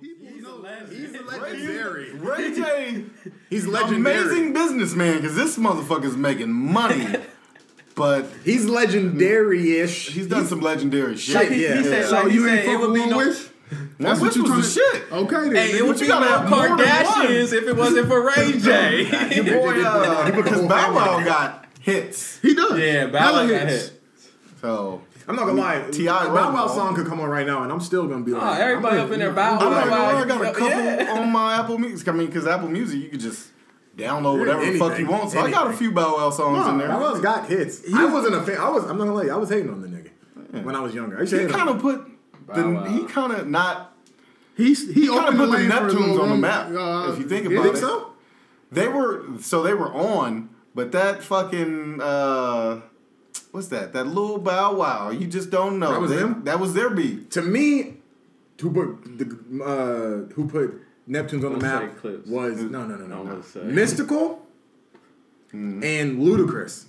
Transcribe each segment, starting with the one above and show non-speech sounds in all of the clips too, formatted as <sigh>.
He's legendary. Ray J, He's legendary. amazing businessman because this motherfucker's making money, <laughs> but He's legendary-ish. he's done some legendary shit. He, yeah. he said, like, So he you ain't it fuck would with be one no. wish? One what you was the trying to- shit. Okay then. Hey, it would be you no gotta have more than one. Kardashians if it wasn't for Ray J. <laughs> Your boy, <laughs> uh, He put the because Bow Wow got hits, he does. yeah, Bow Wow got hits. so I'm not gonna lie. T.I. Bow Wow song could come on right now, and I'm still gonna be like, Oh, everybody I'm up in gonna- there Bow I'm not Wow. gonna lie, I got a <laughs> couple Yeah. on my Apple Music. I mean, because Apple Music, you could just download whatever the fuck you want. So I got a few Bow Wow songs in there. Bow Wow's got hits. I wasn't a fan. I was. I'm not gonna lie. I was hating on the nigga when I was younger. I used to He kind of put the Wow. he kind of not He's he, he kind of put the lane Neptunes on the map. uh, if you think yeah. about think it, so? they were so they were on, but that fucking uh, what's that? That little Bow Wow, you just don't know. That was They- them? That was their beat. To me, who put the uh, who put Neptunes on the map was no no no no, I'm no. gonna say. Mystikal and Ludacris.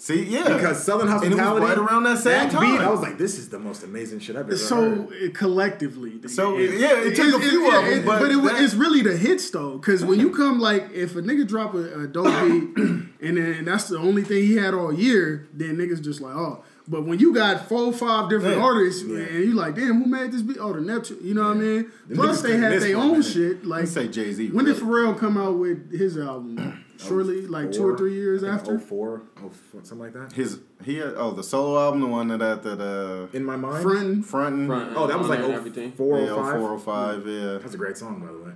See, yeah, Because Southern And it was Hospitality, right around that same beat, time. I was like, this is the most amazing shit I've ever So heard. uh, collectively, So, it- yeah, it took a few of them, it- but it, that- it's really the hits though. Because when you come like, if a nigga drop a, a dope beat, <coughs> and then that's the only thing he had all year, then niggas just like, oh. But when you got four, five different Yeah. artists, and you like, damn, who made this beat? Oh, the Neptune. You know what I mean? Plus, they had their own minute. shit. Like, Let's say Jay Z. when did Pharrell come out with his album? <clears throat> Surely, like two or three years after. 04, 04, something like that. his he had, oh the solo album, the one that had that uh In my mind. Frontin'. frontin'. Front Oh, that was like there and 04, everything. 04, yeah, 405, yeah. That's a great song, by the way.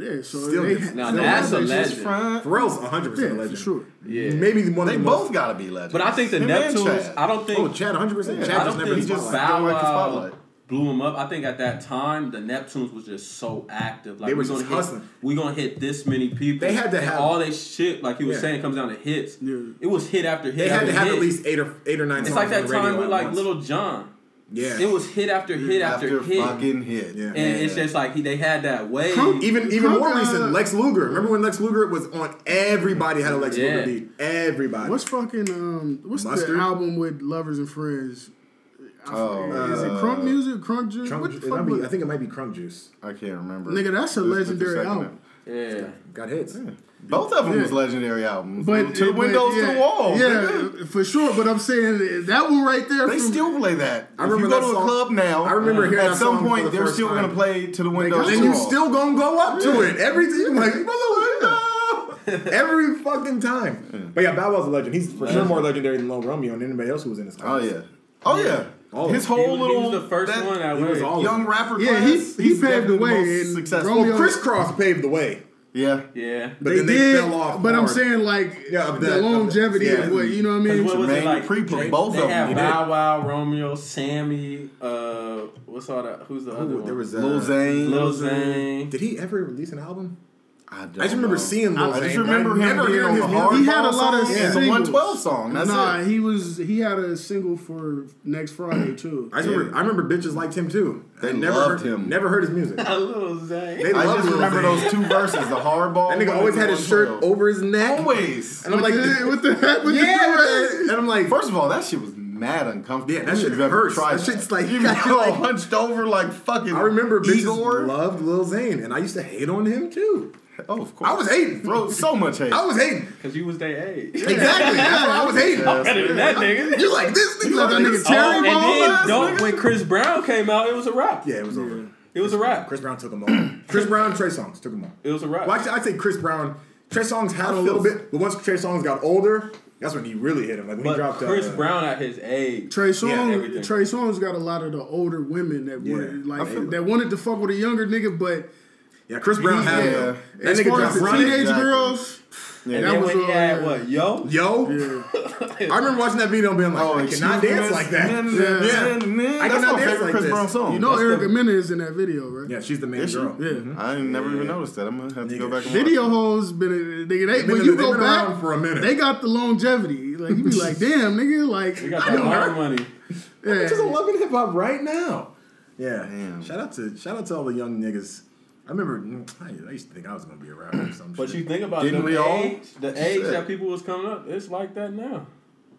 Yeah, so Still they, gets- Now they that's had a that shit. legend. Pharrell's 100% Yeah, a for legend. sure. Yeah. Maybe one They of the both most. gotta be legends. But I think the Him Neptunes. I don't think. Oh, Chad, 100%. Chad I just don't never think hit just the Bow spotlight. don't like the Wow blew him up. I think at that time the Neptunes was just so active. Like They were we gonna just hit, hustling. we gonna hit this many people. They had to And have- all they shit. Like he was Yeah. saying, it comes down to hits. Yeah. It was hit after hit. They had after to have hit. at least eight or eight or nine It's like that time with like. Little John. Yeah. It was hit after hit after, after hit. fucking hit. Yeah. and it's just like he, they had that wave. Crunk- Even even more Crunk, recent, Lex Luger. Remember when Lex Luger was on? Everybody had a Lex Yeah. Luger beat. Everybody. What's fucking um? What's Mustard? the album with Lovers and Friends? I Oh, forget. is it uh, Crunk Music? Crunk Juice? Crunk, what the fuck? be, I think it might be Crunk Juice. I can't remember. Nigga, that's a Just legendary album. yeah. Got hits. Both of them Yeah. was legendary albums. But to the but, windows yeah, to the wall. Yeah, nigga. for sure. But I'm saying that one right there. They from- still play that. I if remember you go that to a club now, I remember hearing at some point the they're still time. gonna play to the windows And you the still gonna go up to it every time. Like <laughs> window. every fucking time. But yeah, Bow Wow's a legend. He's for sure more legendary than Lil Romeo and anybody else who was in his oh, class. Oh yeah. Oh yeah. All His whole He was- he little was the first that one that was all- young rapper Yeah, class. he- he paved the way, most successful. Well, Kris Kross paved the way, Yeah. Yeah. but they then they did, fell off. but I'm saying like Yeah, the, the- longevity yeah. of what you know what I mean. What was it like? Dupri put They- both they of them. Bow Wow, Romeo, Sammy. Uh, what's all that? Who's the other Ooh, one? there was uh, Lil Zane. Lil Zane. Did he ever release an album? I, don't I just remember know. seeing Lil I Zane. just remember him never being hearing on his the hard He had a lot of song and the 112 song. That's nah, it. he was he had a single for next Friday <clears throat> too. I just remember, I remember bitches liked him too. They I never loved heard, him. Never heard his music. <laughs> Lil Zane. They I just remember Zane. those two verses, the hardball. That nigga always had his shirt 112. over his neck. Always. And I'm like, what the heck? What yeah. the And I'm like, First of all, that shit was mad uncomfortable. Yeah, that Who shit has ever hurts. tried That shit's like- you you got- go like- hunched over like fucking. I remember bitches loved Lil Zane, and I used to hate on him too. Oh, of course. I was hating. Bro, <laughs> so much hate. I was hating. Because you was their age. Exactly. That's I was hating. Better than that nigga. You like this nigga? like that nigga? Terry Oh, and then don't, when Chris Brown came out, it was a rap. Yeah, it was over. It was a rap. Chris Brown took him all. <clears throat> Chris Brown, Trey Songz took him all. It was a rap. Well, actually, I'd say Chris Brown. Trey Songz had I a feel- little bit, but once Trey Songz got older, that's when he really hit him. Like when but he dropped Chris uh, Brown at his age. Trey Songz, everything. Trey Songz got a lot of the older women that Yeah, wanted, like that wanted to fuck with a younger nigga, but Yeah, Chris Brown had Yeah. him. That as nigga far as dropped the running. teenage Exactly. girls, Yeah. And that then was when he had what, yo? Yo, yeah. I remember watching that video and being like, Oh, I excuse cannot dance miss. like that. Yeah. Yeah. That's I my cannot dance favorite like Chris this. Brown song. You know That's Erica the- Mena is in that video, right? Yeah, she's the main Is she? girl. Yeah. I never even noticed that. I'm gonna have to go Nigga. back and Video watch. hoes been nigga. They, been- when you go back for a minute. They got the longevity. Like you be like, <laughs> damn, nigga, like We got I that know hard her. money. Yeah. Just loving hip hop right now. Yeah. Shout out to shout out to all the young niggas. I remember I, I used to think I was gonna be a rapper or some But shit. you think about Didn't the we all? age, the age that people was coming up, it's like that now.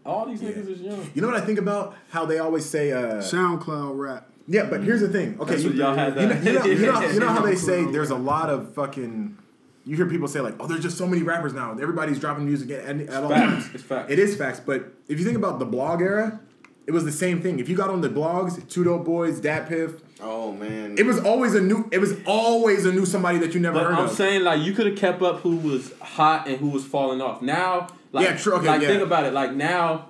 All these Yeah. niggas is young. You know what I think about how they always say, uh, SoundCloud rap. yeah, but here's the thing. Okay, That's you, what y'all had you, know, that. you, know, you, know, you know how they say there's a lot of fucking. You hear people say like, "Oh, there's just so many rappers now. Everybody's dropping music at, at, at all Facts. times." It's facts. It is facts, but if you think about the blog era, it was the same thing. If you got on the blogs, Two Dope Boys, Dat Piff, Oh man. it was always a new. It was always a new somebody that you never But heard I'm of. saying like you could have kept up who was hot and who was falling off. Now, like, Yeah, true, okay, like yeah. think about it. Like now,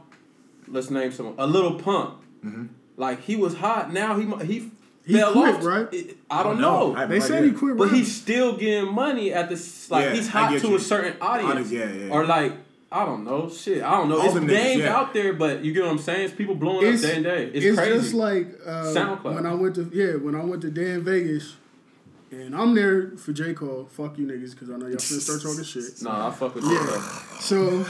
let's name someone. A Lil Pump. Mm-hmm. Like he was hot. Now he he, He fell quit, off. right? It- I don't know. I have They no said idea. he quit but rapping. he's still getting money at this. Like Yeah, he's hot to you. a certain audience. Audience, yeah, yeah. Or like. I don't know, shit. I don't know. All It's them names yeah. out there, but you get what I'm saying. It's people blowing It's- up day and day. It's, it's crazy. just like uh, SoundCloud. when I went to yeah when I went to Day N Vegas, and I'm there for J Cole. Fuck you niggas, because I know y'all finna start talking shit. nah, I fuck with you. Yeah. though. So,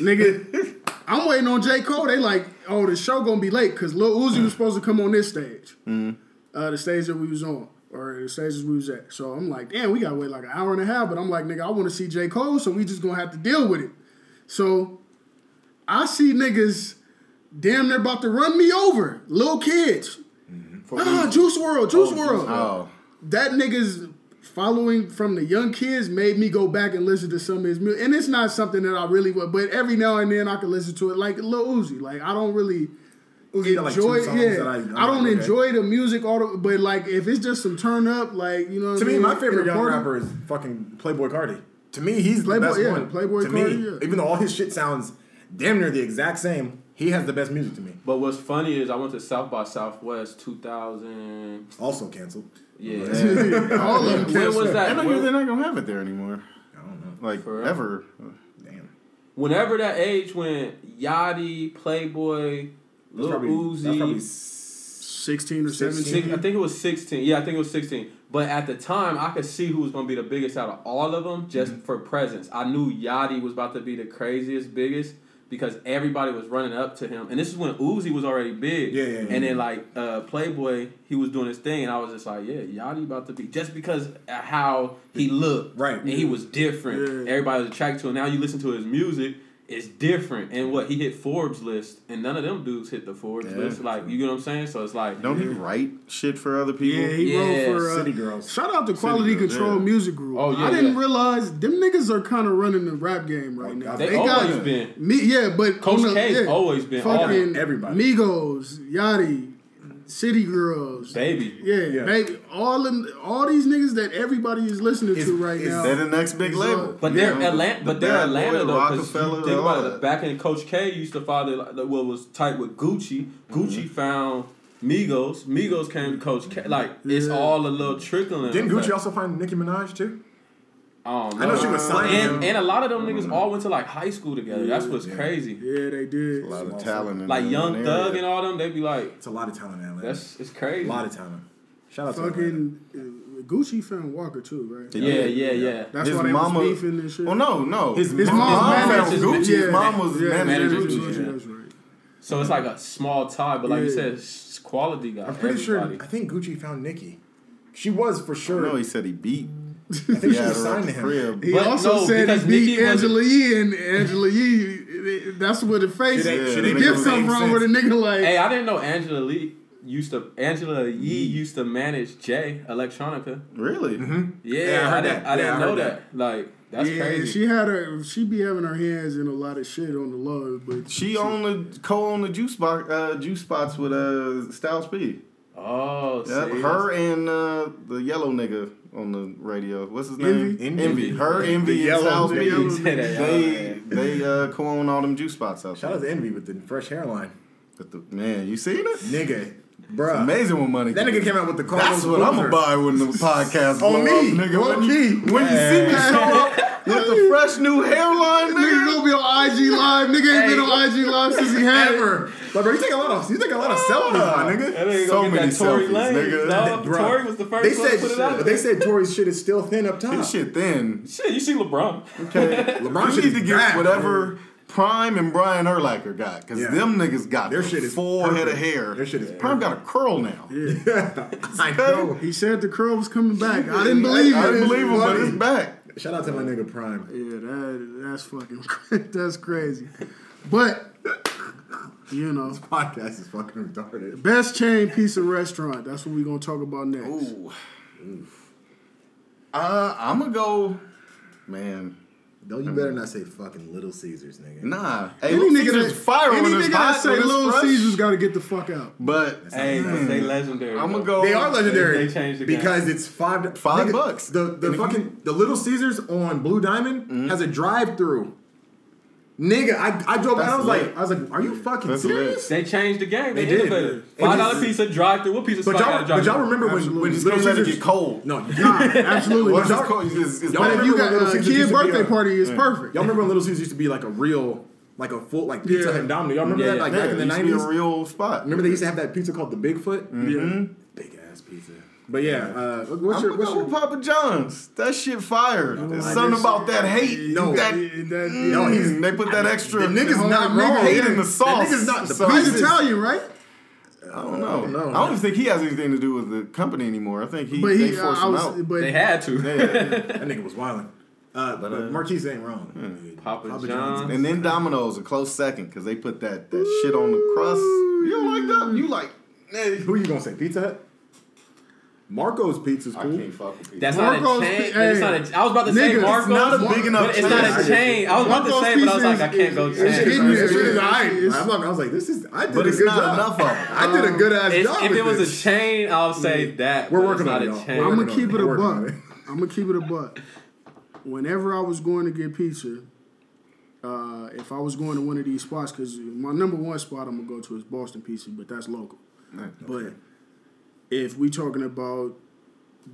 nigga, I'm waiting on J Cole. They like, oh, the show gonna be late because Lil Uzi was supposed to come on this stage, uh, the stage that we was on. Or the stages we was at. So I'm like, damn, we gotta wait like an hour and a half. But I'm like, nigga, I wanna see J. Cole, so we just gonna have to deal with it. So I see niggas damn they're about to run me over. Little kids. Ah, Juice WRLD, Juice WRLD. Oh. That niggas following from the young kids made me go back and listen to some of his music. And it's not something that I really would, but every now and then I can listen to it like Lil Uzi. Like I don't really Uzi got, like, two enjoy songs yeah. that I- I, I'm don't like, okay. enjoy the music all the, but like if it's just some turn up, like you know what To I me, my favorite a young party- rapper is fucking Playboi Carti. To me, he's Playboi- the best yeah, one. Playboi to Carti, me, yeah. even though all his shit sounds damn near the exact same, he has the best music to me. But what's funny is I went to South by Southwest 2000. Also canceled. Yeah. <laughs> all of them <laughs> when was that? I know When- they're not gonna have it there anymore. I don't know. Like For ever. Damn. whenever that age when Yachty, Playboi, That's Lil probably, that's probably Uzi, 16 or 17. six, I think it was 16. Yeah, I think it was 16. But at the time, I could see who was going to be the biggest out of all of them just Mm-hmm. for presence. I knew Yachty was about to be the craziest, biggest because everybody was running up to him. And this is when Uzi was already big. Yeah, yeah, yeah, And then, like, uh, Playboi, he was doing his thing. And I was just like, yeah, Yachty about to be. Just because of how he looked. Right. And he was different. Yeah. Everybody was attracted to him. Now you listen to his music. It's different, and what he hit Forbes list, and none of them dudes hit the Forbes Yeah. list. Like you get what I'm saying? So it's like, Don't he write shit for other people? Yeah, he Yeah, wrote for uh, City Girls. Shout out to Quality Girls, Control yeah. Music Group. Oh, yeah, I didn't yeah. realize them niggas are kind of running the rap game right Oh, now. They, They always got- been. Me, yeah, but Coach on the, K's yeah, always been all fucking Everybody. Migos, Yachty, City Girls, Baby. yeah, Yeah. baby, all them, all these niggas that everybody is listening Is- to right is- now. They're the next big It's, label. But You they're know, Atlanta. the But they're Atlanta Boy, though. Because Rockefeller, think about it. Back in Coach K used to father like, what was tight with Gucci. Mm-hmm. Gucci found Migos. Migos came to Coach K. Like it's Yeah. all a little trickling. Didn't effect. Gucci also find Nicki Minaj too? I don't I know she was signing and, him. and a lot of them niggas all went to like high school together. That's what's Yeah. crazy. yeah, they did. A lot of talent in Like Young area. Thug and all them, they'd be like, It's a lot of talent in Atlanta. that's it's crazy. a lot of talent. Shout out to Atlanta. Fucking uh, Gucci found Waka too, right? Yeah, yeah, yeah. That's His why they mama- was beefing and shit. Oh no, no. His His mom- mom found managed- Gucci. His yeah, mom was yeah, managing managing Gucci. Gucci. That's right. So it's like a small tie, but like you said, it's quality guy. I'm pretty everybody. sure. I think Gucci found Nicki. She was for sure. No, he said he beat. I think she Yeah, was signed to him. crib. He But also no, said because he beat Nicki was- Angela Yee, and Angela Yee, that's what the face, Shit ain't- shit the ain't gift make come no from, where the nigga like, Hey, I didn't know Angela Lee used to Angela Yee used to manage Jay Electronica. Really? Mm-hmm. Yeah, Yeah, I heard I didn't, that. I Yeah, didn't I know heard that. Like that's yeah, crazy. she had her, she be having her hands in a lot of shit on the low, but She owned the co-owned the juice box, uh, juice spots with uh, Styles P. oh, Yep, see, her and uh, the yellow nigga on the radio. What's his name? Envy? Envy. Her, Envy, The and yellow Styles P. nigga. Say <laughs> that, y'all, They they uh, co-own all them juice spots out Shout there. out to Envy with the fresh hairline. But the, man, you seen it? Nigga, bruh. Amazing when money. That nigga came out with the Carlos That's what I'm gonna buy when the podcast <laughs> On me, up, nigga. on When you, me. when you see me show up with the fresh new hairline, nigga nigga. gonna be on IG live. Nigga ain't been on IG live since he had it. Ever. Like, bro, you take a lot of you take a lot of selfies, my nigga. That nigga So many that Tory selfies, Lane. nigga. dog. Bruh. Tory was the first They one to said put it out. they said Tory's shit is still thin up top. His shit thin. Shit, you see LeBron. Okay, <laughs> LeBron you shit need is to get bad, whatever Prime and Brian Urlacher got because Yeah. them niggas got Their the shit is full perfect. head of hair. Their shit is Prime got a curl now. Yeah, <laughs> <laughs> I know. He said the curl was coming back. I didn't believe it. I didn't believe him, but it's back. Shout out to my nigga Prime. Yeah, that that's fucking that's crazy. But you know, this Podcast is fucking retarded. best chain pizza restaurant. That's what we're gonna talk about next. Ooh. Uh, I'm gonna go, man. Don't you better not say fucking Little Caesars, nigga. Nah, hey, Any Little nigga Caesar's that fire any when it's nigga hot, that say Little fresh. Caesars got to get the fuck out. But Hey, but they legendary. I'm gonna go. They are legendary They changed the game. because it's five Five nigga, bucks. The the And fucking the Little Caesars on Blue Diamond Mm-hmm. has a drive through. Nigga, I, I drove by. I was lit. like, I was like, are you fucking That's serious? They changed the game. They, They did. innovated. And Five dollar this- pizza, drive through. What pizza But spot y'all, got a but y'all remember when, Absolutely. when Just Little can't let it Caesars get cold. No, Nah, <laughs> absolutely. Once y'all- it's cold, it's, it's y'all But if you remember got Little a Caesars kid used to be birthday a- party, it's perfect. Y'all remember when Little Caesars used to be like a real, like a full, like Pizza Yeah. Hut and Domino. Y'all remember Yeah, that? Like yeah, back in the it used to be nineties. a real spot. Remember they used to have that pizza called the Bigfoot? Yeah. Big ass pizza. But yeah, uh, what's I'm your what's your Papa John's. That shit fire. There's I something about that hate. No. that, That- No, he's- Mm, they put that extra. the nigga's hate not wrong. in the That sauce. nigga's not- the So- He's is- Italian, right? I don't know. know. I don't even think he has anything to do with the company anymore. I think he But they he, uh, forced I him was, out. but They had to. That nigga was wilding. Uh, but uh, Marquise ain't wrong. Papa John's. And then Domino's a close second because they put that, that shit on the crust. You don't like that? You like? Hey, Who you gonna say? Pizza Hut. Marco's Pizza's I cool. can't fuck with people. That's not a Marco's chain. pi- it's not a, I was about to say Nigga, it's Marco's. not a big enough but it's not a chain. I was about to say, but I was like, I can't go is- chain. is- Shit is- in there. shit is It's- it's- I'm not- I was like, this is. I did but a it's good not job. enough of them. I did a good ass It's- job. if it was this. a chain, I'll say that. We're working it's on it, a y'all. I'm gonna keep it it. a We're buck. I'm gonna keep it a buck. Whenever I was going to get pizza, uh, if I was going to one of these spots, because my number one spot I'm gonna go to is Boston Pizza, but that's local. But if we talking about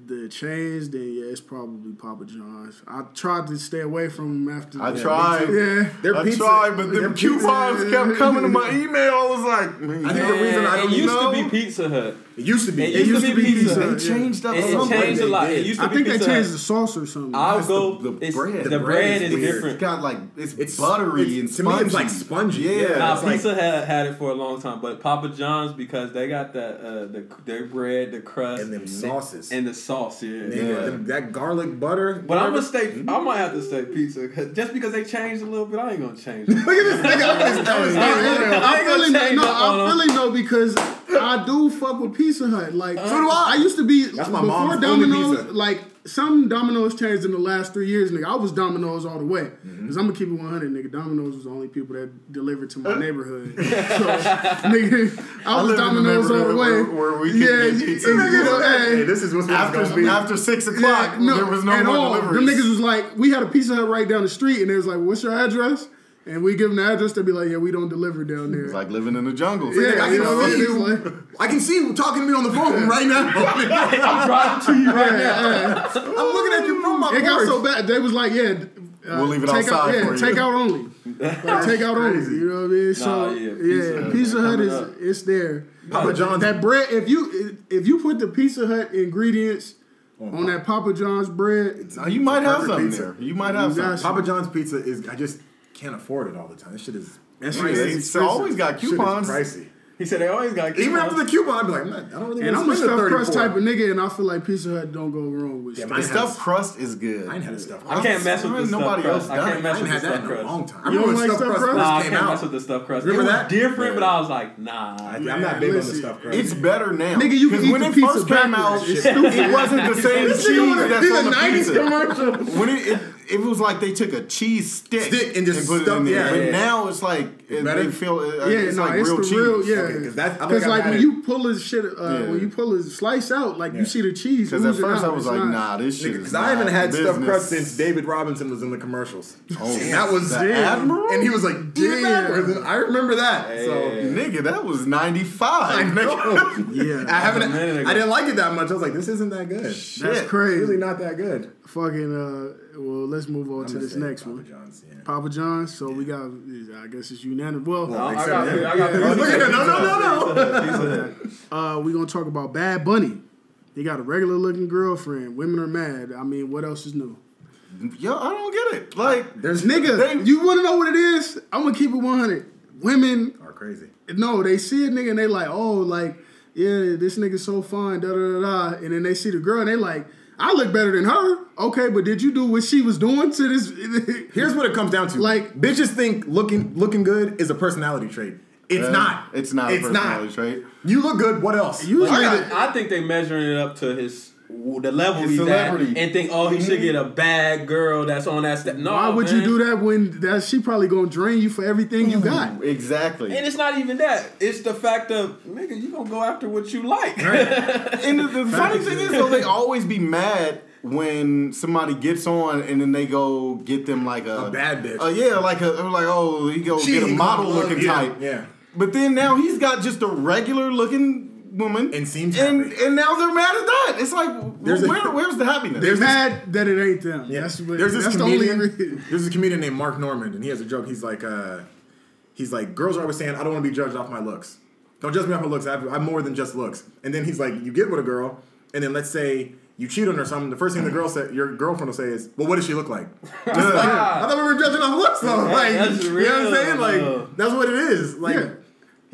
the chains, then yeah, it's probably Papa John's. I tried to stay away from them after. I the- tried. Yeah. Their I pizza- tried, but their them pizza- coupons kept coming to my email. I was like, man, I think the reason I don't used know- to be Pizza Hut. It used to be. It used to be Pizza they Hut. Hut, yeah. changed up It, it changed a lot. It used to I be think they changed Hut. the sauce or something. I'll That's go. the- the bread. The, The bread, bread is is weird. different. It's got like it's, It's buttery it's- and to spongy. me, it's like spongy. Yeah, Yeah. Nah, it's like- Pizza had had it for a long time, but Papa John's because they got that uh, the their bread, the crust, And them sauces. and the sauce. Yeah. Nigga, Yeah. them- that garlic butter. But I'm gonna stay. I might have to say pizza just because they changed a little bit. I ain't gonna change. It. <laughs> Look at this nigga. I'm gonna- I'm <laughs> gonna- I I'm ain't gonna feeling no, I'm feeling no because I do fuck with Pizza Hut. Like So do I. I used to be That's my before mom's only Domino's. pizza. Like some Domino's changed in the last three years, nigga. I was Domino's all the way Mm-hmm. because I'm gonna keep it 100, nigga. Domino's was the only people that delivered to my neighborhood. <laughs> so, nigga, I was live in the Domino's all the neighborhood way. where- where we can yeah, get you- pizza. you know, Hey, hey, this is what's gonna After be. after six o'clock, yeah, there was no at more all. deliveries. Them niggas was like, we had a Pizza Hut right down the street, and they was like, "What's your address?" And we give them the address. They be like, "Yeah, we don't deliver down there." It's like living in the jungle. yeah, I you can know what I see mean? you. Like- I can see you talking to me on the phone right now. <laughs> I'm driving to you right now. I'm looking at you from my phone. It got so bad. They was like, yeah, uh, We'll leave it take out, outside yeah, for you. take out only. <laughs> Like, take out only. You know what I mean? So yeah, yeah, Pizza Pizza, Hut, Hut is up. it's there. Papa John's. That bread, if you if you put the Pizza Hut ingredients on that Papa John's bread, you might have Perfect something pizza. there. You might have You something. Papa John's pizza is. I just can't afford it all the time. This shit is. that shit pricey. is It's always got Shit is coupons. pricey. He said they always got. Even after the coupon, I'd be like, I'm not, I don't really And I'm a spend stuffed crust type of nigga, and I feel like Pizza Hut don't go wrong with Yeah, stuff. The stuffed crust is good. I ain't had a stuffed I can't mess with the Nobody stuffed else crust. I can't it. mess I with ain't the had that in a crust. long time. I You don't like stuffed stuffed crust crust? Nah, I can't came mess with the stuffed crust. Remember it that? different, but I was like, nah. I, I'm not big on the listen. stuffed crust. It's better now. Nigga, you can 'Cause eat when the it pizza first came out, backwards. It's stupid. it wasn't the <laughs> same cheese wanna that's on the the 90s pizza. commercial. When it, it it was like they took a cheese stick, Stick and just put it in there. yeah. But Yeah. now it's like it, better? they feel uh, Yeah, it's no, like it's real the cheese. real, yeah. Okay, 'cause that's- I think Because I've like when it. you pull his shit, uh, Yeah. when you pull his slice out, like Yeah. you see the cheese. Because at oozing first I was It's like, not- nah, this shit Because I haven't had stuffed business. crust since David Robinson was in the commercials. Oh, and that was the Admiral? And he was like, "Damn!" Damn. I remember that. So Nigga, that was 95. I. <laughs> Yeah, I haven't. a minute ago. I didn't like it that much. I was like, "This isn't that good." that's Shit. Crazy. really not that good. Fucking. Well, let's move on I'm to this next Papa one. John's, yeah. Papa John's. So we got. I guess it's unanimous. Well, No, I got, him. I got. Yeah. Look at that. No, no, no, no. <laughs> Uh, we gonna talk about Bad Bunny. He got a regular looking girlfriend. Women are mad. I mean, what else is new? yo, I don't get it. Like, There's Nigga, They- you want to know what it is? I'm gonna keep it 100. Women, are crazy. no, they see a nigga and they like, oh, like, yeah, this nigga's so fine, da da da da. And then they see the girl and they like, I look better than her. Okay, but did you do what she was doing to this? <laughs> Here's what it comes down to. Like- bitches think looking looking good is a personality trait. It's uh, not. It's not It's a personality not. trait. You look good. What else? Usually I I think they measuring it up to his the level His he's celebrity. at and think, oh, he should get a bad girl that's on that step. No, Why would man. you do that when that she probably gonna drain you for everything you got? Exactly. And it's not even that. It's the fact of nigga, you gonna go after what you like. <laughs> And the, the funny thing is, though, they <laughs> always be mad when somebody gets on and then they go get them like a, A bad bitch. Uh, yeah, like a like oh, he go She get a model looking you. type. Yeah. But then now he's got just a regular looking woman And seems and happy. and now they're mad at that. It's like There's a- where's the happiness? They're There's this- mad that it ain't them. Yeah. That's what, there's this that's comedian. the only there's a comedian named Mark Normand, and he has a joke. He's like, uh, he's like, girls are always saying, I don't want to be judged off my looks. Don't judge me off my looks. I have, I'm more than just looks. And then he's like, you get with a girl, and then let's say you cheat on her or something. The first thing the girl said, your girlfriend will say is, well, what does she look like? <laughs> <laughs> I thought we were judging off looks though. Like, that's you know what I'm saying? though. Like, that's what it is. Like, Yeah.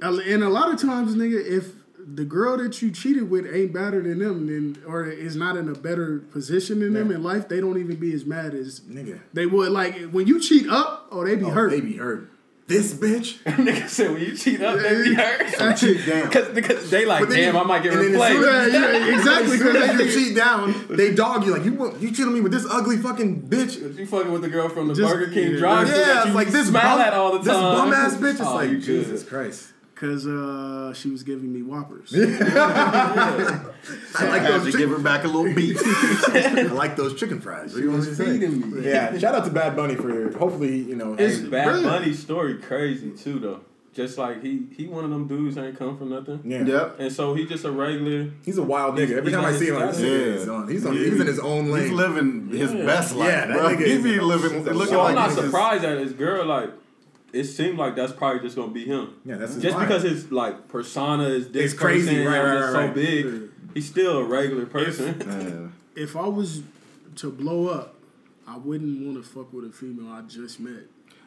And a lot of times, nigga, if the girl that you cheated with ain't better than them, then or is not in a better position than them in life, they don't even be as mad as nigga, they would. Like when you cheat up, oh, they be oh, hurt. they be hurt. This bitch. <laughs> nigga said when you cheat up, they be hurt. cheat down. Because because they like, then damn, you- I might get and then as replaced. Yeah, yeah, exactly. As soon Because you they- <laughs> cheat down, they dog you like you. You cheated on me with this ugly fucking bitch. You fucking with the girl from the Just- Burger King yeah. drive Yeah, that it's like this smile bum, at all the This time. bum ass bitch is <laughs> Oh, like you good. Jesus Christ. Cause uh, she was giving me whoppers. <laughs> I like those. to give her back a little beef. <laughs> I like those chicken fries. What do you want me to say? feeding me. Yeah, shout out to Bad Bunny for hopefully you know. It's hey, Bad brilliant. Bunny's story crazy too though. Just like he he one of them dudes ain't come from nothing. yeah. yep. And so he just a regular. He's a wild nigga. Every time I see him, I'm like, his this nigga Yeah. is on. He's on. He's in his own lane. He's living his Yeah. best life, Yeah, that bro. nigga He be living, he's looking So like I'm not he's just- surprised at his girl. Like it seemed like that's probably just gonna be him. yeah, that's his Just vibe. because his like persona is this It's crazy, person right, and right, right, so right. big, he's still a regular person. Yeah. if I was to blow up, I wouldn't want to fuck with a female I just met.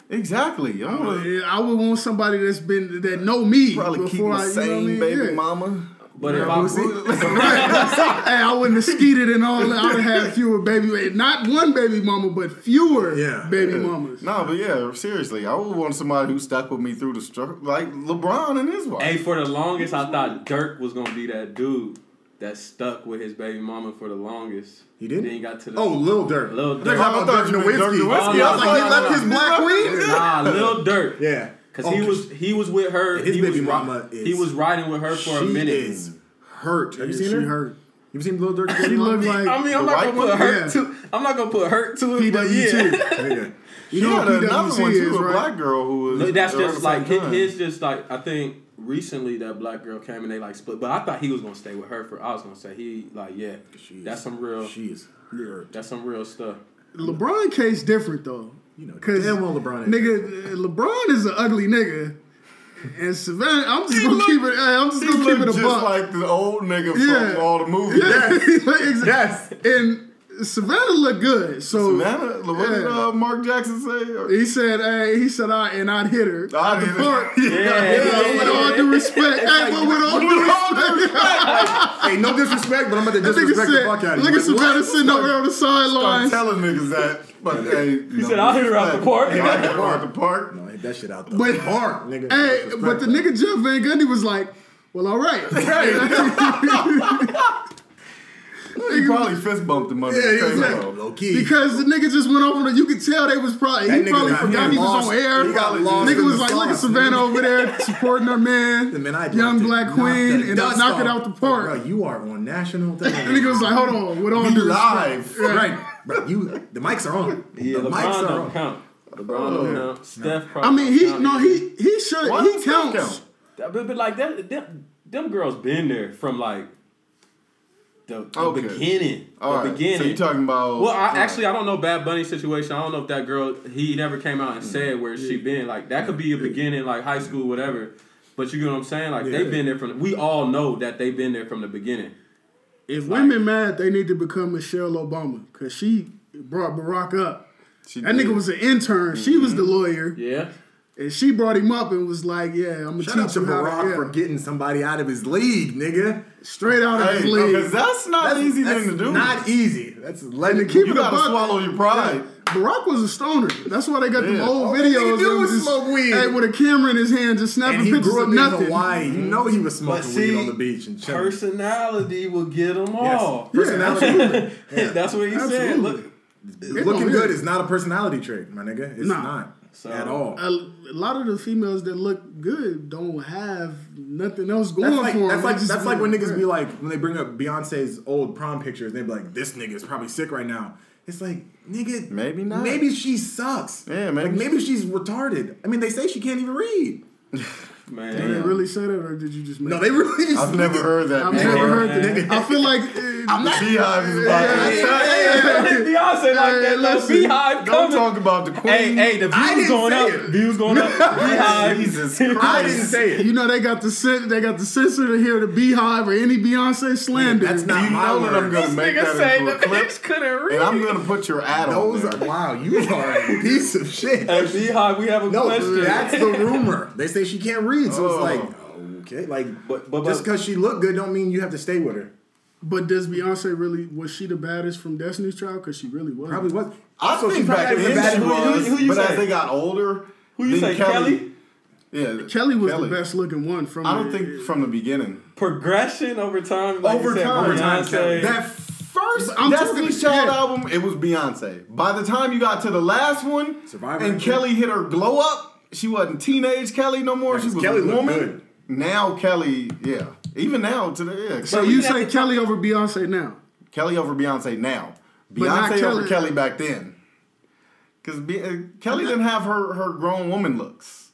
Exactly. I wanna I would want somebody that's been that know me probably keep before the I, you know same I mean? baby Yeah. mama. But if I we'll <laughs> hey, I wouldn't have skeeted and all that. I would have had fewer baby, not one baby mama, but fewer Yeah. baby Yeah. mamas. No, but yeah, seriously, I would want somebody who stuck with me through the struggle, like LeBron and his wife. Hey, for the longest, I thought Dirk was gonna be that dude that stuck with his baby mama for the longest. He didn't. Then he got to the Oh, Lil Durk. Lil I Durk. thought you were talking about I thought you Dirk Dirk Nowitzki. Nowitzki. I was like, he left his no. black <laughs> queen. Nah, Lil Durk. Yeah, Cause Oh, he was he was with her. His he baby was, mama He was riding with her for a she minute. is hurt. Have you seen she her? hurt. You've seen Lil Durk? <laughs> She looked like I mean, I'm not gonna put one? hurt Yeah. to. I'm not gonna put hurt to it. But PWT. yeah. Nigga. <laughs> You She know had what another one too, is, a right? black girl who was. No, that's just like his, his just like I think recently that black girl came and they like split, but I thought he was gonna stay with her for. I was gonna say he like yeah, She is- that's some real She is hurt. that's some real stuff. LeBron case different though. You know, Cause damn well LeBron is. nigga, LeBron is an ugly nigga, and Savannah. I'm just He gonna look- keep it. hey, I'm just gonna keep it a just buck. like the old nigga Yeah. from all the movies. yeah, <laughs> exactly. Yes. And Savannah looked good, so Savannah, what did uh, Mark Jackson say? Or- he said, "Hey, he said I and I'd hit her I'd at the hit her. park." <laughs> Yeah, Yeah, with all due respect, hey, but with all due respect, <laughs> hey, no disrespect, but I'm about to that nigga disrespect the fuck out of you. "Look at Savannah sitting over there on the Start sidelines." telling niggas that. But hey, He said, "I'll hit her out the park." Yeah, I'll hit out the park. No, hit that shit out the But- park, nigga. Hey, but the nigga Jeff Van Gundy was like, "Well, all right." <laughs> <laughs> He probably fist bumped him under Yeah, the he was table. like, low key. Because the nigga just went over there. You could tell they was probably That he nigga probably got- forgot he he was lost- on air. he got lost nigga was the like, look at Savannah over there <laughs> supporting her man, Man, I young black queen, knocked and dust knock it out the park. Bro, you are on national The television. nigga was like, hold on, with all We due live. right, bro. You the mics are on. Yeah, the LeBron mics are don't on. count. LeBron don't count. Steph. I probably mean, he count no, he he should Why he don't Steph counts. count? That- But, but like that, them, them girls been there from like the, the Okay. beginning. All the right. beginning. So you talking about? well, I, all right. actually, I don't know Bad Bunny situation. I don't know if that girl he never came out and Mm. said where she been. Like that could be a beginning, like high school, whatever. But you get what I'm saying? Like Yeah. they've been there from. We all know that they've been there from the beginning. If women mad, they need to become Michelle Obama because she brought Barack up. She That nigga was an intern. She was the mm-hmm. lawyer, Yeah. and she brought him up and was like, "Yeah, I'm gonna Shout out teach to you how Barack to for getting somebody out of his league, nigga. straight out of Hey, his because league." that's not That's easy that's thing to do. Not easy. That's letting And to keep you it a gotta buck- swallow your pride. Barack was a stoner. That's why they got Yeah. the old All videos. do of was just- smoke weed. Hey, with a camera in his hand, just snapping And he pictures grew of up in nothing. Hawaii. You know he was But smoking see, weed on the beach and chilling. personality will get them Yes. all. Personality. <laughs> That's <laughs> what he said. Look, It Looking good is not a personality trait, my nigga. It's Nah. not So- at all. A, a lot of the females that look good don't have nothing else going That's like for them. that's like that's like when niggas be like when they bring up Beyonce's old prom pictures, they be like, "This nigga is probably sick right now." It's like, nigga, Maybe not. Maybe she sucks. Yeah, maybe Like, maybe she's retarded. I mean, they say she can't even read. <laughs> man. Did they really say that, or did you just make? No, they really. Just, I've never heard that. I've before. never heard Yeah. that. <laughs> I feel like uh, BeyHive is about Yeah, to yeah, <laughs> Beyonce like Hey, that. though. listen, BeyHive Don't talk about the queen. Hey, hey, the I views didn't going up. it. Views going up. <laughs> BeyHive. Jesus Christ. I didn't say it. You know they got the they got the censor to hear the BeyHive or any Beyonce slander. That's not You my know that I'm gonna make that into a clip, couldn't read. and I'm gonna put your ad on Those are wow. You are a piece of shit. Hey, BeyHive, we have a No, question. that's the rumor. They say she can't read, so Oh. it's like okay, like But- but- just because she looked good don't mean you have to stay with her. But does Beyonce really was she the baddest from Destiny's Child? Because she really was. Probably was. I Also, she think probably back had then the baddest she who- was, who- who you but say? as they got older, Who you then say, Kelly? Yeah, Kelly was the best looking one from. I don't the- think from the beginning. Progression over time. Like Over said, time. Over time, Kelly. That first I'm Destiny's talking- Child yeah. album, it was Beyonce. By the time you got to the last one, Survivor. and Kelly hit her glow up, she wasn't teenage Kelly no more. Yeah, she was Kelly a looked woman. good. Now Kelly, yeah, even now to the yeah. So Kelly, you say to- Kelly over Beyonce now? Kelly over Beyonce now. But not Beyonce over Kelly- Kelly back then. Because uh, Kelly didn't have her her grown woman looks.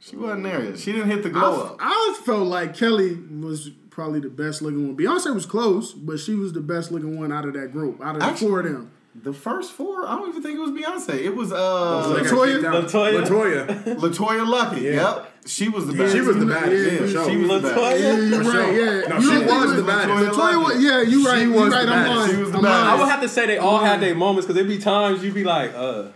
She wasn't there yet. She didn't hit the glow I, up. I felt like Kelly was probably the best looking one. Beyonce was close, but she was the best looking one out of that group, out of the four of them. The first four, I don't even think it was Beyonce. It was uh Latoya? Latoya? Latoya. LeToya Luckett. Yeah. Yep, she was the best. She was the baddest. yeah, yeah. sure. She was the Latoya? best. Yeah, you're right. Yeah, No, you she don't was the baddest. Latoya Latoya, was- yeah, you right. She You was right. the I'm baddest. lying. She was the I'm baddest. I would have to say they all had their moments because there'd be times you'd be like, uh,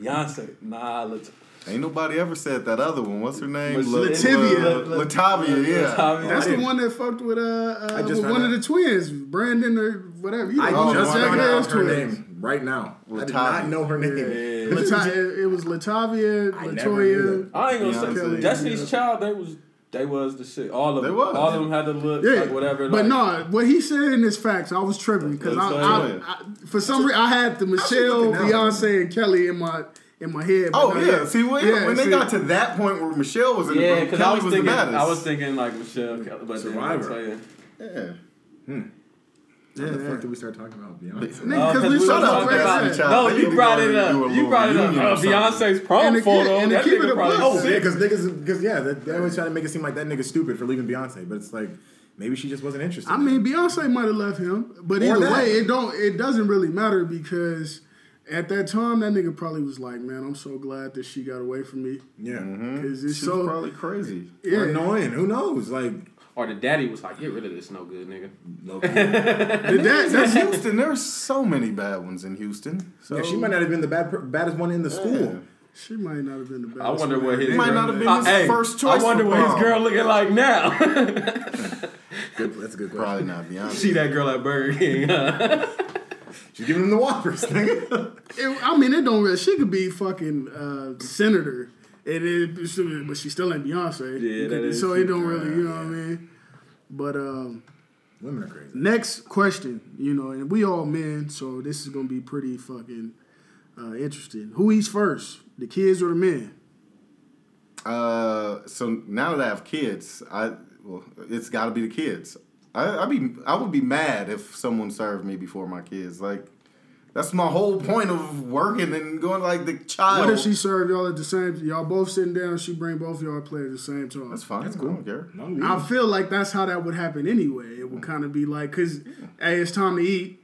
Beyonce, nah, Lat- Ain't nobody ever said that other one. What's her name? Lativia. La- Latavia, yeah. Latavia. That's the one that fucked with uh, uh I just with found one of the twins, Brandon or whatever. You I just one found out her twins. name right now. I did Latavia. not know her name. Yeah. <laughs> Lata- it, it was Latavia, I never knew Latoya. I ain't gonna Beyonce. say Destiny's Child. They was they was the shit. All of They them. was. All of them had the look, Yeah, like whatever. But like, no, what he said in his facts, I was tripping because I, I, I, for some reason I had the Michelle. Beyonce, and Kelly in my in my head. but Oh no, yeah. See when, Yeah, when they got to that point where Michelle was in the yeah, group, because I was was thinking, the baddest. I was thinking like Michelle Kelly, but Survivor. Then, yeah. Hmm. What the fuck did we start talking about? Beyonce. Nigga, Uh, 'cause we we was Shut up, talking talking about about- Destiny Child. No, you brought it and do a up. You brought it up. reunion or Uh. Beyonce's prom And photo. and the that keep it nigga a probably buck. Oh, yeah, because niggas, because yeah, they, they always try to make it seem like that nigga's stupid for leaving Beyonce, but it's like maybe she just wasn't interested. I mean, Beyonce might have left him, but Or either that. way, it don't. It doesn't really matter because at that time, that nigga probably was like, "Man, I'm so glad that she got away from me yeah, because it's She so was probably crazy. or yeah." annoying. Who knows? Like, Or the daddy was like, get rid of this no good nigga. low-key. The dad, that's In <laughs> Houston, there's so many bad ones in Houston. So yeah, she might not have been the bad, baddest one in the school. She might not have been the best. I wonder what his He might not have been Uh, his hey, first choice. I wonder for what his girl looking like now. <laughs> Good, that's a good question. Probably not Beyonce. See that girl at Burger King. huh? <laughs> She's giving him the whoppers, nigga. I mean, it don't really. She could be fucking uh, senator, and it, but she still ain't Beyonce. Yeah, that is So it don't really, you know what I mean. But um, Women are crazy. next question, you know, and we all men, so this is gonna be pretty fucking uh, interesting. Who eats first, the kids or the men? Uh, so now that I have kids, I well, it's got to be the kids. I I be I would be mad if someone served me before my kids. Like that's my whole point of working and going like the child. What if she serve y'all at the same? Y'all both sitting down. She bring both y'all play at the same time. That's fine. That's I cool. don't care. No, we- I feel like that's how that would happen anyway. It would kind of be like, cause hey, it's time to eat.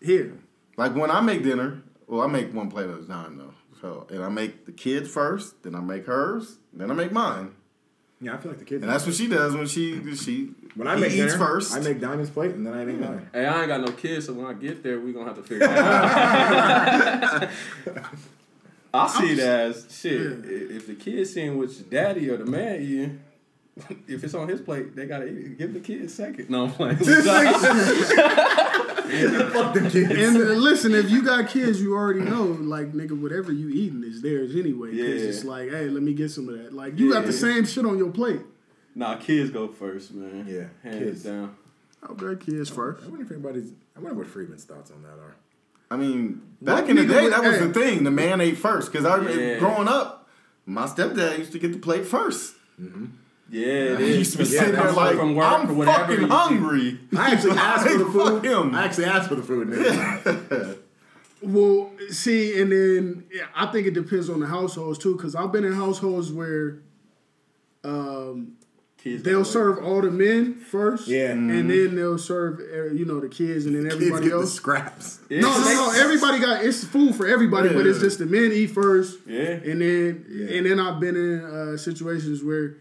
Here, Like when I make dinner, well, I make one plate at a time though. So and I make the kids first, then I make hers, then I make mine. Yeah, I feel like the kids. And that's what she does when she she When I he make eats dinner, first. I make Diamond's plate and then I make mine. Hey, I ain't got no kids, so when I get there, we gonna have to figure it out. <laughs> I see it as shit. Yeah. If the kid's seeing which daddy or the man eating, <laughs> if it's on his plate, they gotta eat it. Give the kid second. No, I'm playing. <laughs> Fuck the kids. And uh, listen, if you got kids, you already know, like nigga, whatever you eating is theirs anyway. Cause Yeah. it's like, hey, let me get some of that. Like you got the same shit on your plate. Nah, kids go first, man. Yeah, hands kids. down. Okay, kids first. I wonder if anybody's. I wonder what Freeman's thoughts on that are. I mean, back What in the day, would- that was hey. the thing. The man ate first. Because I Yeah. growing up, my stepdad used to get the plate first. Yeah, it He is. used to be Yeah, sitting there like, from work I'm whatever fucking hungry. I actually <laughs> asked for the Fuck food. him. I actually asked for the food. Nigga. <laughs> Well, see, and then yeah, I think it depends on the households too, because I've been in households where um, Kids they'll serve all the men first, Yeah. and then they'll serve uh, you know the kids, and then Kids everybody get the else. scraps. Yeah, No, no, no. Everybody got it's food for everybody, but it's just the men eat first, Yeah. and then Yeah. and then I've been in uh, situations where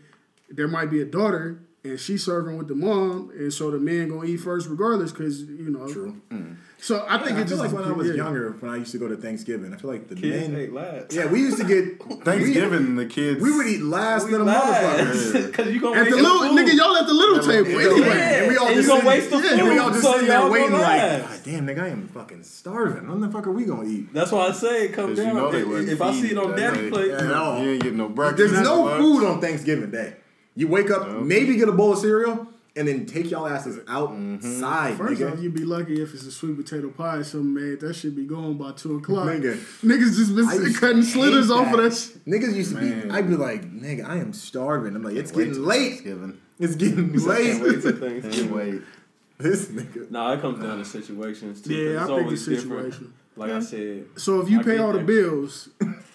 there might be a daughter and she's serving with the mom, and so the man gonna eat first regardless, because you know. True. Mm. So I think I it just like when I was yeah. younger, when I used to go to Thanksgiving, I feel like the Kids men. ate last. Yeah, we used to get <laughs> Thanksgiving, the kids. We, we would eat last We than a motherfucker. <laughs> Cause you gonna At waste the little food. nigga, y'all at the little table Yeah, anyway. and we all And just gonna sitting- waste the yeah, and we all just so sitting there waiting, gonna like, laugh. God damn, nigga, I am fucking starving. When the fuck are we gonna eat? That's why I say it comes 'Cause down. you know if I see it on that daddy plate, Yeah, no. You ain't getting no breakfast. There's no food on Thanksgiving Day. You wake up, maybe get a bowl of cereal, and then take y'all asses mm-hmm. outside, First nigga. off, you'd be lucky if it's a sweet potato pie or something made. That should be going by two o'clock. Nigga. Niggas just been I used to cutting slithers hate off of that. shit. Niggas used to Man. be. I'd be like, nigga, I am starving. I'm like, it's getting late. Thanksgiving. It's getting can't wait late. till Can't Thanksgiving. wait. <laughs> this nigga. Nah, it comes down to situations too. Yeah, It's I think the always different. situation. Like I said, So if you I pay all the bills, <laughs>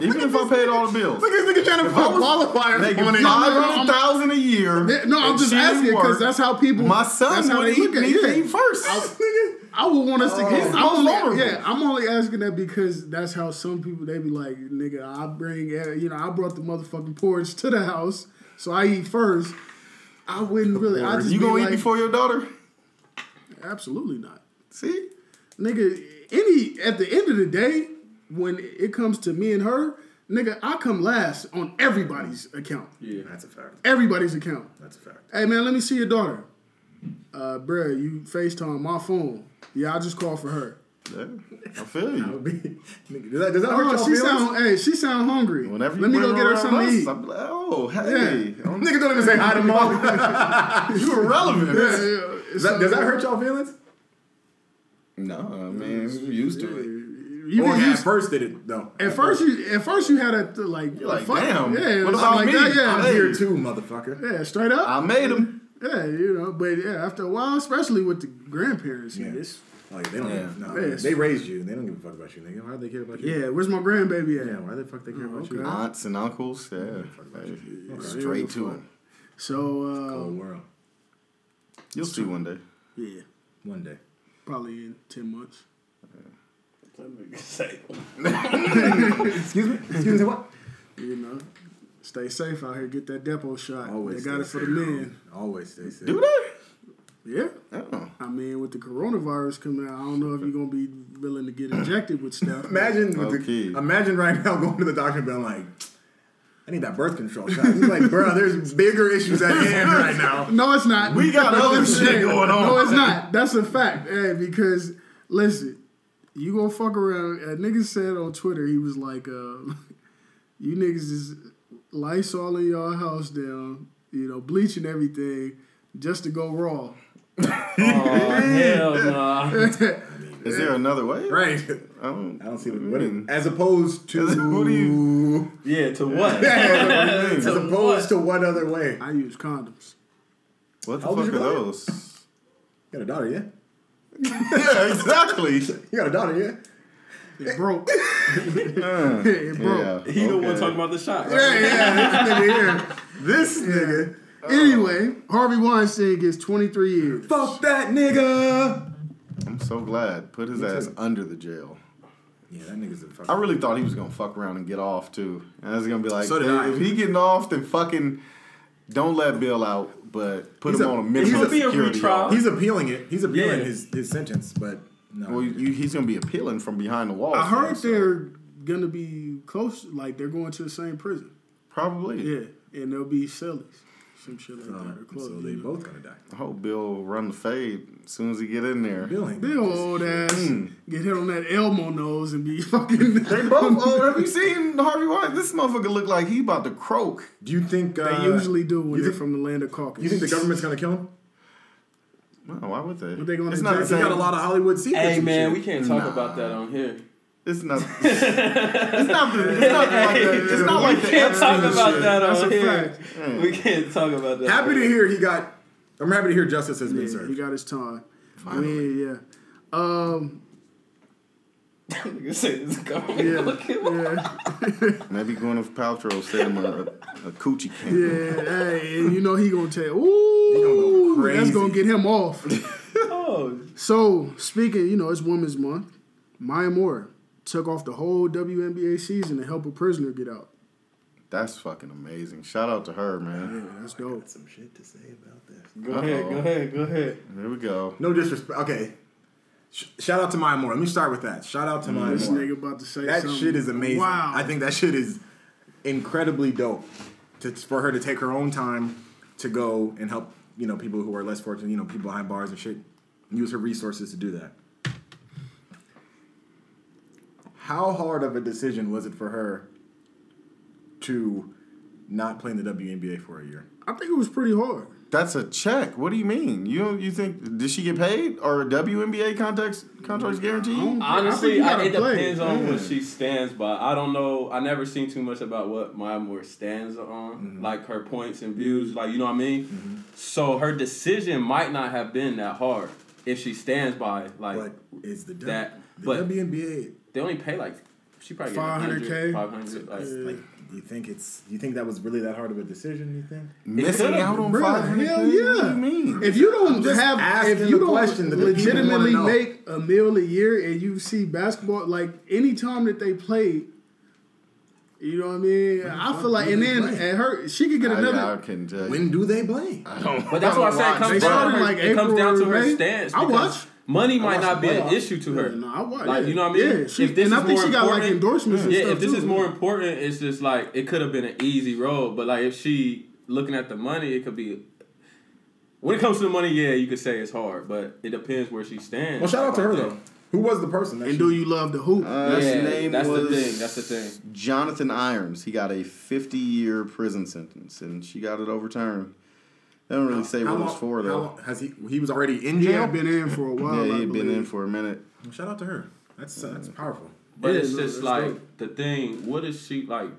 Even if I paid all the bills. Look at this nigga trying to put I qualifiers Making on it. five hundred thousand a year. No, I'm just asking didn't because that's how people. my that's son how would they eat look at need it. to Yeah. eat first. Nigga. I would want us to Oh. get. He's I'm only, yeah, I'm only asking that because that's how some people they be like, nigga, I bring, uh, you know, I brought the motherfucking porridge to the house, so I eat first. I wouldn't really. I just you gonna like, eat before your daughter? Absolutely not, See? nigga. Any at the end of the day, when it comes to me and her, nigga, I come last on everybody's account. yeah. That's a fact. Everybody's account. That's a fact. Hey man, let me see your daughter. Uh, bruh, you FaceTime my phone. Yeah, I just called for her. Yeah, I feel you. <laughs> would be, nigga, does that, does that hurt Oh, y'all she feelings? sound hey, she sound hungry. Whenever you Let me go get her around something to eat. I'm like, oh, hey, <laughs> Nigga don't even say hi to mom. <laughs> you irrelevant. Yeah, yeah. does, that, does that hurt y'all feelings? No, I mean, we're used to it. You or get at first did it though? at first you at first you had a like You're like, fuck, damn, yeah, what something about like me? that, yeah, I'm Hey. here too, motherfucker. yeah, straight up, I made him. yeah, you know, but yeah, after a while, especially with the grandparents, Yeah. it's, Like they don't. Yeah. Give, no, Yes. they raised you. and They don't give a fuck about you, nigga. Why do they care about you? yeah, where's my grandbaby at? Yeah. Why the fuck they care Oh, about you? Aunts and uncles, yeah. Hey, Okay. Straight to him. So Cold uh, world. You'll see one day. yeah, One day. probably in ten months. That nigga <laughs> say. Excuse me. Excuse me. What? You know, stay safe out here. Get that Depo shot. Always they got it stay for the men. Always stay safe. Do they? Yeah. Oh. I mean, with the coronavirus coming out, I don't know if you're gonna be willing to get injected with stuff. Imagine with Okay. the, imagine right now going to the doctor and being like, I need that birth control shot. He's like, bro, there's bigger issues at hand right now. <laughs> No, it's not. We got other shit going on. No, it's not. That's a fact. Hey, because listen, you gonna fuck around. A nigga said on Twitter, he was like, uh, <laughs> "You niggas is Lysoling y'all house down, you know, bleaching everything just to go raw." <laughs> Oh hell nah. <laughs> Is there another way? Right. I don't, I don't see what, what what do it- you- as opposed to What do you- Yeah, to what? as To opposed what? to what other way? I use condoms. What the How fuck are those? You got a daughter, yeah? Yeah, exactly. You got a daughter, yeah? It broke. Uh, <laughs> it broke. yeah, He the one talking about the shot. Right? Yeah, yeah, this nigga here. <laughs> This nigga. Anyway, Harvey Weinstein gets 23 years. Fuck that nigga. I'm so glad. Put his Me ass too. under the jail. Yeah, that nigga's a fucking. I really thought he was gonna fuck around and get off too. And I was gonna be like, So did if, I. if he getting off, then fucking don't let Bill out, but put He's him a- on a he's minimum gonna a security retrial. He's appealing it. He's appealing Yeah. his, his sentence, but no. Well, you, he's gonna be appealing from behind the wall. I heard so- uh, they're gonna be close, like they're going to the same prison. probably. Yeah, and they'll be cellies, some shit like that. Or close. so they both gonna die. I hope Bill run the fade as soon as he get in there. Bill ain't. Bill old ass get hit on that Elmo nose and be <laughs> fucking. They both. <laughs> Oh, have you seen Harvey White? This motherfucker look like he about to croak. Do you think They uh, usually do when you they're from the land of Caucasus. You think the government's gonna kill him? No, why would they? What they gonna it's do, not the Jack? He same. got a lot of Hollywood secrets. Hey man, we can't talk Nah. about that on here. <laughs> It's not. it's not. The, it's not like the. It's not like we can't talk about shit. that That's on here. fact. We can't talk about that. Happy to hear he got. I'm happy to hear justice has been served. he got his time. Yeah, yeah. Um, Nigga say this government yeah, gonna kill him. yeah, <laughs> Maybe Gwyneth Paltrow sent him a, a coochie can. yeah. Hey, and you know he gonna tell. gonna Ooh, go that's crazy. gonna get him off. <laughs> Oh, so speaking, you know, it's Women's Month. Maya Moore took off the whole WNBA season to help a prisoner get out. That's fucking amazing. Shout out to her, man. Yeah, that's dope. Some shit to say about this. go ahead, Uh-oh. go ahead, go ahead. There we go. No disrespect. Okay. Sh- shout out to Maya Moore. Let me start with that. Shout out to Maya This Moore. nigga about to say That something. shit is amazing. Wow. I think that shit is incredibly dope. To, for her to take her own time to go and help, you know, people who are less fortunate, you know, people behind bars and shit. Use her resources to do that. How hard of a decision was it for her to not play in the WNBA for a year? I think it was pretty hard. That's a check. What do you mean? You you think did she get paid or WNBA contracts contracts guaranteed? Honestly, you I it play. depends on Yeah. what she stands by. I don't know. I never seen too much about what Maya Moore stands on, mm-hmm. like her points and views. Like you know what I mean. Mm-hmm. So her decision might not have been that hard if she stands by like But is the, w- that. the But WNBA they only pay like she probably 500K? 500 500 like, like? You think it's? You think that was really that hard of a decision? You think? Missing out on Bruh, five hundred. hell What do yeah. you mean? If you don't just have, asking if you don't question the people legitimately make a meal a year and you see basketball, like any time that they play, you know what I mean. I feel like, and then play? at her, she could get another. I can judge. When do they play? I don't. But that's what I said. It comes down to her, like it comes down to her May. stance. I because watch. Money might not be an playoffs. issue to her. Yeah, no, I watch. Like yeah. you know what I mean? Yeah, she, if this and I is think more she got like important- endorsements. and Yeah, stuff if this too. is more important, it's just like it could have been an easy road. But like if she looking at the money, it could be. When it comes to the money, yeah, you could say it's hard, but it depends where she stands. Well, shout out to her Like, though. Who was the person? That and she- do you love the hoop? Uh, his Yeah, name that's the was thing, that's the thing. Jonathan Irons. He got a 50 year prison sentence, and she got it overturned. They don't really say How what long- it's for how though. long- has he? He was already in he jail. had been in for a while. yeah, he had been in for a minute. Shout out to her. That's uh, that's powerful. But Yeah, it's no, just that's like dope. the thing. What is she like?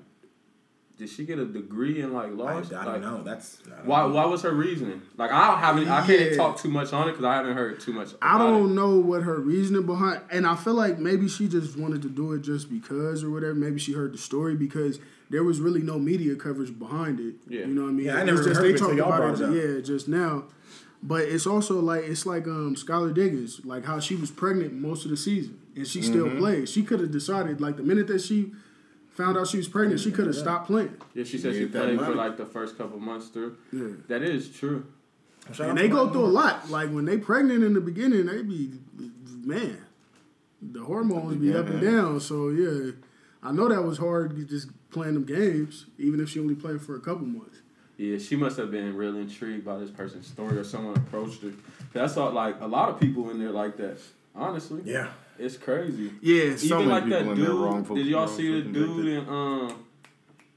Did she get a degree in like law? I like, don't know. That's don't Why? know. Why was her reasoning? Like I haven't. I can't talk too much on it because I haven't heard too much. I don't It. know what her reasoning behind, and I feel like maybe she just wanted to do it just because or whatever. Maybe she heard the story because there was really no media coverage behind it. Yeah. you know what I mean. Yeah, I never just heard they of it till talked about it. it. Yeah, just now. But it's also like it's like um Skylar Diggins, like how she was pregnant most of the season and she still Mm-hmm. played. She could have decided like the minute that she found out she was pregnant, she could have stopped playing. Yeah, she said Yeah, she played for like the first couple months through. Yeah. That is true. Shout And they go through a lot. Like when they pregnant in the beginning, they be man, the hormones be up and down. So yeah, I know that was hard just playing them games, even if she only played for a couple months. Yeah, she must have been really intrigued by this person's story, or someone approached her. That's all. Like a lot of people in there like that. Honestly, Yeah. it's crazy. Yeah, So Even many like that people in there dude. wrongful- did y'all see the dude in um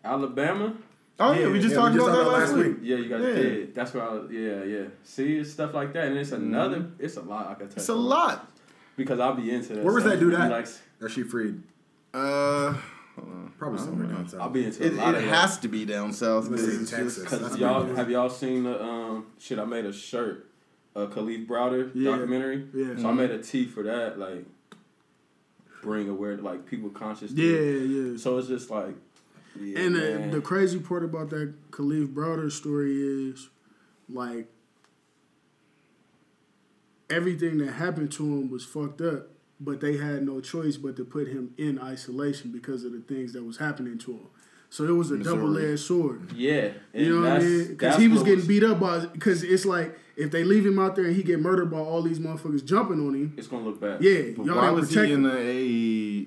Alabama? Oh yeah, we just talked about that last week. Yeah, you guys Yeah. did. That's where I was. Yeah, yeah. See, it's stuff like that, and it's another. It's a lot. I can tell. It's a lot. because I'll be into that. Where was stuff. that dude at? Like, Or she freed? Uh, Probably somewhere down south. I'll be into it, a lot it of that. has to be down south. Let's say 'cause Texas. just- Cause y'all have y'all seen the um shit? I made a shirt, a Kalief Browder Yeah. documentary. Yeah. So I made a tee for that, like bring aware like people conscious. to Yeah, yeah. So it's just like, yeah, And man. the, the crazy part about that Kalief Browder story is, like, everything that happened to him was fucked up, but they had no choice but to put him in isolation because of the things that was happening to him. So it was a double edged sword. Yeah, You know what I mean? Because he was what getting beat up by. Because it's like if they leave him out there and he get murdered by all these motherfuckers jumping on him. It's gonna look bad. Yeah, But y'all why didn't was protect he him. in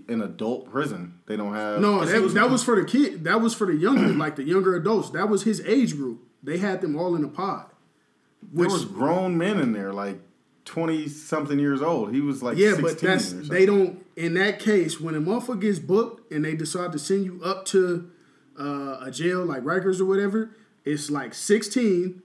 a an adult prison? They don't have No, that, was- that was for the kid. That was for the younger, like the younger adults. That was his age group. They had them all in a pod. There was grown men in there, like twenty something years old. He was like yeah, 16 but that's or they don't. In that case, when a motherfucker gets booked and they decide to send you up to uh, a jail like Rikers or whatever, it's like sixteen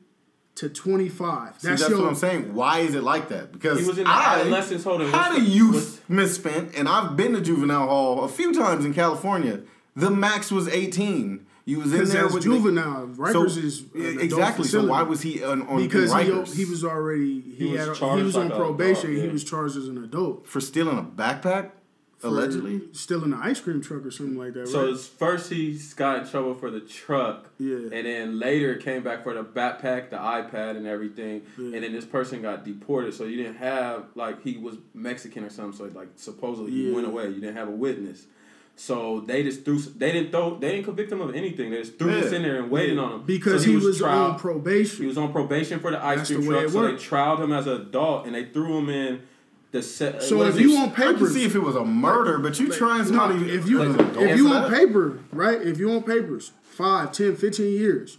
to twenty five. See, that's, what I'm saying. Why is it like that? Because He was in the I adolescence holding- had what's a youth misspent, and I've been to juvenile hall a few times in California. The max was 18. You was in there that's with juvenile. So, Rikers is an adult exactly. So why was he on, on because in he, he was already he, He was had he was on like a probation. adult, He was charged as an adult. for stealing a backpack? for allegedly. stealing an ice cream truck or something like that. So right? it's first he got in trouble for the truck, Yeah. and then later came back for the backpack, the iPad, and everything. Yeah. And then this person got deported, so you didn't have like he was Mexican or something. So like supposedly he went away. You didn't have a witness. So they just threw. They didn't throw. They didn't convict him of anything. They just threw Yeah. us in there and waited on him because So he, was, trial- on probation. He was on probation for the ice That's cream the way truck, it so they worked. trialed him as an adult, and they threw him in the set. Uh, so if you it? on I can papers, see if it was a murder, but you trying no, somebody if you as an adult if you for on paper, right? If you on papers, five, 10, 15 years.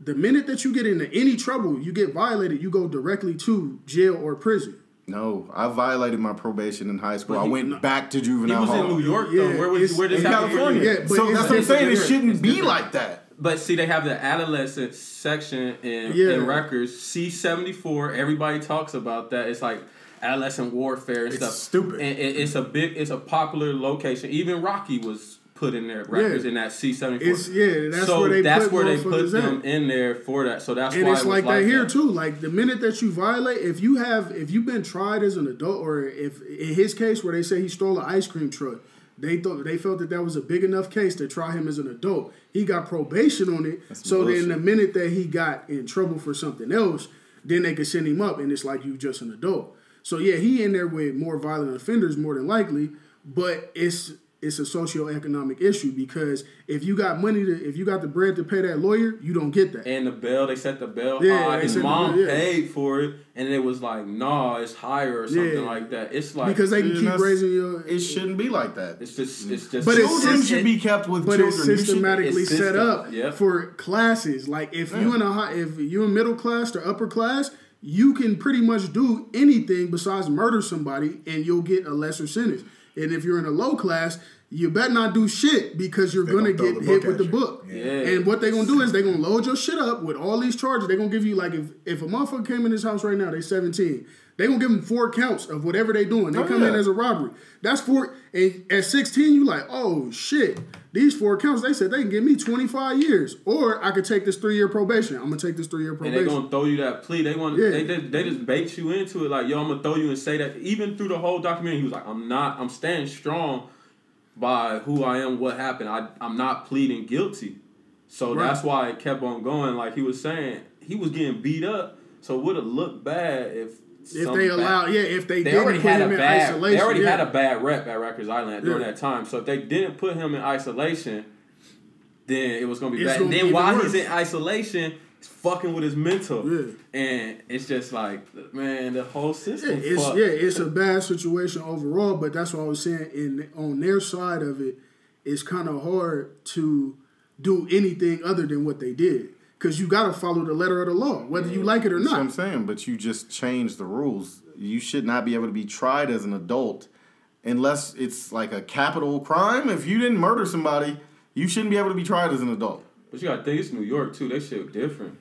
The minute that you get into any trouble, you get violated, you go directly to jail or prison. No, I violated my probation in high school. But I went back to juvenile. He juvenile was in. New York Yeah, though. Where was it's- where this in happened? California. Yeah, but so that's what I'm saying. It shouldn't It's be different. like that. But see, they have the adolescent section in, Yeah. in Rikers. C seventy four. Everybody talks about that. It's like adolescent warfare and It's stuff. stupid. And it, it's a big. It's a popular location. Even Rocky was put in there. Rikers Yeah. in that C seventy four. Yeah, that's so where they that's put where they put them at. in there for that. So that's and why it's it was like that here that. too. Like the minute that you violate, if you have, if you've been tried as an adult, or if in his case where they say he stole an ice cream truck, they thought they felt that that was a big enough case to try him as an adult. He got probation on it. That's so then the minute that he got in trouble for something else, then they could send him up, and it's like you just an adult. So yeah, he in there with more violent offenders more than likely, but it's it's a socioeconomic issue because if you got money to if you got the bread to pay that lawyer, you don't get that. And the bill, they set the bill Yeah, high. His mom bill, yeah. paid for it, and it was like, nah, it's higher or something Yeah. like that. It's like because they can keep raising your. It shouldn't be like that. it's just, it's just. But it's Children just- should be kept with but children. it's You should- systematically it's set up yeah. for classes. Like if you Yeah. in a high, if you're in middle class or upper class, you can pretty much do anything besides murder somebody, and you'll get a lesser sentence. And if you're in a low class, you better not do shit because you're gonna, gonna get hit book with the you. book. Yeah. And what they gonna do is they gonna load your shit up with all these charges. They gonna give you like if if a motherfucker came in this house right now, they 17. They gonna give them four counts of whatever they doing. They Oh, come in as a robbery. That's four. And at 16, you like, oh shit. These four counts, they said they can give me 25 years, or I could take this three year probation. I'm gonna take this three year and probation. they gonna throw you that plea. They want Yeah. they, they they just bait you into it. Like yo, I'm gonna throw you and say that. Even through the whole documentary, he was like, I'm not. I'm staying strong by who I am, what happened. I I'm not pleading guilty. So Right. that's why it kept on going. Like he was saying, he was getting beat up. So it would have looked bad if if they allow, yeah, if they, they didn't put him in bad isolation, they already yeah. had a bad rep at Rikers Island during Yeah. that time. So if they didn't put him in isolation, then it was gonna be It's bad. And then while worse. he's in isolation, he's fucking with his mental. Yeah. And it's just like, man, the whole Yeah, system. it's yeah, it's a bad situation overall. But that's what I was saying. In on their side of it, it's kind of hard to do anything other than what they did because you got to follow the letter of the law, whether you like it or not. That's what I'm saying. But you just change the rules. You should not be able to be tried as an adult unless it's like a capital crime. If you didn't murder somebody, you shouldn't be able to be tried as an adult. But you gotta think it's New York too. They shit different.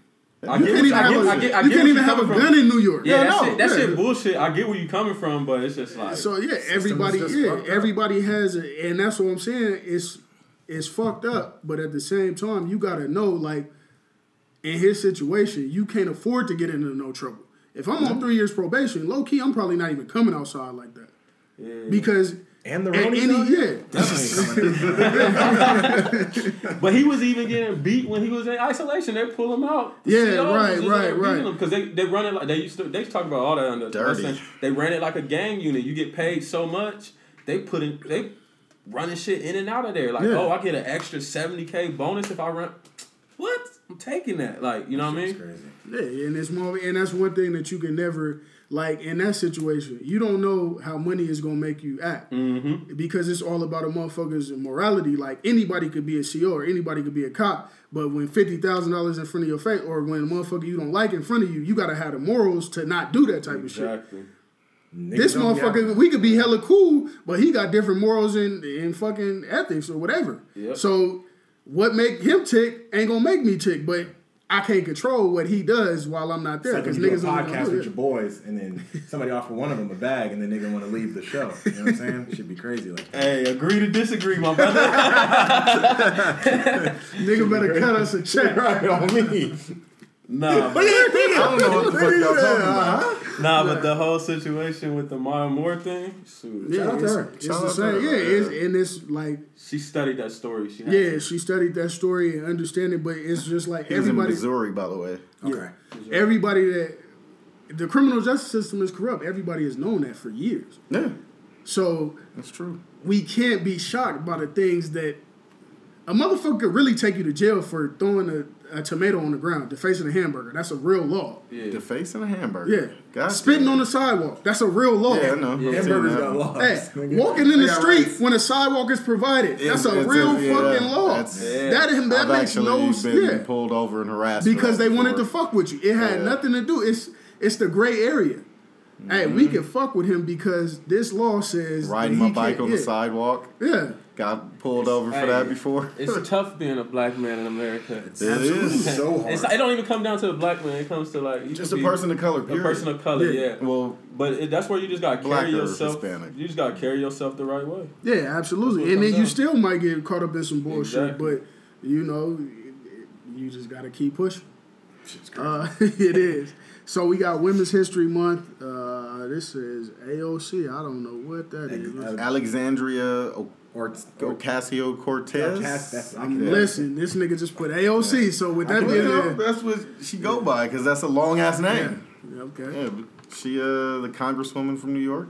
I You get can't what- even I have get- get- you can't even have a gun in New York. Yeah, Yeah, that, no, shit, that yeah. shit bullshit. I get where you're coming from, but it's just like So yeah, everybody, just yeah, fucked up. everybody has it, and that's what I'm saying. It's it's fucked up, but at the same time, you gotta know, like, in his situation, you can't afford to get into no trouble. If I'm on three years probation, low key, I'm probably not even coming outside like that yeah. because And the And any on yeah. it? Definitely coming. <laughs> But he was even getting beat when he was in isolation. They pull him out. Yeah, CEOs right, right, right. Because they they run it like they used to. They talk about all that under Dirty. wrestling. They ran it like a gang unit. You get paid so much. They put in they running shit in and out of there. Like Yeah. oh, I get an extra seventy k bonus if I run. What? I'm taking that. Like you know what I mean? crazy. Yeah, and it's more, and that's one thing that you can never like in that situation. You don't know how money is gonna make you act Mm-hmm. because it's all about a motherfucker's morality. Like anybody could be a CEO or anybody could be a cop, but when fifty thousand dollars in front of your face or when a motherfucker you don't like in front of you, you gotta have the morals to not do that type of shit. Exactly. This Niggas don't be motherfucker, we could be hella cool, but he got different morals and, and fucking ethics or whatever. Yep. So what make him tick ain't gonna make me tick, but I can't control what he does while I'm not there It's like because when you do a don't podcast do with your boys, and then somebody offer one of them a bag, and then they're want to leave the show. You know what I'm saying? Should be crazy like that. Hey, agree to disagree, my brother. <laughs> <laughs> Nigga better cut us a check. right on me. Nah, but, I don't know what the fuck y'all talking about. nah, but the whole situation with the Maya Moore thing, shoot, Yeah, Shout out to it's, her. it's Shout the out to same. her, Yeah, it's, and it's like she studied that story. She had yeah, to. she studied that story and understand it, but it's just like He's in everybody. Missouri, by the way. Okay. Everybody that the criminal justice system is corrupt. Everybody has known that for years. Yeah, So that's true. we can't be shocked by the things that a motherfucker could really take you to jail for throwing a, a tomato on the ground, defacing a hamburger. That's a real law. Yeah. The face and a hamburger. Yeah. Gotcha. Spitting on the sidewalk. That's a real law. Yeah, I know. Yeah. Hamburgers that got one. laws. Hey, walking in the street rights. when a sidewalk is provided. That's a it's real yeah, fucking law. that's- Yeah. That, that I've makes actually no been sense. Yeah. pulled over and harassed because they that wanted to fuck with you. It had Yeah. nothing to do. It's it's the gray area. Hey, we Mm-hmm. can fuck with him because this law says riding my bike can't- on yeah. the sidewalk. Yeah, Got pulled over for Hey, that before. It's <laughs> tough being a black man in America. It is. so hard. It's, it don't even come down to a black man. It comes to like you Just a person of color. a person of color. Yeah. Yeah. Well, But it, that's where you just gotta carry yourself. Hispanic. You just gotta carry yourself the right way. yeah, absolutely. And then comes you still might get caught up in some bullshit, Exactly. but you know, you just got to keep pushing. Uh, <laughs> it is. So we got Women's History Month. Uh, this is AOC. I don't know what that is. Uh, Alexandria O- or, Ocasio Cortez. I I'm can- listen. This nigga just put AOC. So with that Well, being you know, that's what she go by because that's a long ass yeah, name. okay. Yeah, but she uh the congresswoman from New York.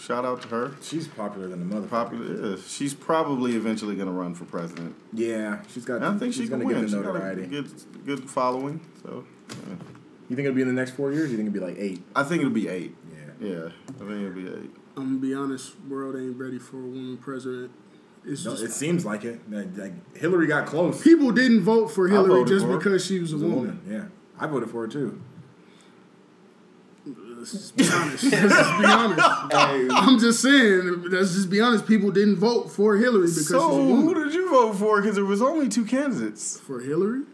Shout out to her. She's popular than the mother. Popular. Yeah, she's probably eventually gonna run for president. Yeah, she's got. I think she's she can gonna win. get She the got a notoriety. good good following. So yeah. You think it'll be in the next four years? Or you think it'll be like eight? I think it'll be eight. Yeah. Yeah, I think it'll be eight. I'm gonna be honest. World ain't ready for a woman president. It's No, just it seems like it. Like, like Hillary got close. people didn't vote for Hillary just for because she was a She's a woman. woman. Yeah, I voted for her too. Let's just be honest. Let's just be honest. <laughs> I'm just saying. Let's just be honest. People didn't vote for Hillary because So she's a who did you vote for? Because there was only two candidates. For Hillary,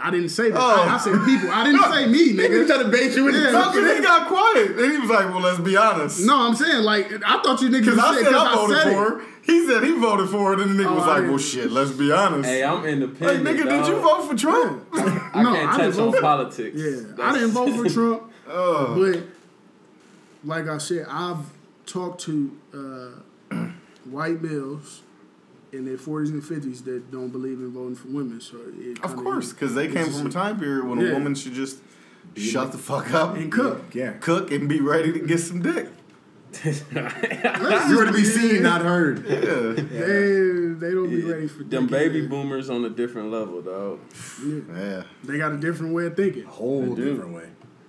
I didn't say that. Oh. I, I said people. I didn't say me, nigga. trying to bait you with Yeah. That's when he got quiet. And he was like, well, let's be honest. No, I'm saying like I thought you niggas Because I said said 'cause I voted said for her. He said he voted for it, and the nigga Oh, was I like, didn't- well, shit, let's be honest. Hey, I'm like, independent. nigga, did you vote for Trump? I <laughs> No, can't I touch didn't vote on for- politics. Yeah, I didn't vote for <laughs> Trump, Ugh. but like I said, I've talked to uh, <clears throat> white males in their 40s and 50s that don't believe in voting for women. So it Of course, because they came from a time period when Yeah. a woman should just shut the fuck up and cook. Yeah. cook, and be ready to get some dick. <laughs> You were to be seen, not heard. Yeah. They they don't be ready for Them baby either. boomers on a different level, though. yeah. They got a different way of thinking. A whole different way.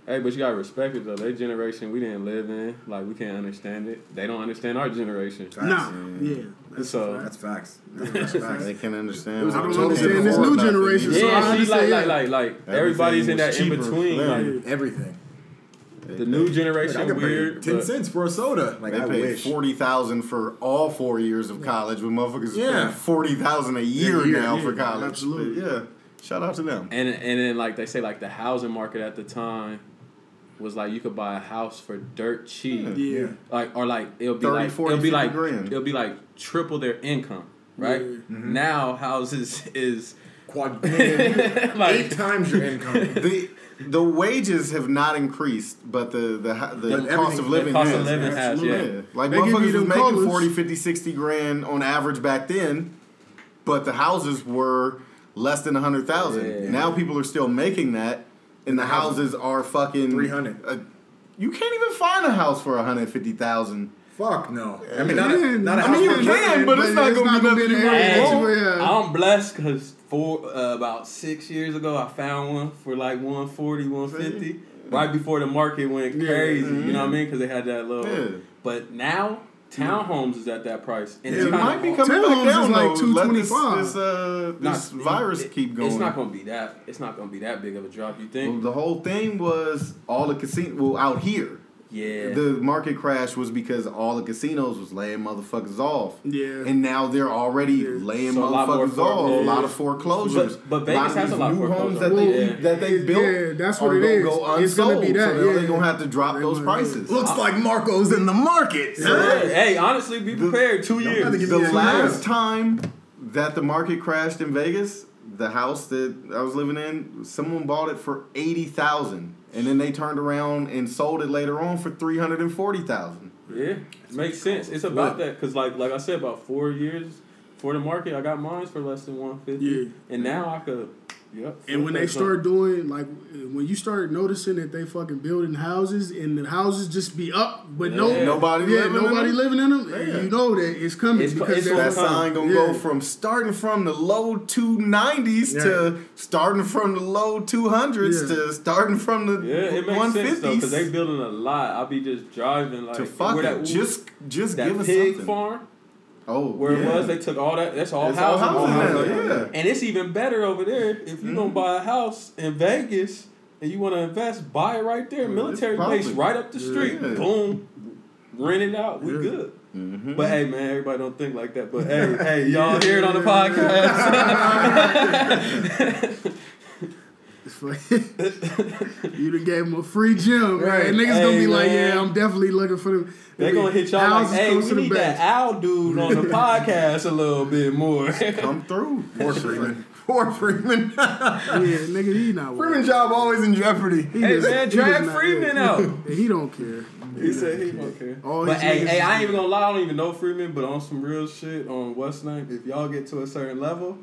Hey, but you gotta respect it though. Their generation we didn't live in, like we can't understand it. They don't understand our generation. Facts. Nah, yeah. That's So- a. That's facts. That's facts. They can understand. It was what I don't understand this new generation, Yeah, So I see, like, understand. like, like, like everybody's in that in between. Like. Everything. the new Like, I generation could pay weird. ten cents for a soda. Like They I paid wish. forty thousand for all four years of college, when motherfuckers Yeah. yeah. forty thousand a year, A year, now yeah, for college. absolutely. But yeah, shout out to them. And and then like they say like the housing market at the time was like you could buy a house for dirt cheap. Yeah. Like or like it'll be 30, like 40, it'll be like grand. it'll be like triple their income, right? Yeah. Now houses is quad <laughs> Like- eight times your income. <laughs> the the wages have not increased, but the the ha- the cost of everything- living cost has. of living has, yeah. Yeah. Like They you motherfuckers was making colors. 40, 50, 60 grand on average back then, but the houses were less than 100,000. Yeah. Now people are still making that and the houses are fucking 300. Uh, you can't even find a house for 150,000. Fuck no. I mean, not a, Yeah, not a I house mean, you can, living, but it's not gonna be nothing in the you area want. where, Hey, I'm blessed because for uh, about six years ago, I found one for like 140, 150, right before the market went Yeah. crazy. You know what I mean? Because they had that little. Yeah. But now townhomes is at that price, and It it's might kind be of. coming Townhomes back down is like though. Let this, 225. this, uh, this not- virus it- keep going. It's not gonna be that. It's not gonna be that big of a drop. You think? Well, the whole thing was all the casino. Well, out here, yeah. the market crash was because all the casinos was laying motherfuckers off. Yeah. And now they're already Yeah. laying So a lot more motherfuckers for- off. yeah. A lot of foreclosures. But- but Vegas lot of has a lot of new homes that they Yeah. that they built. Yeah, that's are what it gonna. Go unsold, It's gonna be that, So they're gonna have to drop They those gonna- prices. Looks like Marco's in the market. So, hey, honestly, be prepared. Two years. to The last time that the market crashed in Vegas, the house that I was living in, someone bought it for eighty thousand, and then they turned around and sold it later on for three hundred and forty thousand. Yeah, makes sense. It's about that because, like, like I said, about four years for the market, I got mine for less than one fifty. Yeah. and now I could. Yep. And when they start doing like when you start noticing that they fucking building houses and the houses just be up, but no Nobody yeah, living in nobody them? living in them, Yeah. you know that it's coming It's because it's they're- That sign gonna Yeah. go from starting from the low two nineties Yeah. to starting from the low two hundreds Yeah. to starting from the Yeah, it makes one sense though because they building a lot. I'll be just driving like to fuck where it. that, Just just that give us pig something. farm Oh, where yeah. it was. They took all that. That's all It's all houses. houses now, yeah. And it's even better over there if you're going to buy a house in Vegas and you want to invest, buy it right there. Military base right up the street. Yeah. Boom, rent it out. We good. Mhm. But hey, man, everybody don't think like that. But hey, hey, y'all hear it on the <laughs> podcast. <laughs> <laughs> It's like- <laughs> you done gave them a free gym, right? Right. Niggas gonna Hey, be like, yeah, I'm definitely looking for them. They gonna hit y'all like, hey, we the need that base. Al dude on the <laughs> podcast a little bit more. Come through. Poor <laughs> Freeman. Poor Freeman. Yeah, nigga, he not worried. Freeman's job always in jeopardy. He hey just- man, he drag Freeman yeah. out. He don't care. He said he don't care. All but hey, hey, I ain't even gonna lie, I don't even know Freeman, but on some real shit on West Ninth, if y'all get to a certain level,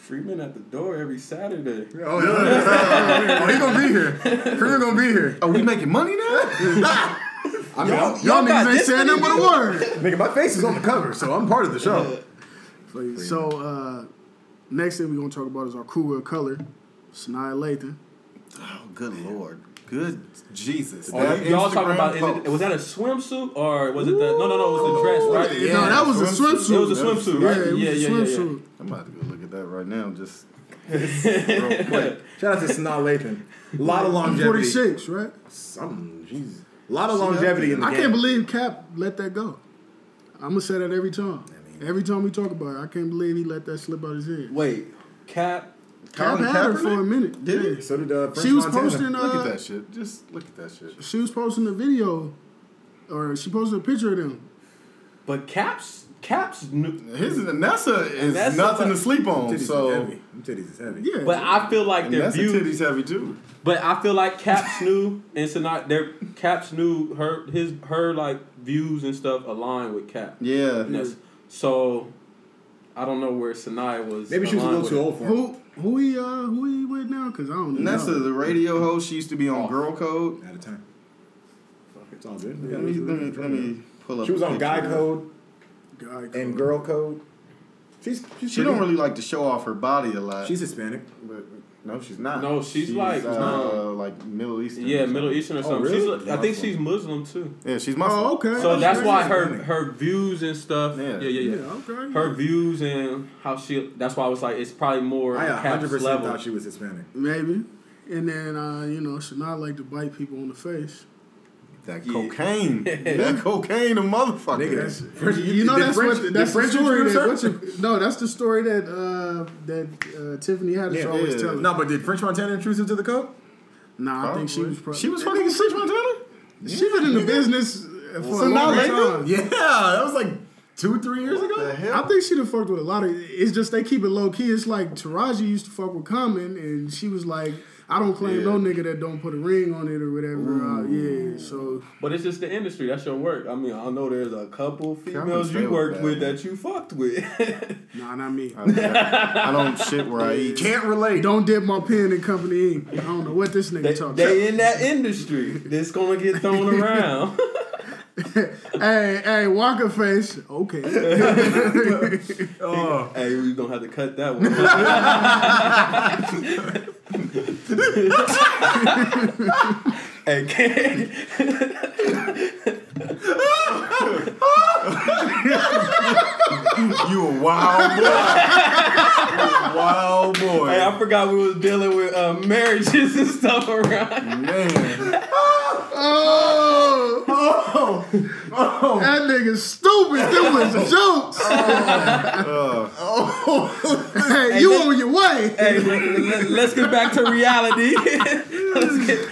Freeman at the door every Saturday. Oh, yeah. oh, he gonna be here. Freeman gonna be here. Are we making money now? <laughs> I mean, Y'all- I'm- Y'all niggas ain't saying many nothing but a word. nigga, my face is on the cover, so I'm part of the show. So uh, next thing we're gonna talk about is our cool of color, Sanaya Lathan. Oh, good lord. Good Jesus. Oh, That y'all talking about is it, was that a swimsuit or was it the no no no it was the dress right? Yeah, no, that was a swimsuit. swimsuit. It was a swimsuit, Yeah, right? it was Yeah, a yeah, yeah, yeah. I'm about to go look at that right now. Just <laughs> Real quick. Shout out to Sanaa Lathan. A lot of longevity. Forty six, right? Some, Jesus. A lot of longevity in the I game. can't believe Cap let that go. I'm gonna say that every time. Every time we talk about it, I can't believe he let that slip out his head. Wait, Cap. Cap Colin had her for a minute. Did he? Yeah. So did uh, She was Montana. posting. look Uh, at that shit. Just look at that shit. She was posting a video, or she posted a picture of them. But Cap's Cap's new. His Nessa is Nessa- nothing to sleep on. Titties is So heavy. Titties is heavy. Yeah, But I feel like and their Nessa views. titties heavy too. But I feel like Caps knew and Sanaa their Caps knew her his her like views and stuff align with Cap. Yeah. And So I don't know where Sanaya was. Maybe she was a little too old for him. who who he uh who he with now? Cause I don't know. Nessa, the radio host, she used to be on Oh. Girl Code. At a time. Fuck, It's all good. Let me, let me, let me pull up. She was a on picture. Guy Code guy and Girl Code. She's she's She pretty. don't really like to show off her body a lot. She's Hispanic. but no, she's not. No, she's like, uh, like Middle Eastern. Yeah, Middle. Eastern or something. Oh, really? She's, I think she's Muslim too. Yeah, she's Muslim. Oh, okay. So that's she's why her Hispanic. her views and stuff. Yeah. Yeah, yeah, yeah. Yeah, okay. Her views and how she. That's why I was like, it's probably more I 100 percent level. thought she was Hispanic. Maybe. And then uh, you know, Sanaa like to bite people on the face. That Yeah. cocaine. <laughs> that cocaine, a motherfucker. Nigga, that's, French- You know did that's French- what that's the French story that what's your, no that's the story that uh, that uh, Tiffany Haddish Yeah, always yeah. telling. No, but did French Montana introduce to the code? nah, I think she was probably She was fucking French Montana. she been in the business for So a now long later? time. Yeah, that was like two, three years ago. The I think she done fucked with a lot of. It's just they keep it low key. It's like Taraji used to fuck with Common, and she was like, "I don't claim no nigga that don't put a ring on it or whatever." Uh, yeah, so But it's just the industry. That's your work. I mean, I know there's a couple females you worked that. with that you fucked with. <laughs> nah, not me. I don't shit where I eat. Can't relate. Don't dip my pen in company ink. I don't know what this nigga they, talking. they in that industry. This gonna get thrown <laughs> around. <laughs> <laughs> hey, hey, Walker face. Okay. <laughs> Oh, hey, we gonna have to cut that one. hey, can, You a wild boy. A wild boy. hey, I forgot we was dealing with uh, marriages and stuff around. Man. <laughs> oh, oh, that nigga stupid. Them was jokes. Uh, hey, you on your way. Hey, let, us get back to reality. <laughs> let's get,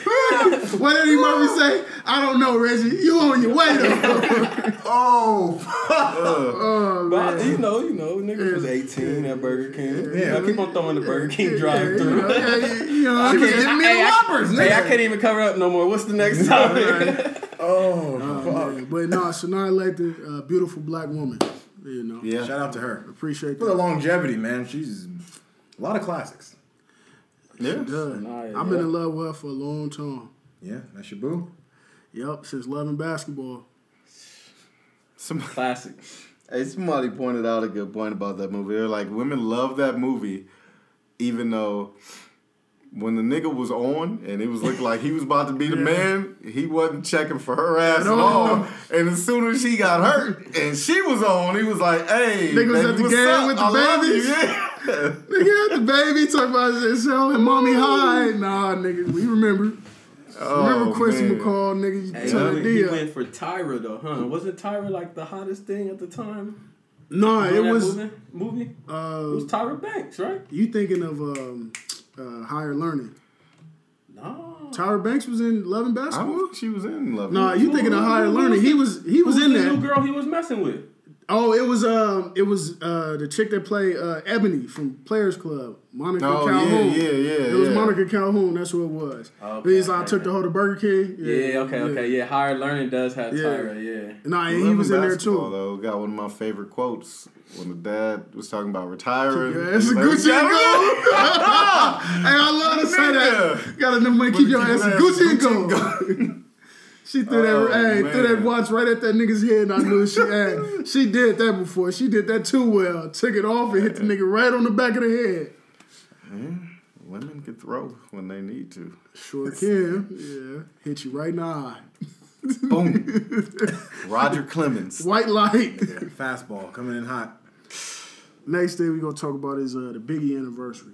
What did he mommy say? I don't know, Reggie. You on your way though. <laughs> <laughs> oh, <laughs> oh but man. you know, you know, nigga was 18 at Burger King. Yeah. I keep on throwing the Burger King Yeah, drive through. know, yeah, you know, I She was can't- giving me the Hey, I- whoppers, Hey, I can't even cover up no more. What's the next topic? oh, Oh, fuck. man. But no, Sanaa elected a beautiful black woman. You know, yeah. Shout out to her appreciate for the longevity, man. She's a lot of classics. Yeah. Yeah. Sanaa, I've been yeah. in love with her for a long time. Yeah, that's your boo. Yep, since loving basketball. Some, Classic. hey, somebody pointed out a good point about that movie. They're like, women love that movie, even though when the nigga was on and it was looking like he was about to be the <laughs> man, he wasn't checking for her ass at all. And as soon as she got hurt and she was on, he was like, hey, Nigga was baby, at the game up? with the I love you." babies? Yeah. Nigga had the baby talking about his show and mommy high. Nah, nigga, we remember. Remember Oh, Quincy man. McCall, nigga, you Hey, tell he, he deal. went for Tyra though, huh? Wasn't Tyra like the hottest thing at the time? No, it was. movie. movie? It Uh, was Tyra Banks, right? you thinking of um, uh, higher learning? No. Tyra Banks was in Love and I Basketball. she was in love. No, you thinking of higher learning? He was he was Who in the new that. girl he was messing with? Oh, it was um, it was uh, the chick that played uh, Ebony from Players Club, Monica Oh, yeah, Calhoun. yeah, yeah, It was yeah. Monica Calhoun. That's who it was. Okay, He's like, I took the whole to Burger King. Yeah, okay, okay, yeah. Higher learning does have Yeah. Tyra, yeah. Nah, and he was in there too. Though got one of my favorite quotes when the dad was talking about retiring. Yeah, it's a He's like, Gucci and "Yeah, gold. hey, I love to say that. Gotta know man, keep your ass in Gucci and gold. <laughs> Gucci She threw that, Oh, hey, threw that man. watch right at that nigga's head, and I knew she had. <laughs> She did that before. She did that too well. Took it off and hit the nigga right on the back of the head. Man, Women can throw when they need to. Sure can. Yeah, hit you right in the eye. <laughs> Boom. Roger Clemens. White light. Fastball coming in hot. Next thing we're gonna talk about is uh, the Biggie anniversary.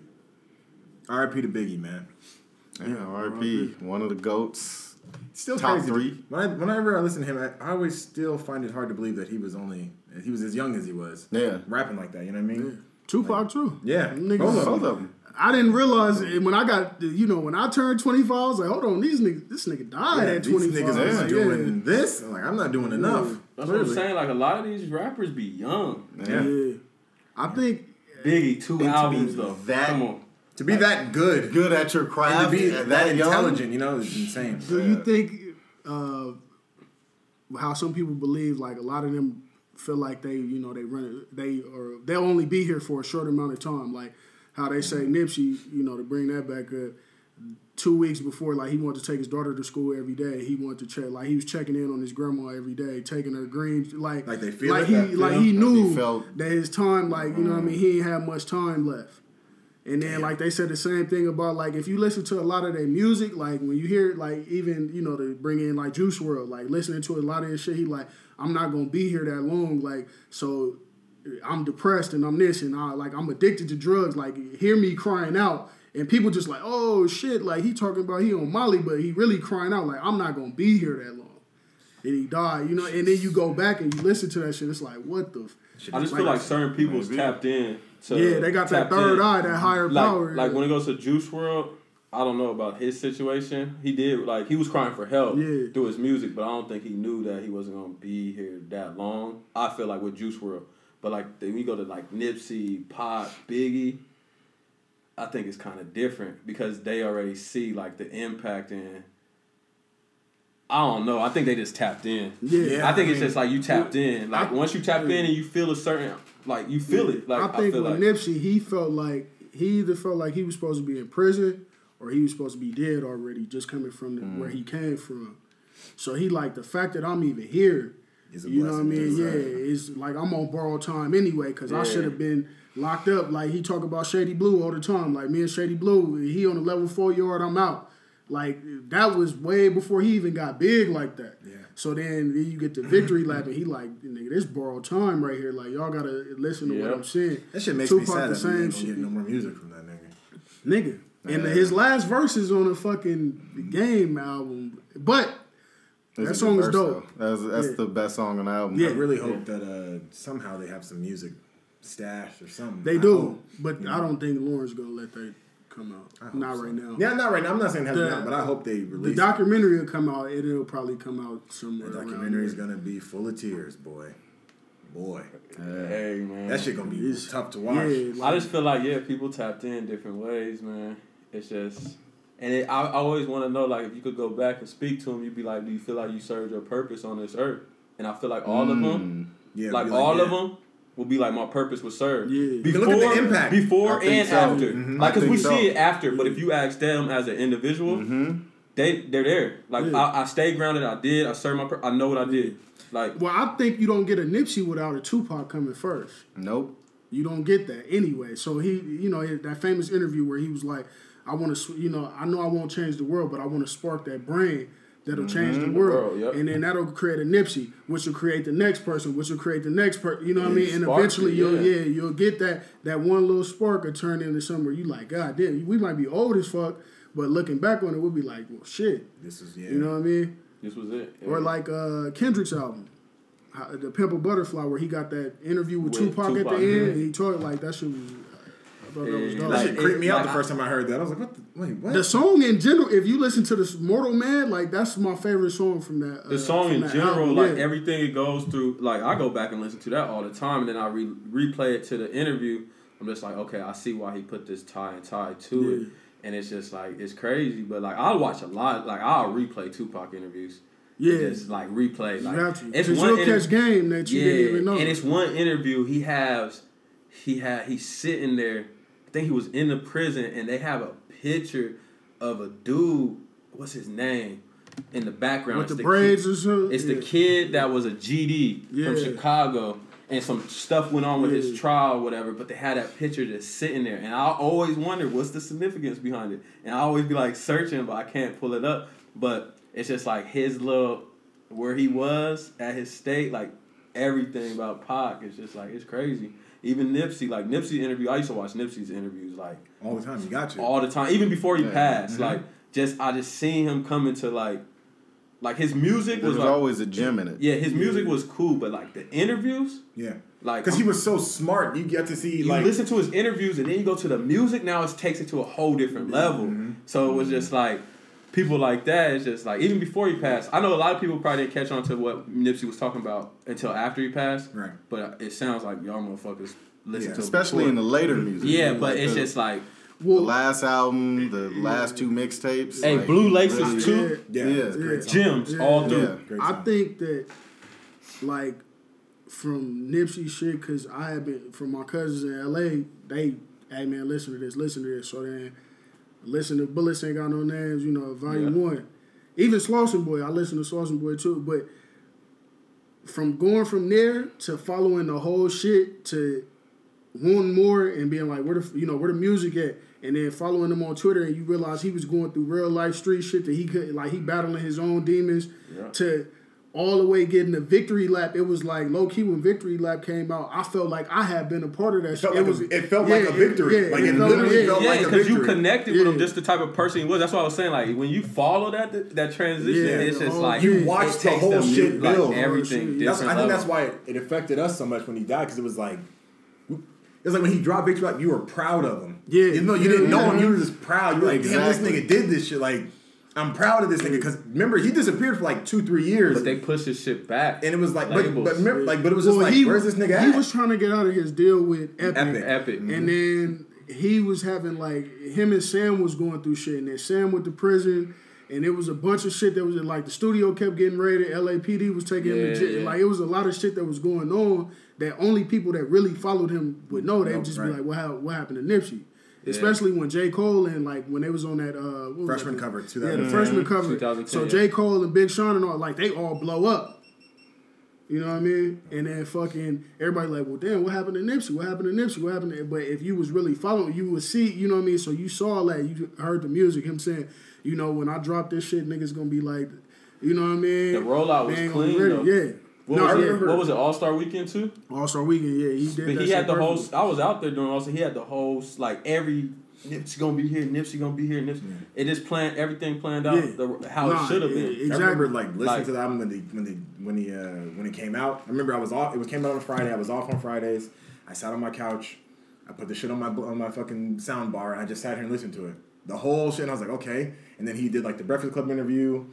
R.I.P. to Biggie, man. Yeah, R.I.P. One of the goats. Still Top crazy. three. When I, whenever I listen to him, I, I always still find it hard to believe that he was only he was as young as he was. Yeah. rapping like that. You know what I mean? Tupac too. Yeah, Niggas- both of Both them. of them. I didn't realize it when I got you know when I turned twenty five. I was like, hold on, these niggas, this nigga died Yeah, at these twenty niggas five. is Yeah. doing this. I'm like, I'm not doing enough. That's what I'm saying. Like a lot of these rappers be young. Yeah. Yeah. I think Biggie, two And to be albums though. that- Come on. To be that good, Good at your and craft. to be at that young. intelligent, you know, is insane. Do you think uh, how some people believe like a lot of them feel like they you know they run they or they'll only be here for a short amount of time like how they say Nipsey you know to bring that back up two weeks before like he wanted to take his daughter to school every day he wanted to check like he was checking in on his grandma every day taking her green like Like they feel like it, he that like feel, he like knew he felt- that his time like you know what I mean he ain't have much time left and then like they said the same thing about like if you listen to a lot of their music, like when you hear like even you know to bring in like Juice WRLD, like listening to a lot of his shit, he like I'm not gonna be here that long, like so I'm depressed and I'm this and I like I'm addicted to drugs. Like hear me crying out and people just like oh shit, like he talking about he on Molly, but he really crying out like I'm not gonna be here that long. And he died, you know. And then you go back and you listen to that shit. It's like what the. F- I just feel like certain people's tapped in. To, yeah, they got that third in. eye, that higher Like, power. like when it goes to Juice WRLD, I don't know about his situation. He did like he was crying for help Yeah. through his music, but I don't think he knew that he wasn't gonna be here that long. I feel like with Juice WRLD, but like then we go to like Nipsey, Pop, Biggie. I think it's kind of different because they already see like the impact and. I don't know. I think they just tapped in. Yeah. Yeah. I think I it's just like you tapped in. Like I- once you tap in and you feel a certain, like you feel it. Like I think feel with like Nipsey, he felt like he either felt like he was supposed to be in prison or he was supposed to be dead already, just coming from the, Mm. where he came from. So he like the fact that I'm even here. Is You know what I mean? Yeah, it's like I'm on borrowed time anyway because I should have been locked up. Like he talk about Shady Blue all the time. Like me and Shady Blue, he on the level four yard, I'm out. Like that was way before he even got big like that. Yeah. So then, then you get the victory lap, and he like, nigga, this borrowed time right here. Like y'all gotta listen to what I'm saying. That shit makes me Tupac sad the that same ain't shit. get no more music from that nigga. nigga. And Yeah. his last verses on the fucking game album, but It's That a song is dope. though. That's that's Yeah. the best song on the album. Yeah. I really hope that uh, somehow they have some music stashed or something. they I do. hope. But I don't think Lauren's gonna let that come out. Not so. right now. Yeah, not right now. I'm not saying it hasn't The- come out, but I hope they The release. it. documentary will come out. and It'll probably come out somewhere. The documentary is gonna be full of tears, boy. Boy, hey man, that shit gonna be It's- tough to watch. Yeah, I just feel like yeah, people tapped in different ways, man. It's just, and it, I, I always want to know like if you could go back and speak to them, you'd be like, do you feel like you served your purpose on this earth? And I feel like all of them, Mm. Yeah, like be all yeah. of them, will be like my purpose was served. Yeah. Before, Look at the impact. before I and so. after. Mhm. Like, cause we so. see it after, but if you ask them as an individual, Mm-hmm. they they're there. Like Yeah. I, I stayed grounded. I did. I served my. pur- I know what I did. Like well, I think you don't get a Nipsey without a Tupac coming first. Nope. You don't get that anyway. So he, you know, that famous interview where he was like, "I want to, you know, I know I won't change the world, but I want to spark that brain that'll change the mm-hmm. world, world, yep. and then that'll create a Nipsey, which will create the next person, which will create the next person. You know what I mean? Mm, and eventually, it, you'll yeah. yeah, you'll get that that one little spark will turn into somewhere you like, God damn, we might be old as fuck, but looking back on it, we'll be like, well, shit. This is yeah. You know what I mean? this was it. Or like uh, Kendrick's album, how- To Pimp a Butterfly, where he got that interview with, With Tupac, at the end, yeah. and he talked like that shit was. I that was Yeah, dope. that like, shit creeped me out like, the first time I heard that. I was like, what? The, wait, what? the song in general, if you listen to this Mortal Man, like that's my favorite song from that. Uh, the song in general, album, like yeah. everything it goes through, like I go back and listen to that all the time, and then I re- replay it to the interview. I'm just like, okay, I see why he put this tie and tie to it, and it's just like it's crazy. But like I'll watch a lot, like I'll replay Tupac interviews. yeah, just like replay. you Like got it's Because one inter- catch game that you didn't even know. and it's one interview he has. He had he's sitting there. Think he was in the prison, and they have a picture of a dude. What's his name? In the background, with It's the kid- braids or something. it's yeah. the kid that was a GD Yeah. from Chicago, and some stuff went on with Yeah. his trial, or whatever. But they had that picture just sitting there, and I always wonder what's the significance behind it. And I always be like searching, but I can't pull it up. But it's just like his little where he was at his state, like everything about Pac. It's just like it's crazy. Even Nipsey, like Nipsey interview, I used to watch Nipsey's interviews like all the time. You got to. all the time, even before he Yeah. passed. Mhm. Like just I just seen him come into like like his music There's was like always a gem in it. yeah, his music was cool, but like the interviews, yeah, like because he was so smart. You get to see you like listen to his interviews and then you go to the music. Now it takes it to a whole different level. Mm-hmm. So it was just like people like that. It's just like even before he passed. I know a lot of people probably didn't catch on to what Nipsey was talking about until after he passed. Right. But it sounds like y'all motherfuckers listen Yeah, to it Especially in the later music. yeah, but Like it's the, just like the last album, the last two mixtapes. hey, like, Blue Laces really- too. yeah, Yeah. it's a. Gems Yeah. all through. Yeah. I think that like from Nipsey shit, cause I have been from my cousins in LA. They, hey man, listen to this, listen to this. So then, listen to Bullets ain't got no names. You know, Volume Yeah. One. Even Slauson Boy, I listen to Slauson Boy too. But from going from there to following the whole shit to one more and being like, where the you know where the music at, and then following him on Twitter, and you realize he was going through real life street shit that he could like he battling his own demons Yeah. to all the way getting the victory lap. It was like low key when victory lap came out. I felt like I had been a part of that. It felt shit. like was a- it felt like a victory. Like, it felt- literally felt Yeah, like a because you victory. connected with him, just the type of person he was. That's what I was saying. Like when you follow that that transition, Yeah, it's just whole like. You watched it the takes whole them shit like build. everything That's- That's. I think level. that's why it affected us so much when he died because it was like It was like when he dropped victory, like you were proud of him. Yeah. even though you Yeah, didn't know yeah. him, you were just proud. You were like, damn, this nigga did this shit. Like, I'm proud of this nigga because remember he disappeared for like two, three years, But they pushed his shit back. and it was like, but, Labels. but remember, like, but it was just Well, like, he- where's this nigga He at? was trying to get out of his deal with Epic, Epic. Epic. and mm-hmm. then he was having like him and Sam was going through shit, and then Sam went to prison. And it was a bunch of shit that was like the studio kept getting raided. LAPD was taking him Yeah, to jail. yeah. Like it was a lot of shit that was going on that only people that really followed him would know. They'd Nope, just right. be like, "What hap- what happened to Nipsey?" Especially when J Cole and like when they was on that uh, what Freshman that? cover, Yeah, the 2010. freshman cover. 2010, So yeah. J Cole and Big Sean and all like they all blow up. You know what I mean? And then fucking everybody like, well, damn, what happened to Nipsey? What happened to Nipsey? What happened to? But if you was really following, you would see. You know what I mean? So you saw that. You heard the music. Him saying, you know, when I drop this shit, niggas gonna be like, you know what I mean? The rollout was They ain't gonna be clean, though. Yeah. What, no, was yeah. it, what was it? All Star Weekend too. All Star Weekend, yeah, he did. But that he had the whole. I was out there doing also. He had the whole like every Nipsey gonna be here. Nipsey gonna be here. Nipsey. It just planned everything planned out Yeah. the, how Nah, it should have yeah, been. Exactly. I remember like listening Like- to the album when they when they when he uh, when it came out. I remember I was off. It was came out on Friday. I was off on Fridays. I sat on my couch. I put the shit on my on my fucking sound bar and I just sat here and listened to it. The whole shit. And I was like, okay. And then he did like the Breakfast Club interview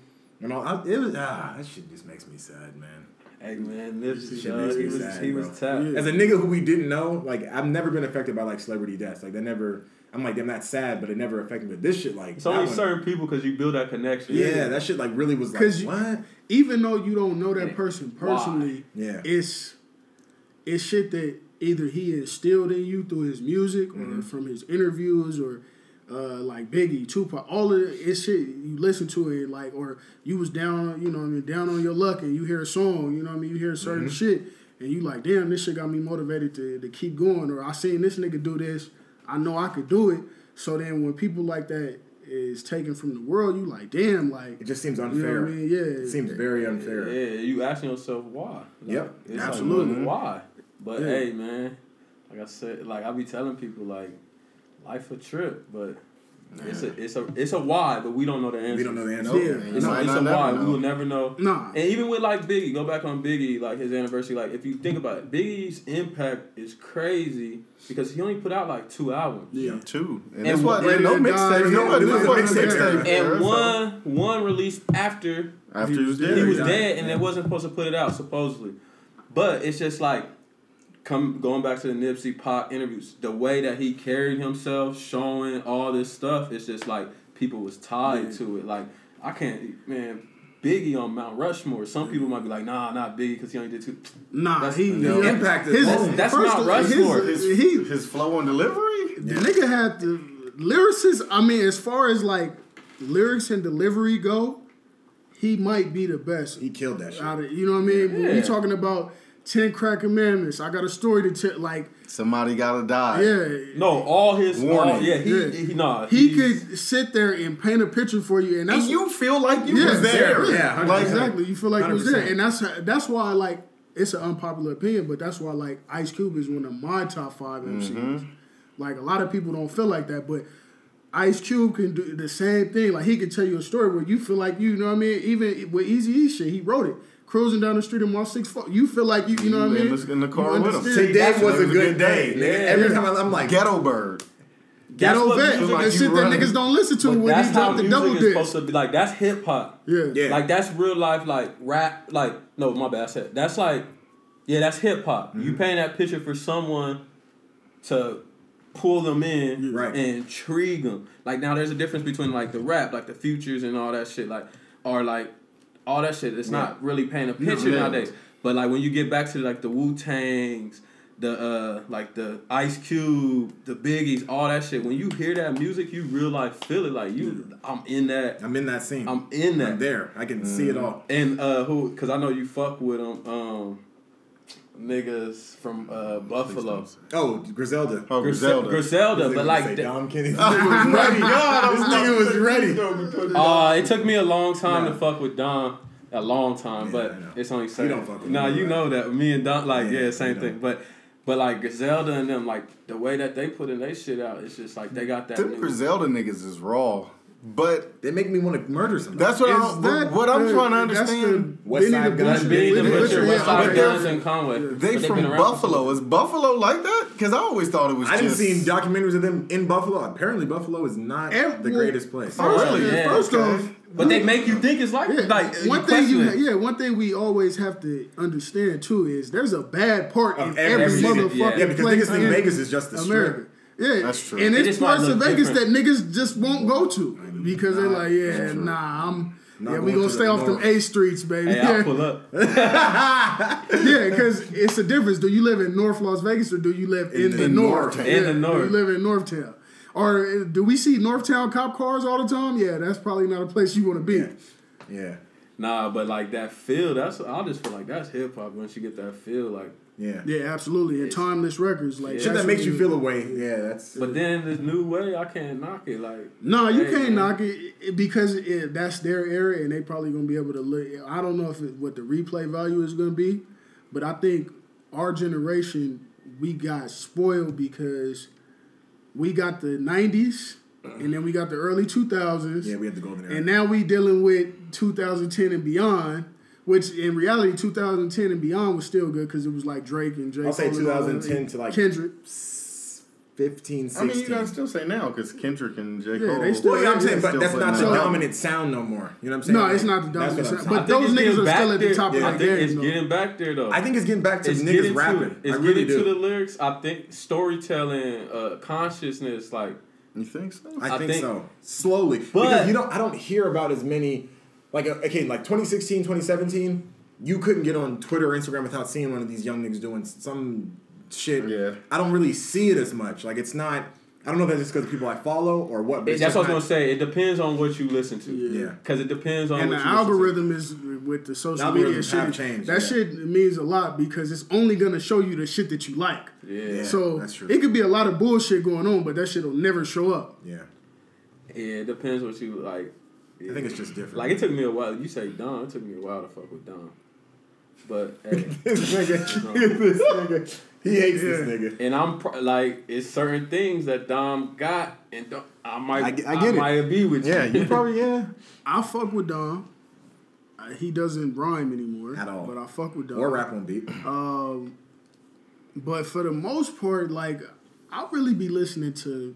and all. I, it was ah, that shit just makes me sad, man. Hey man, Nipsey, Shit dog, he was sad, he was tapped. Yeah. As a nigga who we didn't know, like I've never been affected by like celebrity deaths. Like that never. I'm like, damn, that's sad, but it never affected me. But this shit, like, It's only one- certain people because you build that connection. Yeah, that shit like really was like, 'Cause you- what? even though you don't know that Yeah. person Why? personally, Yeah. it's it's shit that either he instilled in you through his music Mm-hmm. or from his interviews or uh, like Biggie, Tupac, all of it, shit you listen to it like or you was down, you know, what I mean, down on your luck and you hear a song, you know, what I mean, you hear certain Mm-hmm. shit and you like, damn, this shit got me motivated to to keep going or I seen this nigga do this, I know I could do it. So then when people like that is taken from the world, you like, damn, like It just seems you know unfair. what I mean? Yeah, It seems very unfair. Yeah, you asking yourself why. Like, Yep, it's absolutely. Like, why? But Yeah. hey, man, like I said, like I be telling people, like life a trip, but it's a it's a it's a why, but we don't know the answer. We don't know the answer. Nope. Yeah. It's, might a, it's not a why. know. We will never know. Nah. And even with like Biggie, go back on Biggie, like his anniversary. Like if you think about it, Biggie's impact is crazy because he only put out like two albums. Yeah. Two. And, And that's why one- there's no and mixtape. there's no- No, there's no mixtape. And one one released after After he was dead. he was Yeah. dead, and Yeah. they wasn't supposed to put it out supposedly. But it's just like come going back to the Nipsey Pop interviews, the way that he carried himself, showing all this stuff, it's just like people was tied Yeah. to it. Like I can't, man. Biggie on Mount Rushmore. Some people might be like, nah, not Biggie because he only did two. Nah, That's- he no. he- Impact is his- long. That's first not Rushmore. his- His, he his flow and delivery. the nigga had the lyricist. I mean, as far as like lyrics and delivery go, he might be the best. He killed that shit. Out of, you know what I mean? When we talking about ten crack commandments, I got a story to tell. Like, Somebody gotta die. yeah, No, all his Warning. all- yeah, he, Yeah. he, nah, he could sit there and paint a picture for you, and that's And you feel like you Yeah, was there. yeah, like Like- exactly. You feel like you was there, and that's that's why like it's an unpopular opinion, but that's why like Ice Cube is one of my top five MCs. Mm-hmm. Like a lot of people don't feel like that, but Ice Cube can do the same thing. Like he can tell you a story where you feel like you, you know what I mean. Even with Easy E shit, he wrote it. Cruising down the street in my six four, you feel like you, you know what I mean. in the- car with him. Today That's- was a it was a good good day. day. nigga. Yeah. Every time I'm like, Ghetto Bird. Ghetto what vet, music- like the you shit that niggas don't listen to but when that's he dropped the double is disc. supposed to be. Like that's hip hop. Yeah, Yeah. Like that's real life, like rap. Like no, my bad. I said that's like, yeah, that's hip hop. Mm-hmm. You paint that picture for someone to pull them in Right. and intrigue them. Like now, there's a difference between like the rap, like the futures and all that shit, like or like all that shit. It's not really painting a picture yeah. nowadays. But like when you get back to like the Wu Tangs. The uh like the Ice Cube, the Biggies, all that shit. When you hear that music, you real life feel it. Like you, I'm in that. I'm in that scene. I'm in that. I'm there. I can see it all. And uh, who? Because I know you fuck with them. Um, niggas from uh, Buffalo. Oh, Griselda. Oh, Griselda, Griselda. Griselda but like, say the, Dom Kennedy. <laughs> This nigga was ready. <laughs> this nigga was ready. <laughs> uh, it took me a long time Nah. to fuck with Dom. A long time, Yeah, but it's only You certain. don't fuck with Nah, me, you right? know that. Me and Dom, like, Yeah, yeah, same thing. know. But, but like Griselda and them, like the way that they put in their shit out, it's just like they got that. Them Griselda niggas is raw. But They make me want to murder somebody. that's what Is I'm. that what I'm the- trying to that's the understand. West Side the Gun. Benny the Butcher, West Side. Guns, and Conway. They they've from been around for Buffalo. Is Buffalo like that? Because I always thought it was. I didn't just, see documentaries of them in Buffalo. Apparently, Buffalo is not Ev- the greatest place. Oh, really? Yeah, Yeah, first okay. off, But they make you think it's like Yeah, like one you thing you it. yeah one thing we always have to understand too is there's a bad part Of in every every, motherfucking Yeah. Yeah, because place niggas think Vegas is just the strip. America. Yeah, That's true. And it's just parts of Vegas different. that niggas just won't go to because they're like, yeah, nah, I'm. Not yeah, we gonna to stay the off them. A streets, baby. Hey, yeah, pull up. <laughs> yeah, because it's a difference. Do you live in North Las Vegas or do you live in, In the, the North? North. In Yeah, the Do North. you live in Northtown? Or uh, do we see Northtown cop cars all the time? Yeah, that's probably not a place you want to be. Yeah. Yeah. Nah, but like that feel, that's I just feel like that's hip hop. Once you get that feel, like. Yeah. Yeah, absolutely. And timeless records, like Shit that makes you feel a way. Yeah, that's. But then this new way, I can't knock it. Like. No, you Hey, can't man. knock it it- because it, that's their area, and they probably gonna be able to. Li- I don't know if it, what the replay value is gonna be, but I think our generation we got spoiled because we got the '90s, and then we got the early 2000s, yeah, we had the golden era. and now we dealing with 2010 and beyond. Which in reality, 2010 and beyond was still good because it was like Drake and J. I'll say Cole and all that, 2010 to, like, Kendrick. 15, 16. I mean, you gotta still say now because Kendrick and J. Cole. Yeah, they still- well, yeah, I'm saying, but that's not the out- dominant sound no more. You know what I'm saying? No, Like, it's not the dominant sound, saying. but those niggas are still at the there. top of I their game, it's though. getting back there though. I think it's getting back to it's niggas rapping. to. It's I really getting do. to the lyrics. I think storytelling, uh, consciousness, like You think so? I, I think, think- so. Slowly. But- because you don't I don't hear about as many like uh, okay, like 2016, 2017, you couldn't get on Twitter or Instagram without seeing one of these young niggas doing some shit. Yeah. I don't really see it as much. Like it's not I don't know if that's just because people I follow or what, but it- that's just what I was gonna say. It depends on what you listen to. Yeah. Because it depends on and what the you listen to. algorithm is with the social Algorithms media shit. changed, that yeah. shit means a lot because it's only gonna show you the shit that you like. Yeah. Yeah. so that's true. it could be a lot of bullshit going on, but that shit will never show up. Yeah. Yeah, it depends what you like. I think it's just different. Like it took me a while. You say Dom. It took me a while to fuck with Dom. But <laughs> hey, this nigga, this nigga, he hates this nigga. and I'm pr- like, it's certain things that Dom got, and Dom, I might, I I, get- I get it. might be with you. Yeah, you probably yeah. I fuck with Dom. Uh, he doesn't rhyme anymore At all. but I fuck with Dom. Or rap on beat. Um, but for the most part, like I'll really be listening to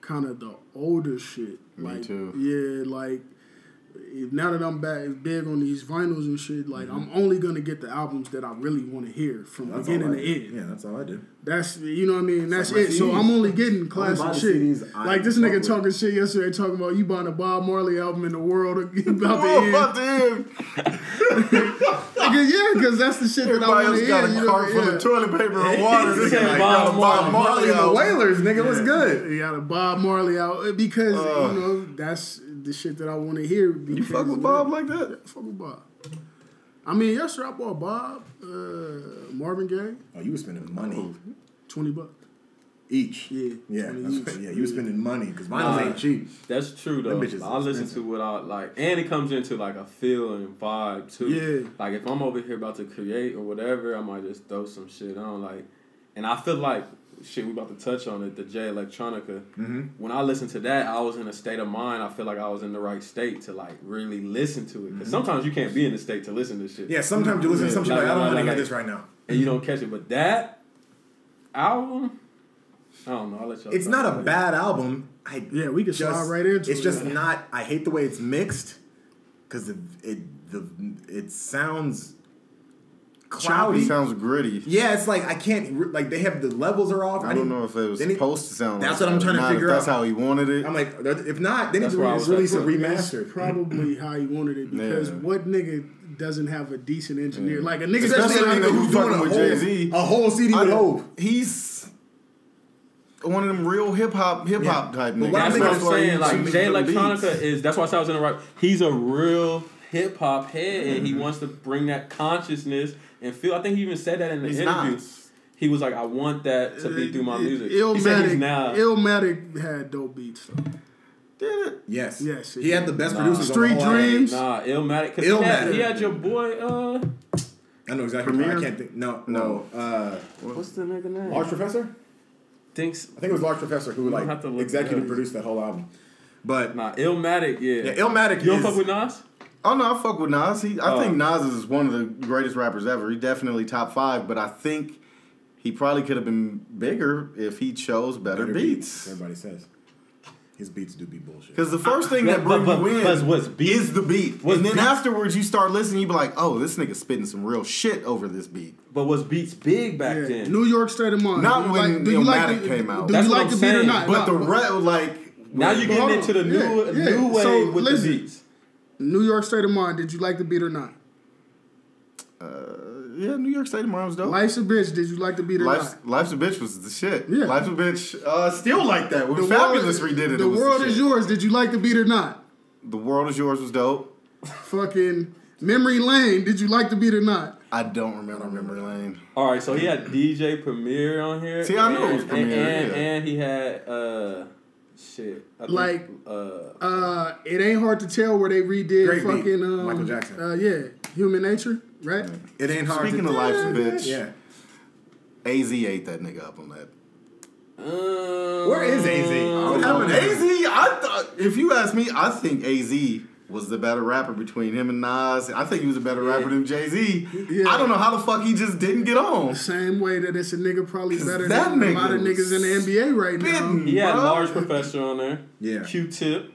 kind of the older shit. Me like, too. Yeah, like now that I'm back big on these vinyls and shit, like I'm mm-hmm. only gonna get the albums that I really want to hear from That's beginning to end. Yeah, that's all I do. That's you know what I mean. That's my it. So I'm only getting classic buy shit. CDs like this fuck nigga with. talking shit yesterday, talking about you buying a Bob Marley album in the world <laughs> about to Oh, end. about to end. <laughs> Yeah, because that's the shit that I want else to got hear. a you know, cart full yeah. of toilet paper and water. He This said Bob got a Marley. Bob Marley Marley and the album. Wailers, nigga, what's good? You got a Bob Marley out uh, because Ugh. you know that's the shit that I want to hear. You because fuck with Bob like that? I fuck with Bob. I mean, yesterday I bought Bob, uh, Marvin Gaye, Oh, you were spending money twenty bucks. each. Yeah, Yeah, that's, each. yeah, you were spending money because vinyls Nah. ain't cheap. That's true though. Them bitches I listen to what I like, and it comes into like a feel and vibe too. Yeah. Like if I'm over here about to create or whatever, I might just throw some shit on. Like, and I feel like shit. We about to touch on it. The Jay Electronica. Mm-hmm. When I listened to that, I was in a state of mind. I feel like I was in the right state to like really listen to it. Because sometimes you can't be in the state to listen to shit. Mm-hmm. Yeah, sometimes you listen to some shit Like, like, I don't like, want to like, hear this right now. and you don't catch it. But that album, I don't know. I'll let y'all. It's not a about it. bad album. I Yeah, we can slide right into It's it. just not. I hate the way it's mixed because it, it the it sounds cloudy. It sounds gritty. yeah, it's like I can't like they have the levels are off. I don't know if it was they need- supposed to sound. That's like what I'm trying to Not if figure That's out. That's how he wanted it. I'm like, if not, they need That's to where I release a remaster. remastered. probably how he wanted it because Yeah. what nigga doesn't have a decent engineer? Like a nigga Especially a nigga like who's who's doing a whole, with Jay-Z. a whole CD I with Hov. He's one of them real hip hop hip hop Yeah. type But niggas. what I That's think what I'm I'm why he saying. Like Jay the Electronica is. That's why I said I was in the right. He's a real hip hop head, Mm-hmm. he wants to bring that consciousness and feel. I think he even said that in the He's interview. not. He was like, "I want that to be through my music." he said he's Illmatic, now. Illmatic had dope beats. Though. Did it? Yes. Yes, He had the best Nah. producers. Street on the whole album. Dreams. Nah, Illmatic. Cause he had, Illmatic. he had your boy. Uh, I know exactly. Premier? I can't think. No, No. no. Uh, what's the nigga name? Large Professor. Thinks I think it was Large Professor who don't like have to look it executive produced that whole album. But Nah, Illmatic, yeah. yeah, Illmatic you don't is fuck with Nas? Oh no, I fuck with Nas. He, I Oh. think Nas is one of the greatest rappers ever. He definitely top five, but I think he probably could have been bigger if he chose better, better beats. Everybody says his beats do be bullshit. Because the first thing <laughs> But- that brings but- you in but what's beat- is the beat, what's and then beat- afterwards you start listening, you be like, "Oh, this nigga spitting some real shit over this beat." But was Beats big back Yeah. then? New York State of Mind. Not Do when like, do you like the, came out. Do That's you what like I'm the beat or saying. not? But No, the re- like now you But getting into the on. new Yeah, yeah. new wave So, with listen. the beats. New York State of Mind. Did you like the beat or not? uh, yeah, New York State of Mind was dope. Life's a bitch. Did you like the beat or Life's, not? Life's a bitch was the shit. Yeah. Life's a bitch. Uh, still like that. When The Fabolous world, redid it, The it was world the is yours. Did you like the beat or not? The world is yours was dope. Fucking Memory Lane. Did you like the beat or not? I don't remember Memory Lane. All right, so he had DJ Premier on here. See, I knew it was Premier, And, and, yeah. and he had uh, shit. I think, Like- uh, Uh, it ain't hard to tell where they redid Great beat. fucking um, Michael Jackson. Uh, yeah, Human Nature, right? It ain't hard. Speaking to, of life's a bitch, yeah. AZ ate that nigga up on that. uh, Where is AZ? What AZ, happened to him? I thought if you ask me, I think AZ was the better rapper between him and Nas. I think he was a better rapper than Jay Z. Yeah. I don't know how the fuck he just didn't get on. The Same way that it's a nigga probably better that than a lot of niggas in the NBA right now. spitting. He had Bro. Large Professor on there. Yeah. Q-Tip.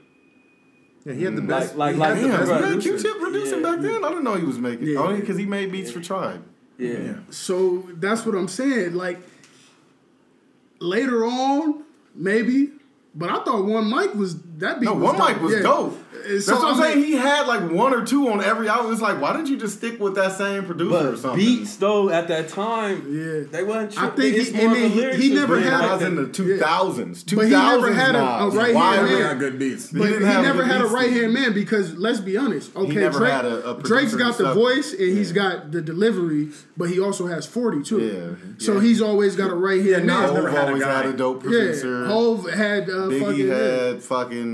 Yeah, he had the Like- best. like- he like the the best Right. man, producer. Q-Tip producing Yeah. back then. I didn't know he was making. Yeah. Only because he made beats for Tribe. Yeah. Yeah. So that's what I'm saying. Like later on, maybe, but I thought One Mic was that beat. No, was one mic was Yeah. dope. Uh, That's so, what I'm I mean- saying. He had like one or two on every album. It's like, why didn't you just stick with that same producer or something? beats though at that time, Yeah. they wasn't. I think it's he- more and of a then he- he was never had like Nas in the 2000s. 2000s But he never had a- a right-hand man. would- Never got good beats. He But he, didn't never had a right hand man because let's be honest. Okay, never Drake, had a, a Drake's got the voice and he's got the delivery, but he also has forty too. Yeah. So he's always got a right hand Nas man. Hov never had a always had a dope Yeah, producer. Hov had uh, Biggie had fucking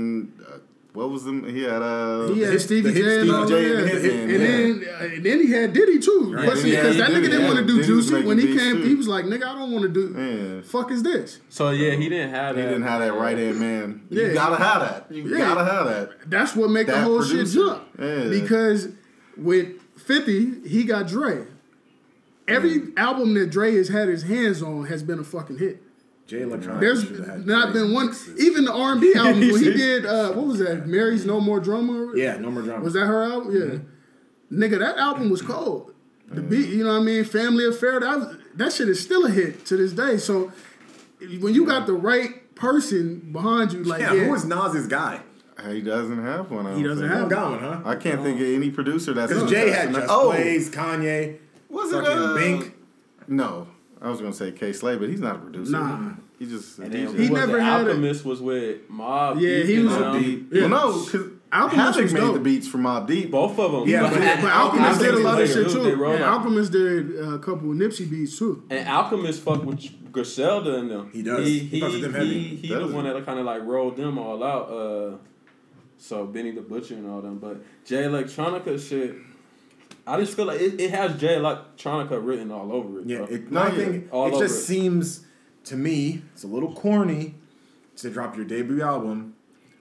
uh, what was them? He had uh, He had Stevie J and Stevie all J that. and And, hit yeah. then uh, and then he had Diddy too. Right. But Yeah, because that nigga didn't yeah. want to do Diddy Juicy when he came. too. He was like, "Nigga, I don't want to do. Yeah. Fuck is this?" So yeah, he didn't have He that. didn't have that right hand man. You gotta have that. You gotta have that. That's what make the whole producer. shit jump. Because with Fifty, he got Dre. Every album that Dre has had his hands on has been a fucking hit. Jay Electronica There's had not been one. mixes. Even the R and B <laughs> album when he did uh, what was that? Mary's No More Drama. Yeah, no more drama. Was that her album? Yeah. Nigga, that album was cold. The beat, you know what I mean? Family Affair, that was, that shit is still a hit to this day. So when you got the right person behind you, like Yeah, yeah, who is Nas's guy? He doesn't have one. I He doesn't think. I have got one, huh? I can't think of any producer that's Because on Jay had Just oh, Blaze, Kanye, was it fucking uh, Bink. No, I was gonna say Kay Slay, but he's not a producer. Nah. he just And then He was never it? had a- Alchemist was with Mobb. Yeah, Deep he was a them. Deep. Yeah. Well, no, because Alchemist Havoc was made dope. the beats for Mobb Deep. Both of them. Yeah, but, but- But Alchemist did a lot of shit too. wrote Yeah. Alchemist did uh, a couple of Nipsey beats too. And Alchemist fuck with Griselda and them. He does. He He he with them he, heavy. he Does the one that kind of like rolled them all out. Uh, so Benny the Butcher and all them. But Jay Electronica shit, I just feel like it, it has Jay Electronica written all over it. Yeah, bro. it, No, my yeah. thing, All it over just it. seems to me it's a little corny to drop your debut album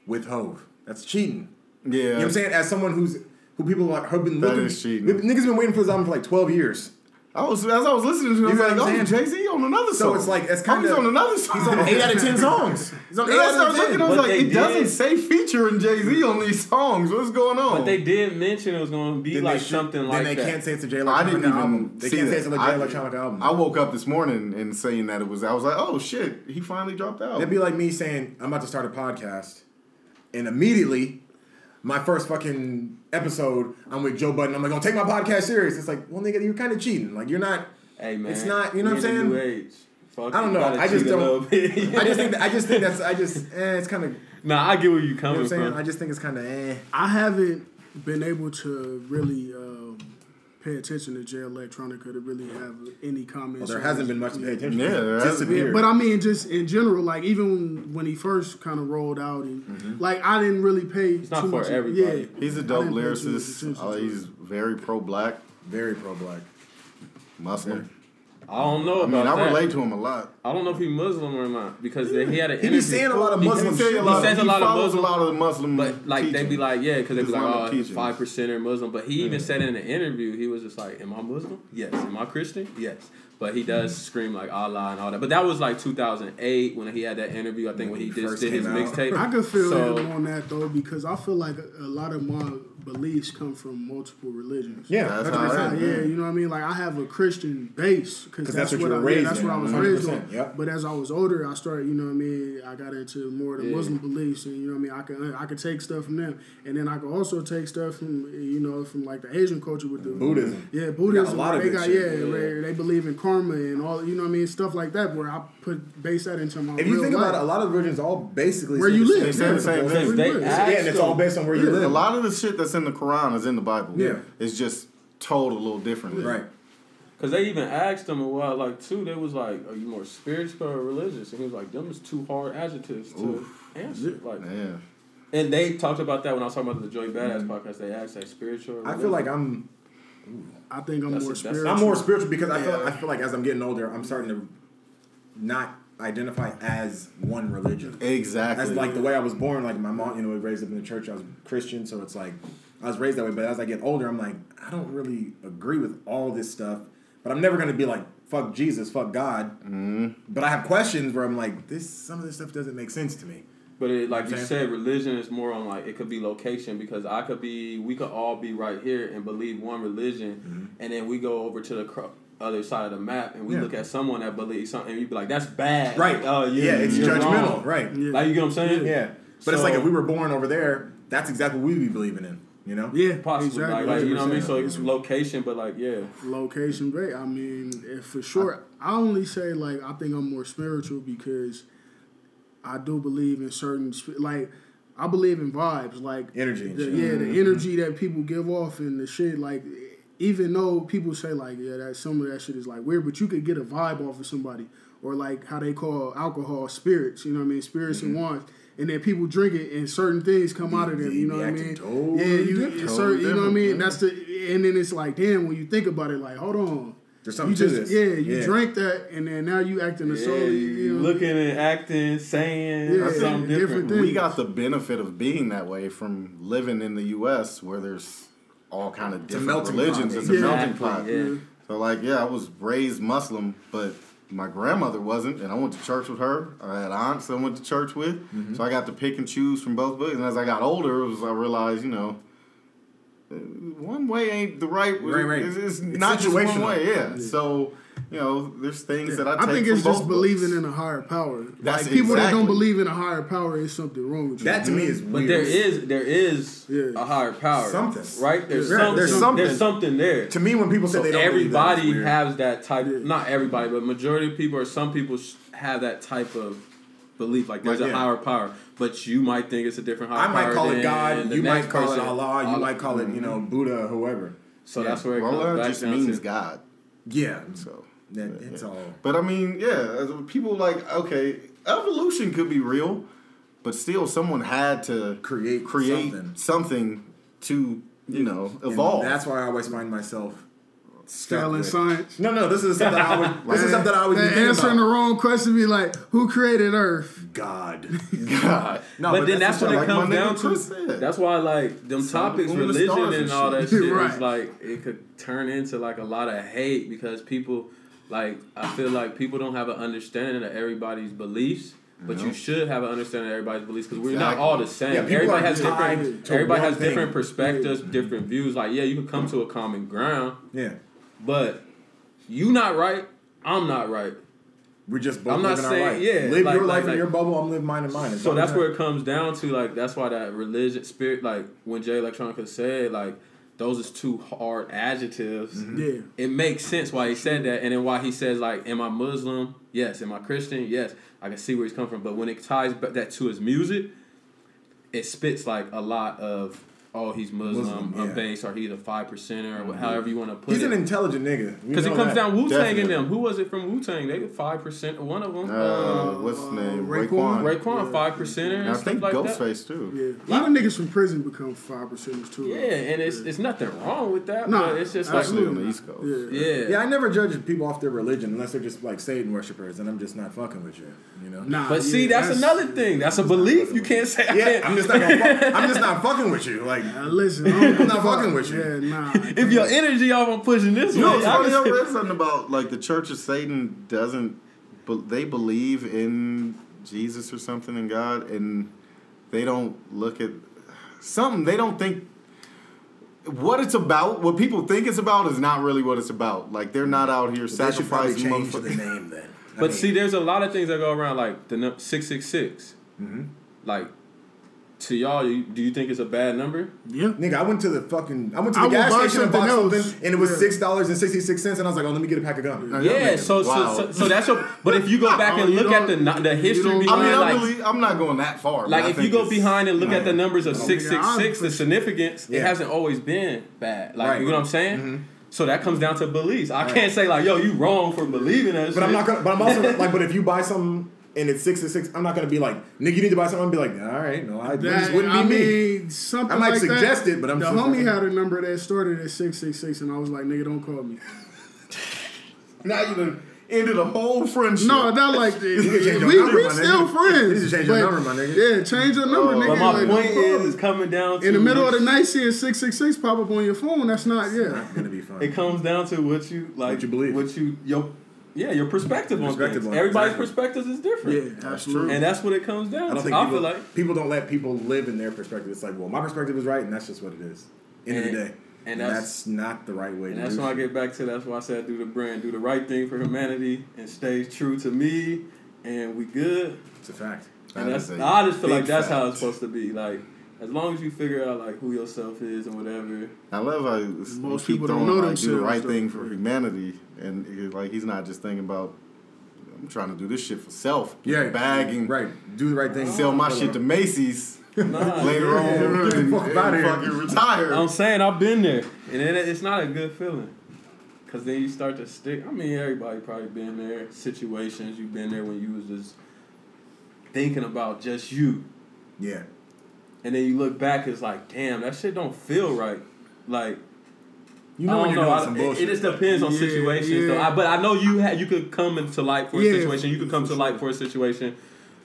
with Hove. That's cheating. Yeah, You know what I'm saying? As someone who's who people like have been That looking, is cheating. niggas been waiting for this album for like 12 years. I was as I was listening to it, I was like, oh. Jay Z on another song. So it's like- it's oh, kinda- he's on another song. He's on eight out of ten <laughs> songs. He's on And eight I out started of looking, I was But like, they it doesn't say featuring Jay Z on these songs. What's going on? But they did mention it was going to be Then like they should- something then like they that. can't say it's a Jay I Electronica didn't even album. They see can't say it's a Jay I- Electronica album. I woke up this morning and saying that it was. I was like, oh shit, he finally dropped out. It'd be like me saying I'm about to start a podcast, and immediately, my first fucking episode, I'm with Joe Budden. I'm like, gonna take my podcast serious. It's like, well, nigga, you're kind of cheating. Like, you're not. Hey man, It's not- you know what I'm saying? New age. Fuck I don't know. I just cheat a little don't- <laughs> I just think that, I just think that's I just <laughs> eh, it's kind of you nah, I get where you know coming what I'm saying. from. I just think it's kind of eh. I haven't been able to really um, pay attention to Jay Electronica to really have any comments. Well, there hasn't his- been much to pay yeah. attention. Yeah, to. there Just hasn't to been. hear. But I mean, just in general, like even when he first kind of rolled out, and like I didn't really pay. It's not too for much, everybody. Yeah, He's a dope didn't pay too much lyricist. attention Uh, he's very pro black, very pro black. Muslim. I don't know I about mean, I that. relate to him a lot. I don't know if he's Muslim or not because they- he had an He interview. be saying a lot of He- Muslim he, shit. He, a lot of- says a lot of follows Muslim, a lot of the Muslim. but like they'd be like, yeah, because they be like, Islamic oh, teachings. five percent are Muslim. But he even said in an interview, he was just like, "Am I Muslim? Yes. Am I Christian? Yes." But he does mm. scream like Allah and all that. But that was like 2008 when he had that interview. I think when he, When he just did his out. mixtape. I could feel So- him on that though because I feel like a, a lot of my beliefs come from multiple religions. Yeah, That's that's how what I I. Yeah, you know what I mean. Like I have a Christian base because that's, that's what what, you were I, yeah, raised that's what I was raised 100%, on. yep. But as I was older, I started, you know what I mean. I got into more of the Yeah. Muslim beliefs, and you know what I mean. I could uh, I could take stuff from them, and then I could also take stuff from you know from like the Asian culture with the Buddhism. Yeah, Buddhism. A lot of they got shit. yeah, Yeah. Where they believe in karma and all you know what I mean stuff like that. Where I put base that into my If you think life. about it, a lot of religions all basically Where say you the live, same yeah, thing. same thing. Because they you live. asked Yeah, and it's all based on where you live. A lot of the shit that's in the Quran is in the Bible. Yeah. it's just told a little differently. Right. Cause they even asked him a while, like too. They was like, "Are you more spiritual or religious?" And he was like, "Them is two hard adjectives to answer." Like, Yeah. and they talked about that when I was talking about the Joy Badass podcast. They asked, "Like spiritual?" Or Mm-hmm. I feel like I'm I think I'm That's more a- spiritual. I'm more spiritual because I feel I feel like as I'm getting older, I'm starting to not identify as one religion. Exactly. As like the way I was born, like my mom, you know, was raised up in the church. I was Christian, so it's like I was raised that way. But as I get older, I'm like, I don't really agree with all this stuff. But I'm never gonna be like, fuck Jesus, fuck God. Mm-hmm. But I have questions where I'm like, this some of this stuff doesn't make sense to me. But it, like you said, religion is more on like it could be location because I could be, we could all be right here and believe one religion, and then we go over to the cro- other side of the map and we Yeah. look at someone that believes something, and you be like, that's bad, Right. Oh yeah, yeah, it's you're judgmental. wrong. Right. Yeah. Like you get what I'm saying? Yeah. But it's like if we were born over there, that's exactly what we'd be believing in. You know? Yeah, Possibly, exactly. like, like you know what I mean. So it's location, but like yeah, location great. I mean, if for sure, I only say like I think I'm more spiritual because I do believe in certain like I believe in vibes, like Energy the, yeah, the mm-hmm. energy that people give off and the shit. Like even though people say like yeah, that some of that shit is like weird, but you could get a vibe off of somebody or like how they call alcohol spirits. You know what I mean? Spirits and mm-hmm. wines. And then people drink it, and certain things come out of them. You know what I mean? totally yeah, you, Totally certain, you know what I mean. That's the, and then it's like, damn, when you think about it, like, hold on, There's something you to just this. yeah, you Yeah. drank that, and then now you acting a yeah, soul. you You know, looking and acting, saying Yeah, something different different. we got the benefit of being that way from living in the U.S. where there's all kind of a different melting religions. pot. It's a melting pot. yeah. So like, yeah, I was raised Muslim, but my grandmother wasn't, and I went to church with her. I had aunts I went to church with, Mm-hmm. so I got to pick and choose from both books. And as I got older, it was I realized, you know. uh, One way ain't the right. Right, right. It's, it's It's not just one situational. way. Yeah. So you know, there's things that I take I think from it's both just believing books. in a higher power. That's like people that don't believe in a higher power is something wrong with you. That to me is But weird. there is there is Yeah. a higher power. Something. Right? There's Yeah, something. there's There's something. something, there. To me, when people say So they don't believe that, everybody weird. has that type. Yeah. Not everybody, but majority of people or some people have that type of belief. Like there's Like, a higher power, but you might think it's a different higher I might power call it God. You might next call it. Allah. You Allah- might call it, you know, mm-hmm. Buddha, whoever. So Yeah. that's where it Well, comes that back just down means to. God. Yeah. So. That, it's all. But I mean, yeah, as people like okay, evolution could be real, but still, someone had to Create create something. something, to you know And evolve. that's why I always find myself stuck Failing science. No, no, this is something I always. <laughs> This is something I would. be That thinking answering the wrong question be like, who created Earth? God. <laughs> God. No, but, then that's the what it like comes down to. said. That's why, like them Some topics, on the religion and and all that shit. shit, Right. is like it could turn into like a lot of hate because people, like I feel like people don't have an understanding of everybody's beliefs. But you should have an understanding of everybody's beliefs because we're not all the same. Yeah, everybody has different. Everybody has different thing. perspectives, different views. Like, yeah, you can come to a common ground, Yeah. but you not right. I'm not right. We're just both I'm not living saying- our life. yeah, Live like- your like- life in your bubble. I'm living mine in mine. It's So that's where it comes down to. Like that's why that religion spirit, like when Jay Electronica said, like those is two hard adjectives. Mm-hmm. Yeah. It makes sense why he said that, and then why he says like, "Am I Muslim? Yes. Am I Christian? Yes." I can see where he's coming from, but when it ties that to his music, it spits like a lot of oh he's Muslim, Muslim, a yeah. base, or he's a five percenter, or however you want to put He's it. He's an intelligent nigga. Because it comes that. down Wu Tang in Definitely. them. Who was it from Wu Tang? They five percent. One of them. Uh, Uh, what's his name? Raekwon? Raekwon. Raekwon, five percenter, And and I think like that. Ghostface too. Yeah, a lot of niggas from prison become five percenters too. Yeah, and it's it's nothing wrong with that. Nah, it's just Especially like on the East Coast. Yeah. yeah, Yeah, I never judge people off their religion unless they're just like Satan worshippers, and I'm just not fucking with you. You know. Nah, But see, yeah, that's, another thing. That's a belief. You can't say Yeah, I'm just not. I'm just not fucking with you. Like, Listen, I don't I'm not <laughs> fucking with you. Yeah, nah. if your energy off on pushing this You know, way, <laughs> it's I funny. I just- read something about like the Church of Satan doesn't, but they believe in Jesus or something in God, and they don't look at something. They don't think what it's about. What people think it's about is not really what it's about. Like they're not out here they should probably sacrificing. change the name then. I But mean, see, there's a lot of things that go around, like the six six six. Mm-hmm. Like to y'all, you, do you think it's a bad number? Yeah. Nigga, I went to the fucking, I went to the would gas station and bought something something, and it was Yeah. six dollars and sixty six cents, and I was like, oh, let me get a pack of gum. Yeah, Yeah, so, so Wow. so so that's your. But if you go <laughs> back Oh, and look at the the history behind I mean, like I'm, really, I'm not going that far. like if you go behind and look at the numbers of Oh, six yeah, six I'm six, the for- significance it hasn't always been bad. Like Right. you know what I'm saying. Mm-hmm. So that comes down to beliefs. I can't say like, yo, you wrong for believing that. But I'm not gonna. But I'm also like. But if you buy something and it's six to six, I'm not gonna be like, nigga, you need to buy something. I'm gonna be like, all right, no, I That, just wouldn't be I me. mean, something I might like suggest that. it, but I'm the just homie fucking- had a number that started at six six six, and I was like, nigga, don't call me. Now you done ended a whole friendship. No, not like <laughs> this. can change your we number, we still nigga. friends. You need change your number, my nigga. Yeah, change your number, Oh, nigga. But my Like, point don't is, me. is coming down to in the middle of the night, seeing six six six pop up on your phone. That's not yeah. Not gonna be fun. It comes down to what you like, What you believe. what you your yeah, your perspective on Perspective things. on it, Everybody's exactly. perspective is different. Yeah, absolutely. And that's what it comes down I don't think I people, feel like people don't let people live in their perspective. It's like, well, my perspective is right, and that's just what it is. End of the day, and and, that's- that's, not the right way And to that's do when I get back to that's why I said do the brand, do the right thing for humanity and stay true to me and we good. It's a fact. And that's is a I just feel like big that's how it's supposed to be. Like as long as you figure out like who yourself is and whatever. I love how it's- Most you keep people don't throwing, know like, do the right thing for humanity, and it- like he's not just thinking about I'm trying to do this shit for self. Yeah, bagging, right. Do the right thing. sell my shit to Macy's <laughs> Nah, <laughs> later on, yeah, and, yeah. and Fuck outta here. fucking retire. I'm saying I've been there. And it, it's not a good feeling. Cause then you start to stick I mean everybody probably been there. Situations you've been there when you was just thinking about just you. Yeah. And then you look back, it's like, damn, that shit don't feel right. Like You I know don't when you're know. doing I- some it- bullshit. It just depends on Yeah, situations. though. yeah. I, but I know you ha- you could come into light for a Yeah, situation. You could come to light for a situation.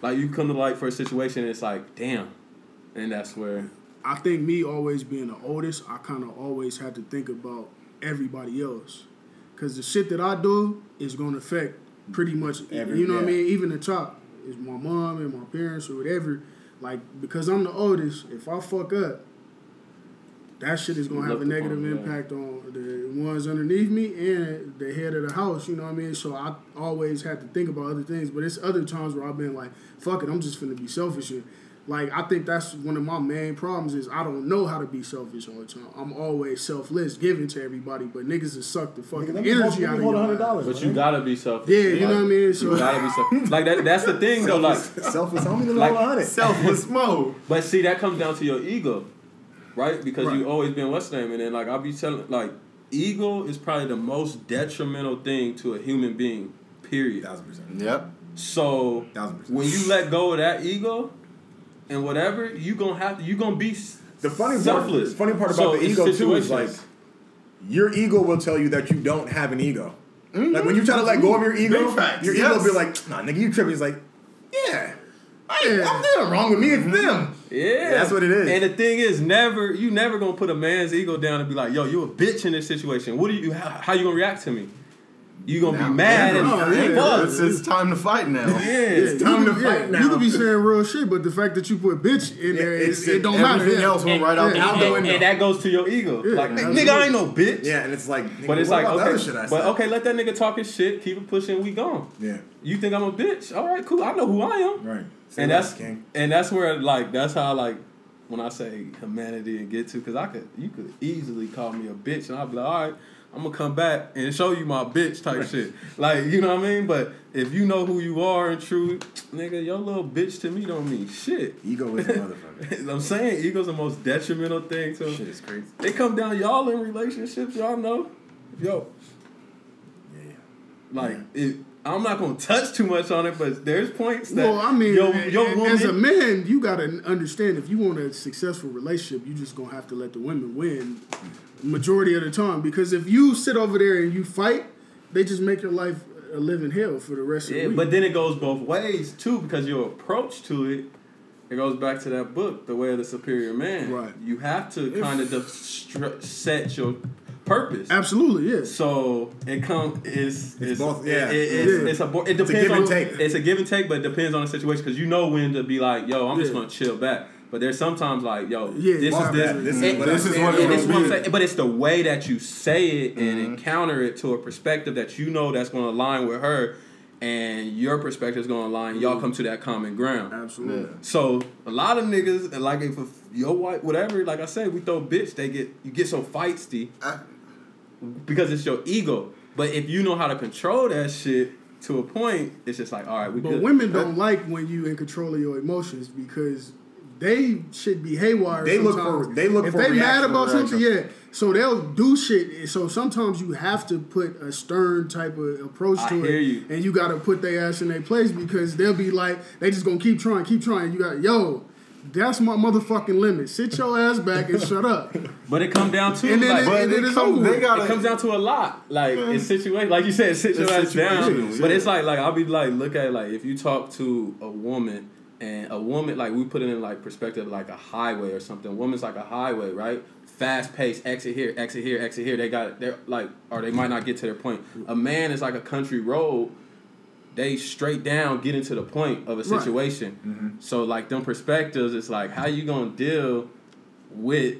Like you come to light for a situation, and it's like, damn, and that's where. I think me always being the oldest, I kind of always had to think about everybody else, because the shit that I do is going to affect pretty much. Every- you know what I mean? Even the top is my mom and my parents or whatever. Like because I'm the oldest, if I fuck up, that shit is gonna have a negative yeah. impact on the ones underneath me and the head of the house. You know what I mean? So I always had to think about other things. But it's other times where I've been like, "Fuck it, I'm just gonna be selfish." And like I think that's one of my main problems is I don't know how to be selfish all the time. I'm always selfless, giving to everybody, but niggas just suck the fucking Nigga, let me hold- energy let out me of hold your hundred dollars. But you gotta be selfish. Yeah, you know what I mean. You gotta be selfish. Like that. That's the thing though. Like, selfless homie. Let me Like- hold a hundred. Selfless <laughs> mode. but see, that comes down to your ego, right? Because Right. you always been what's name, and then like I'll be telling, like, ego is probably the most detrimental thing to a human being. Period. Thousand percent. Yep. So Thousand percent. when you let go of that ego and whatever, you gonna have you gonna be The funny part, selfless. the funny part about So the ego too is like your ego will tell you that you don't have an ego. Like when you try to let go of your mm-hmm. ego, Big facts, your ego will be like, "Nah, nigga, you tripping." He's like, "Yeah, I ain't, Yeah. I'm nothing wrong with me. It's them." Yeah, That's what it is. And the thing is, never you never gonna put a man's ego down and be like, "Yo, you a bitch in this situation. What do you? How, how you gonna react to me? You gonna Now, be mad yeah. It's, it's time to fight now. Yeah, It's time to fight now. You could be saying real shit, but the fact that you put bitch in there, it, it's- it don't matter. Everything else went right out and, the and- window. and that goes to your ego. Like, nigga, I ain't no bitch. Yeah, and it's like, nigga, But it's like okay, but said? okay, let that nigga talk his shit, keep it pushing, we gone. Yeah, You think I'm a bitch? All right, cool. I know who I am. right. And that's king. and that's where like that's how like when I say humanity and get to because I could you could easily call me a bitch and I'd be like all right I'm gonna come back and show you my bitch type shit. Like, you know what I mean? But if you know who you are and true, nigga, your little bitch to me don't mean shit. Ego is a <laughs> motherfucker. I'm saying ego's the most detrimental thing to Shit is crazy. It come down y'all in relationships, y'all know. Yo, Yeah. like it, I'm not gonna touch too much on it, but there's points that Well, I mean, your, a- your a- woman, as a man, you gotta understand if you want a successful relationship, you just gonna have to let the women win majority of the time. Because if you sit over there and you fight, they just make your life a living hell for the rest of yeah, the week. but then it goes both ways too, because your approach to it, it goes back to that book, The Way of the Superior Man. Right. You have to kind of destru- set your purpose. Absolutely, yes. So it come is it's, both- yeah. it- it's, Yeah. it's a bo- it a depends give and on take. it's a give and take, but it depends on the situation because you know when to be like, yo, I'm just gonna chill back. But there's sometimes like, yo, Yeah, this is this. This is and- what This is saying. what it and it's what saying, but it's the way that you say it and mm-hmm. encounter it to a perspective that you know that's going to align with her, and your perspective is going to align. Y'all mm-hmm. come to that common ground. Absolutely. Yeah. So a lot of niggas, like if your wife, whatever, like I said, we throw bitch, they get you get so feisty because it's your ego. But if you know how to control that shit to a point, it's just like, all right, we But good. women don't like when you in control of your emotions because they should be haywire. They look sometimes. for- they look if for they mad about something, yeah. So they'll do shit. So sometimes you have to put a stern type of approach I to hear it, you. and you got to put their ass in their place because they'll be like, they just gonna keep trying, keep trying. You got yo. That's my motherfucking limit. Sit your ass back and shut up. But it come down to And then like, it- But and it then it's come- they gotta- it comes down to a lot. Like it's situation, like you said, sit your It's ass down. situational, But it's like, like I'll be like, look at it, like if you talk to a woman and a woman, like we put it in like perspective, like a highway or something. Woman's like a highway, right? Fast paced, exit here, exit here, exit here. They got they're like, or they might not get to their point. A man is like a country road. They straight down get into the point of a Right. situation. Mm-hmm. So like them perspectives, it's like how you gonna deal with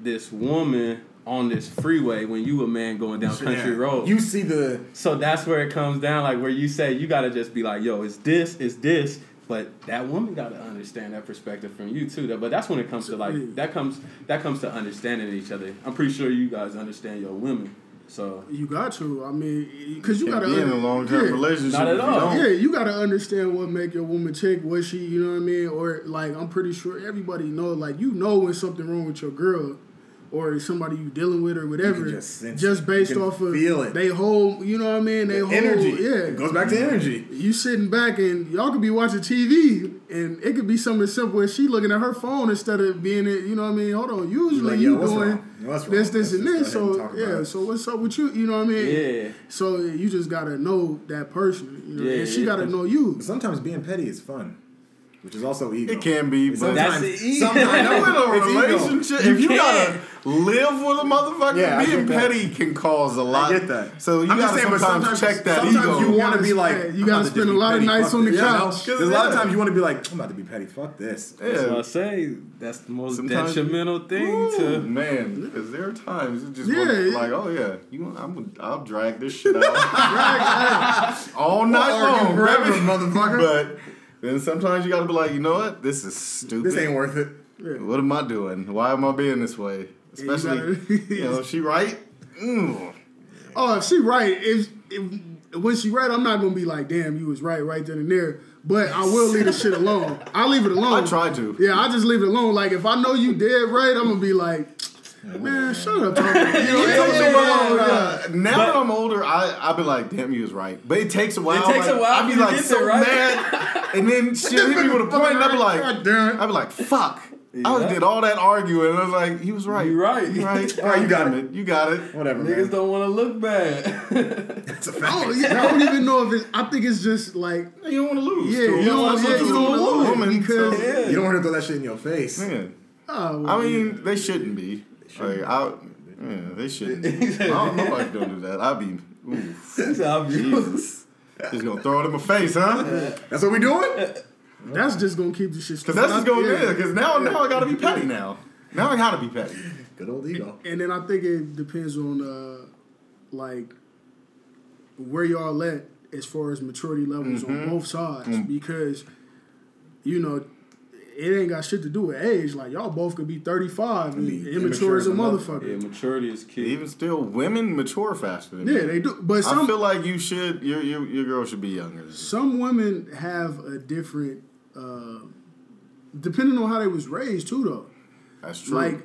this woman on this freeway when you a man going down country Yeah. road. You see the so that's where it comes down, like where you say you gotta just be like, yo, it's this, it's this. But that woman gotta understand that perspective from you too. That- But that's when it comes to like that comes that comes to understanding each other. I'm pretty sure you guys understand your women. So You got to. I mean, because you got to be in a long term yeah. relationship. Not at if you all. Yeah, you gotta understand what make your woman tick. What she, you know what I mean, or like I'm pretty sure everybody know. Like you know when something wrong with your girl, or somebody you dealing with, or whatever. just sense just based You can off of feel it. they whole, you know what I mean. They whole energy. yeah. It goes back to energy. you sitting back and y'all could be watching TV and it could be something simple as she looking at her phone instead of being it. You know what I mean? Hold on. Usually Like, you yo, what's doing wrong? What's this, wrong? this, Let's and this. go and So yeah. it. So what's up with you? You know what I mean? yeah. So you just gotta know that person, you know, Yeah, and she yeah. gotta know you. Sometimes being petty is fun, which is also ego. It can be, but Sometimes, That's the ego. sometimes I know in a relationship, You if you can. gotta live with a motherfucker, Yeah, being get that. petty can cause a lot. I get that. So you I'm gotta saying, but sometimes, check that sometimes ego. you want to be like, you I'm gotta spend a be lot of nights on the this. couch. There's a lot of times you want to be like, I'm about to be petty. Fuck this. That's what I Yeah. say. That's the most Sometimes- detrimental thing Ooh, to man, because there are times it just Yeah, want yeah. like, oh yeah, you, want- I'm, gonna- I'll drag this shit out <laughs> <laughs> all night long, forever, motherfucker. But then sometimes you gotta be like, you know what, this is stupid. This ain't worth it. What am I doing? Why am I being this way? You Especially, gotta- <laughs> you know, she right. Mm. Oh, if she right, if, if when she right, I'm not gonna be like, damn, you was right right then and there. But I will leave the shit alone. I leave it alone. I try to. Yeah, I just leave it alone. Like if I know you dead right, I'm gonna be like, man, shut up, talking. You know, It it takes takes a a while. while. uh, now But- that I'm older, I I be like, damn, you was right. But it takes a while. It takes a while I for be like get so right? mad, and then <laughs> she'll hit me with a point, and I be like, <laughs> God damn it. I be like, fuck. I Yeah. did all that arguing, and I was like, he was right. You right. You right. <laughs> All right, you got it. You got it. Whatever, niggas man. don't want to look bad. It's a fact. don't, yeah, I don't even know if it's. I think it's just like You don't want to lose. Yeah, you don't- woman. yeah, you don't wanna lose woman, because- so- Yeah. You don't want to throw that shit in your face. Man. Oh, I mean, they shouldn't be. Like, I, yeah, they shouldn't. <laughs> I don't, nobody don't do that. I'd be, oof. That's obvious. Jesus. Just gonna throw it in my face, huh? That's what we doing? That's just gonna keep the shit. Because that's just gonna yeah. there. Because now, now I gotta be petty now. Now I gotta be petty. Good old ego. And then I think it depends on uh, like where y'all at as far as maturity levels on both sides because you know it ain't got shit to do with age. Like y'all both could be thirty five and Be immature as a immature as a motherfucker. Yeah, maturity is key. Even still, women mature faster than Yeah, men. they do. But I some feel like you should. Your your your girl should be younger. Than you. some women have a different, uh, depending on how they was raised too. Though, That's true. like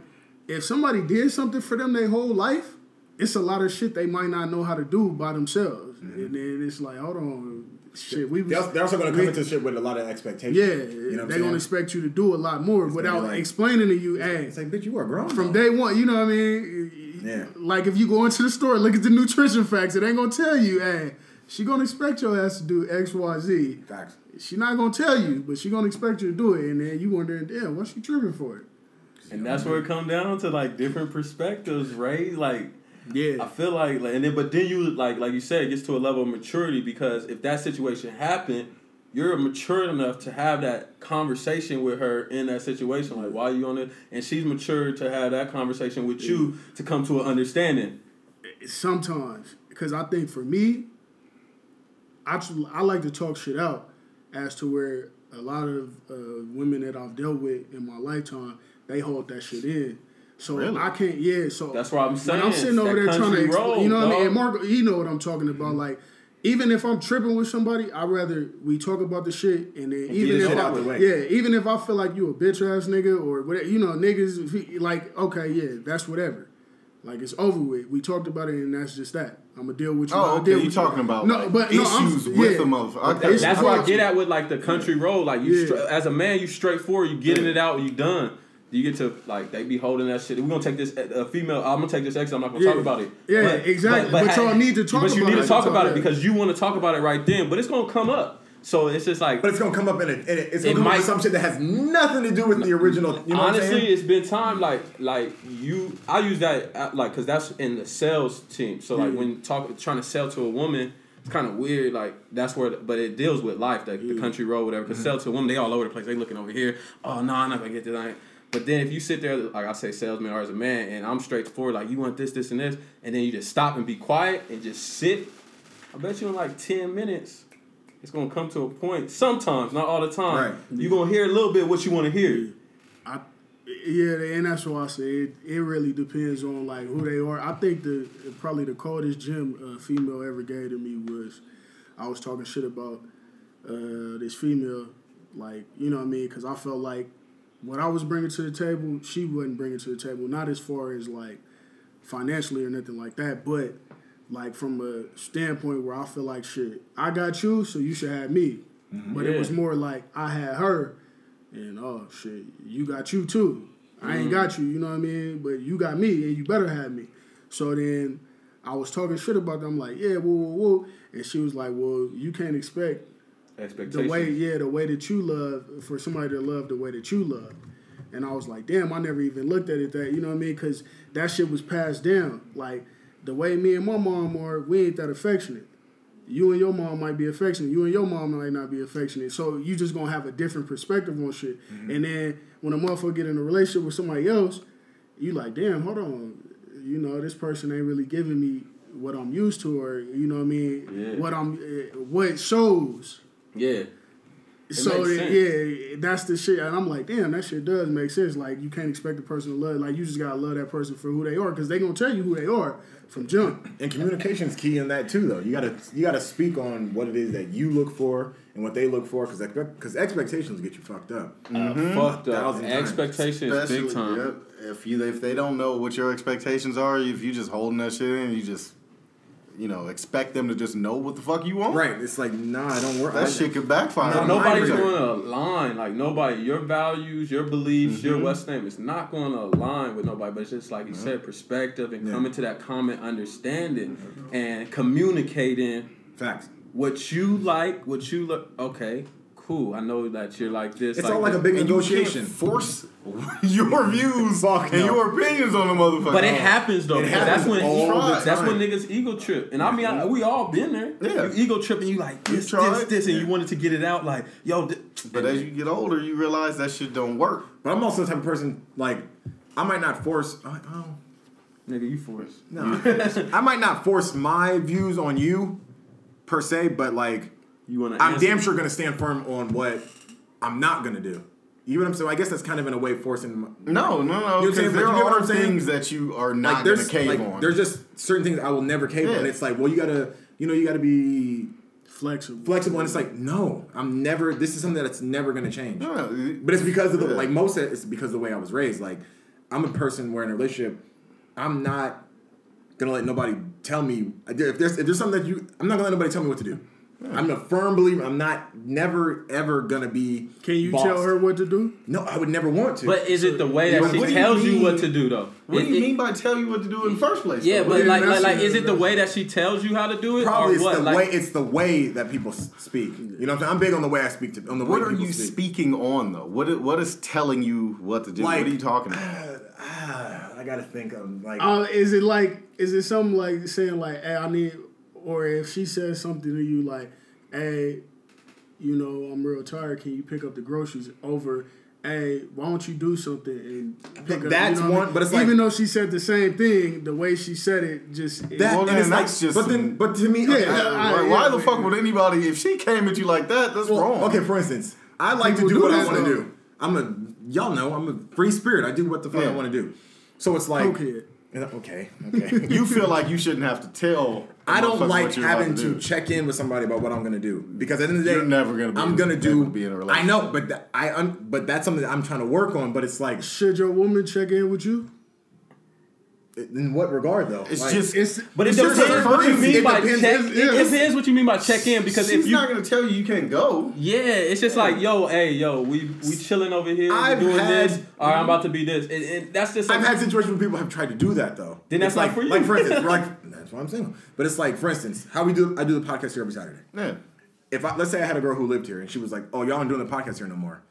if somebody did something for them their whole life, it's a lot of shit they might not know how to do by themselves, Mm-hmm. and then it's like, hold on, shit, we was. They're, they're also going to come into shit with a lot of expectations. Yeah, you know they're gonna expect you to do a lot more gonna without like- explaining to you, hey, It's like, bitch, you are grown from though. day one, you know what I mean? Yeah. Like if you go into the store, look at the nutrition facts, it ain't gonna tell you, hey, she gonna expect your ass to do X, Y, Z. Facts. She not gonna tell you, but she gonna expect you to do it, and then you wondering, damn, what's she tripping for? it? And that's where it come down to like different perspectives, right? Like yeah, I feel like, like, and then but then you like like you said, it gets to a level of maturity because if that situation happened, you're mature enough to have that conversation with her in that situation. Like, why are you on it? And she's mature to have that conversation with you to come to an understanding. sometimes because I think for me, I tr- I like to talk shit out as to where a lot of uh, women that I've dealt with in my lifetime they hold that shit in. So Really? I can't. Yeah. So That's what I'm saying. I'm sitting over That there trying to, country explain, road, you know what I mean. dog. And Marco, you know what I'm talking about. Like, even if I'm tripping with somebody, I would rather we talk about the shit, and then get even if I, out way. yeah, even if I feel like you a bitch ass nigga or whatever, you know, niggas, like, okay, yeah, that's whatever. Like it's over with. We talked about it, and that's just that. I'm gonna deal with you. Oh, okay. deal You with talking about no, like, but no, I'm- issues with yeah. the motherfucker? Okay. That's what I get at with like the country road. Like you, Yeah. stra- as a man, you straightforward. You getting it out. You done. You get to like they be holding that shit. We're gonna take this a female. I'm gonna take this exit. I'm not gonna Yeah. talk about it. Yeah, exactly. But y'all need to talk But you about need it. to talk about it because you want to talk about it right then. But it's gonna come up. So it's just like But it's gonna come up in a, in a it's It gonna come up might- with some shit that has nothing to do with the original. You know what I'm honestly, it's been time like like you. I use that uh, like because that's in the sales team. So like Yeah. when talk trying to sell to a woman. It's kind of weird, like that's where, but it deals with life, like the mm. country road, whatever. Because mm-hmm. sell to a woman, they all over the place. They looking over here. Oh no, I'm not gonna get this. I But then if you sit there, like I say, salesman or as a man, and I'm straightforward, like you want this, this, and this, and then you just stop and be quiet and just sit. I bet you in like ten minutes, it's gonna come to a point. Sometimes, not all the time. Right. You're gonna hear a little bit what you want to hear. I, yeah, and that's why I said it, it really depends on like who they are. I think the probably the coldest gem a female ever gave to me was I was talking shit about uh, this female, like you know what I mean, because I felt like what I was bringing to the table, she wasn't bringing to the table. Not as far as like financially or nothing like that, but like from a standpoint where I feel like shit, I got you, so you should have me. Mm-hmm. But it was more like I had her, and oh shit, you got you too. I ain't mm-hmm. got you, you know what I mean? But you got me, and you better have me. So then I was talking shit about them, like, yeah, whoa, whoa, whoa. And she was like, well, you can't expect the way, yeah, the way that you love for somebody to love the way that you love. And I was like, damn, I never even looked at it that, you know what I mean? Because that shit was passed down. Like the way me and my mom are, we ain't that affectionate. You and your mom might be affectionate. You and your mom might not be affectionate. So you just gonna have a different perspective on shit. And then when a motherfucker get in a relationship with somebody else, you like, damn, hold on. You know, this person ain't really giving me what I'm used to, or you know what I mean? Yeah. What I'm, eh, what shows. Yeah. So makes sense. yeah, that's the shit, and I'm like, damn, that shit does make sense. Like, you can't expect a person to love. Like, you just gotta love that person for who they are, because they gonna tell you who they are from jump. And communication is key in that too, though. You gotta you gotta speak on what it is that you look for and what they look for, because because expectations get you fucked up. Uh, fucked up. Thousand times. Expectations big time. yep, if you if they don't know what your expectations are, if you just holding that shit in, you just you know expect them to just know what the fuck you want. Right? It's like nah, I don't work. That shit could backfire. No, Nobody's you. going to align. Like nobody, your values, your beliefs, Mm-hmm. your what's name, it's not going to align with nobody. But it's just like you said, perspective and Yeah. coming to that common understanding and communicating facts. what you like, what you look. Okay, cool. I know that you're like this. It's all like a big And you negotiation. can't force <laughs> your views <laughs> Fuck and no. your opinions on the motherfucker. But it happens though. It happens that's when all the that's when niggas ego trip. And I mean, I, we all been there. Yeah. You ego trip and you like this, tried. this, this, and Yeah. you wanted to get it out. Like, yo, th- But as you get older, you realize that shit don't work. But I'm also the type of person like I might not force. I, oh, nigga, you force. no, <laughs> I might not force my views on you per se, but like You want to? I'm damn sure gonna stand firm on what I'm not gonna do. You know what I'm saying? I guess that's kind of in a way forcing. No, no, no. You know there you are things that you are not like going to cave like on. there's just certain things I will never cave on. Yeah. And it's like, well, you gotta, you know, you gotta be Flexible. flexible. And it's like, no, I'm never. This is something that's never gonna change. Yeah, But it's because of the Yeah. like most of it, it's because of the way I was raised. Like I'm a person where in a relationship, I'm not gonna let nobody tell me if there's if there's something that you I'm not gonna let nobody tell me what to do. I'm a firm believer. I'm not never ever gonna be. Can you bossed. tell her what to do? No, I would never want to. But is it the way that but she what do you tells you, what to do though? what It- do you it- mean by tell you what to do in the first place? Yeah, though? but like, like, that's like, it, is it the way that she tells you how to do it, probably or it's what? the like, way it's the way that people speak. You know what I'm saying? I'm big on the way I speak to on the what way are you speak. speaking on though? What what is telling you what to do? Like- what are you talking about? Ah, I gotta think of like Uh, is it like is it something like saying like, "Hey, I need," or if she says something to you like, "Hey, you know, I'm real tired. Can you pick up the groceries?" Over, "Hey, why don't you do something and pick up?" That's you know what I one- mean? but it's like- even though she said the same thing, the way she said it just that. Well, and it's like, that's just but then, but to me, Yeah, okay, I- why, yeah, the but- fuck would anybody? If she came at you like that, that's Well, wrong. Okay, for instance, I like People to do do what I want to do. I'm a y'all know I'm a free spirit. I do what the fuck I want to do. So it's like Cokehead. Okay, okay. <laughs> You feel like you shouldn't have to tell. I don't like having to, do. check in with somebody about what I'm gonna do because at the end of the day, You're never gonna be I'm gonna do. be in a I relationship. know, but that, I un, but that's something that I'm trying to work on. But it's like, should your woman check in with you? In what regard though? It's Like, just. It's But it It's just depends a what you first- mean it by depends. check. It's- It depends what you mean by check in because she's if you not gonna tell you you can't go. Yeah, it's just like, yo, hey, yo, we we chilling over here, I've doing had- this. All right, I'm about to be this, and, and that's just. I've had situations where people have tried to do that though. Then that's It's not like, for you. Like for instance, <laughs> like that's why I'm single. But it's like for instance, how we do. I do the podcast here every Saturday. Yeah. If I let's say I had a girl who lived here and she was like, "Oh, y'all aren't doing the podcast here no more."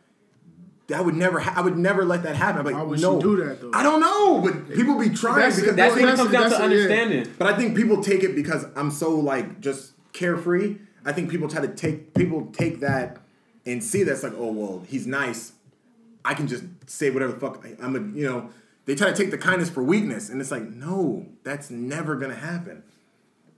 That would never. Ha- I would never let that happen. I'm like, Why would no. she do that, though? I don't know, but people be trying That's- because that's when it That's- comes down to that's- yeah. understanding. But I think people take it because I'm so like just carefree. I think people try to take people take that and see that's like, oh well, he's nice. I can just say whatever the fuck I- I'm a you know. They try to take the kindness for weakness, and it's like, no, that's never gonna happen.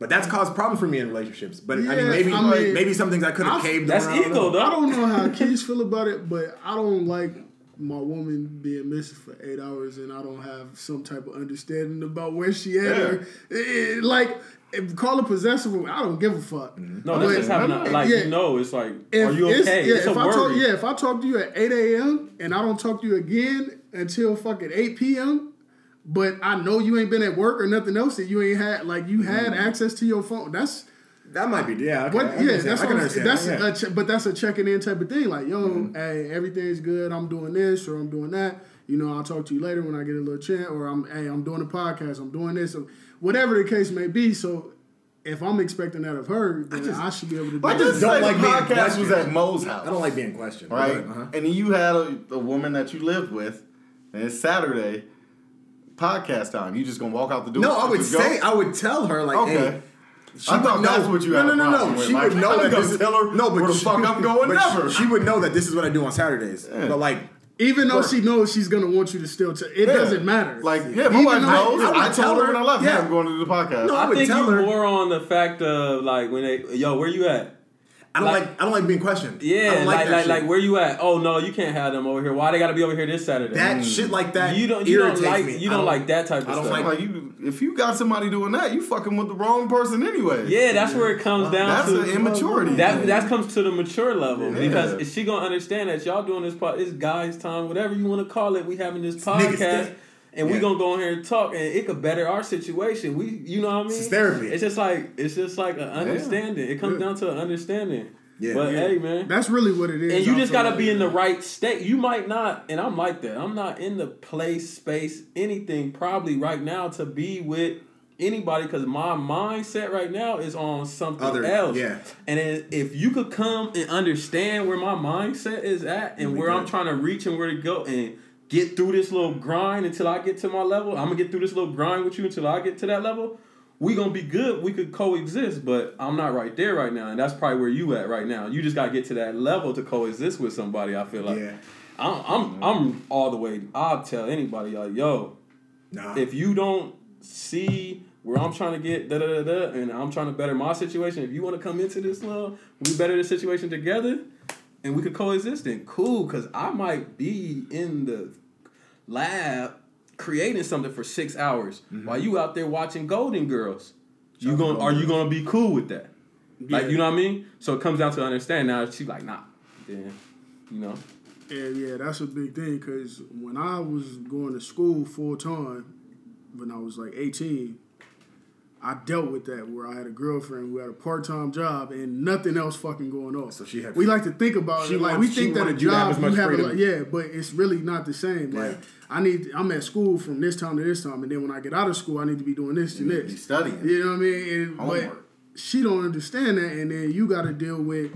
But that's caused problems for me in relationships. But I mean, maybe I mean, maybe some things I could have caved That's on. I ego, though. I don't know how <laughs> kids feel about it, but I don't like my woman being missing for eight hours and I don't have some type of understanding about where she at. Or, eh, like, if, call it possessive. I don't give a fuck. No, that's But just having a, like yeah. you know, it's like, if are you it's- okay? Yeah, it's if a I worry. talk, yeah, if I talk to you at eight a.m. and I don't talk to you again until fucking eight p.m. But I know you ain't been at work or nothing else that you ain't had like you had access to your phone. That's That might be yeah. Okay, What? I Yeah, that's I what can understand. that's that, yeah. a che- but that's a checking in type of thing. Like, yo, hey, everything's good. I'm doing this or I'm doing that. You know, I'll talk to you later when I get a little chance. Or I'm, hey, I'm doing a podcast. I'm doing this. Or whatever the case may be. So, if I'm expecting that of her, then I, should be able to. do Like that. just don't like the being podcast was at Mo's house. I don't like being questioned. right? Uh-huh. And then you had a, a woman that you lived with, and it's Saturday, podcast time. You just gonna walk out the door? No, I would Just go? say I would tell her like, Okay. hey. She I would thought know. that's what you no, had no, a no, no. She Like, would know that this is, tell her no, but where the she, fuck I'm <laughs> going, but never. She, she would know that this is what I do on Saturdays. Yeah. But like, Even though Work. she knows she's gonna want you to still, t- it Yeah. doesn't matter. Like, yeah, my wife knows. I I, would told her her, when I left. yeah. Yeah, I'm going to do the podcast. No, I I would think tell you her. more on the fact of like when they, yo, where you at? I don't Like- like, I don't like being questioned. I Yeah, don't like that like, shit. like where you at? Oh no, you can't have them over here. Why they got to be over here this Saturday? that hmm. shit like that. you don't you don't like me. you I don't like that type of I don't stuff. like- like you, if you got somebody doing that, you fucking with the wrong person anyway. yeah, that's where it comes down that's to an immaturity. That thing. that comes to the mature level Yeah. because if she gonna understand that y'all doing this part, it's guys' time, whatever you want to call it. We having this niggas podcast, thing. and we Yeah. gonna go in here and talk, and it could better our situation. We, you know what I mean? It's therapy. It's just like it's just like an understanding. It comes Yeah. down to an understanding. Yeah. but Yeah. hey, man. That's really what it is. And you just gotta be in the right state. You might not, and I'm like that. I'm not in the place, space, anything probably right now to be with anybody because my mindset right now is on something Other- else. yeah. And if you could come and understand where my mindset is at and We where I'm trying to reach and where to go and get through this little grind until I get to my level, I'm gonna get through this little grind with you until I get to that level. We gonna be good. We could coexist, but I'm not right there right now, and that's probably where you at right now. You just gotta get to that level to coexist with somebody. I feel like Yeah. I'm, I'm, I'm all the way. I'll tell anybody like, yo, Nah. if you don't see where I'm trying to get da da da da, and I'm trying to better my situation, if you want to come into this love, we better the situation together. And we could coexist then cool because I might be in the lab creating something for six hours Mm-hmm. while you out there watching Golden Girls. You going are you gonna be cool with that? Like you know what I mean? So it comes down to understand. Now she's like, nah, then you know. And yeah, that's a big thing because when I was going to school full time, when I was like 18, I dealt with that where I had a girlfriend who had a part time job and nothing else fucking going on. So she had- We like to think about She it like wants- we think that a wanted you have job as much you have a, freedom. yeah, but it's really not the same. Yeah. Like I need, I'm at school from this time to this time, and then when I get out of school, I need to be doing this and this. be studying. You know what I mean? And, but Homework. she don't understand that, and then you got to deal with,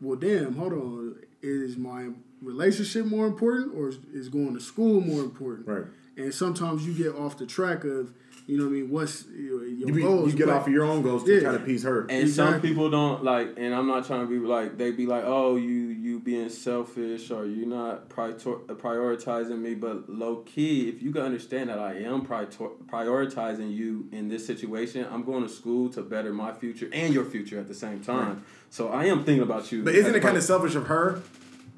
well, damn, hold on, is my relationship more important, or is, is going to school more important? Right. And sometimes you get off the track of, you know what I mean? What's your, your You, be, goals? you get but- off of your own goals to Yeah. try to appease her. And some people don't like, and I'm not trying to be like they be like, oh, you you being selfish or you not prior- prioritizing me. But low key, if you can understand that I am prior- prioritizing you in this situation, I'm going to school to better my future and your future at the same time. So I am thinking about you. But isn't it kind of selfish of her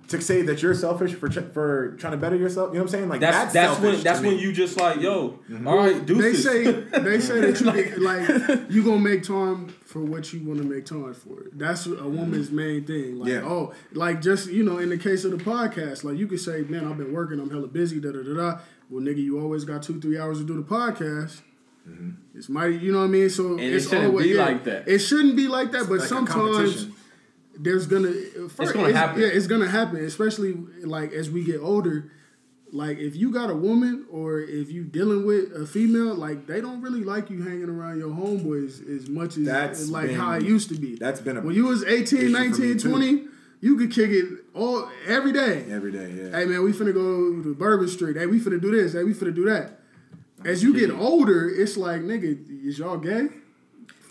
to say that you're selfish for ch- for trying to better yourself? You know what I'm saying? Like That's that's that's, selfish when that's when you just like yo, mm-hmm. all right, do They say they say that you <laughs> like, like you gonna make time for what you want to make time for. That's a mm-hmm. woman's main thing. Like Yeah. oh, like just you know, in the case of the podcast, like you could say, man, I've been working, I'm hella busy, da da da da. Well, nigga, you always got two three hours to do the podcast. Mm-hmm. It's mighty, you know what I mean. So it it's shouldn't always be yeah, like that. It shouldn't be like that, but like sometimes competition. There's gonna first, gonna happen. Yeah, it's gonna happen, especially like as we get older. Like if you got a woman or if you dealing with a female, like they don't really like you hanging around your homeboys as much as That's like been- how it used to be. that's been a when you was 18, 19, me, too. 20, you could kick it all every day. every day. Yeah. Hey man, we finna go to Bourbon Street. Hey, we finna do this. Hey, we finna do that. As you get older, it's like, nigga, is y'all gay?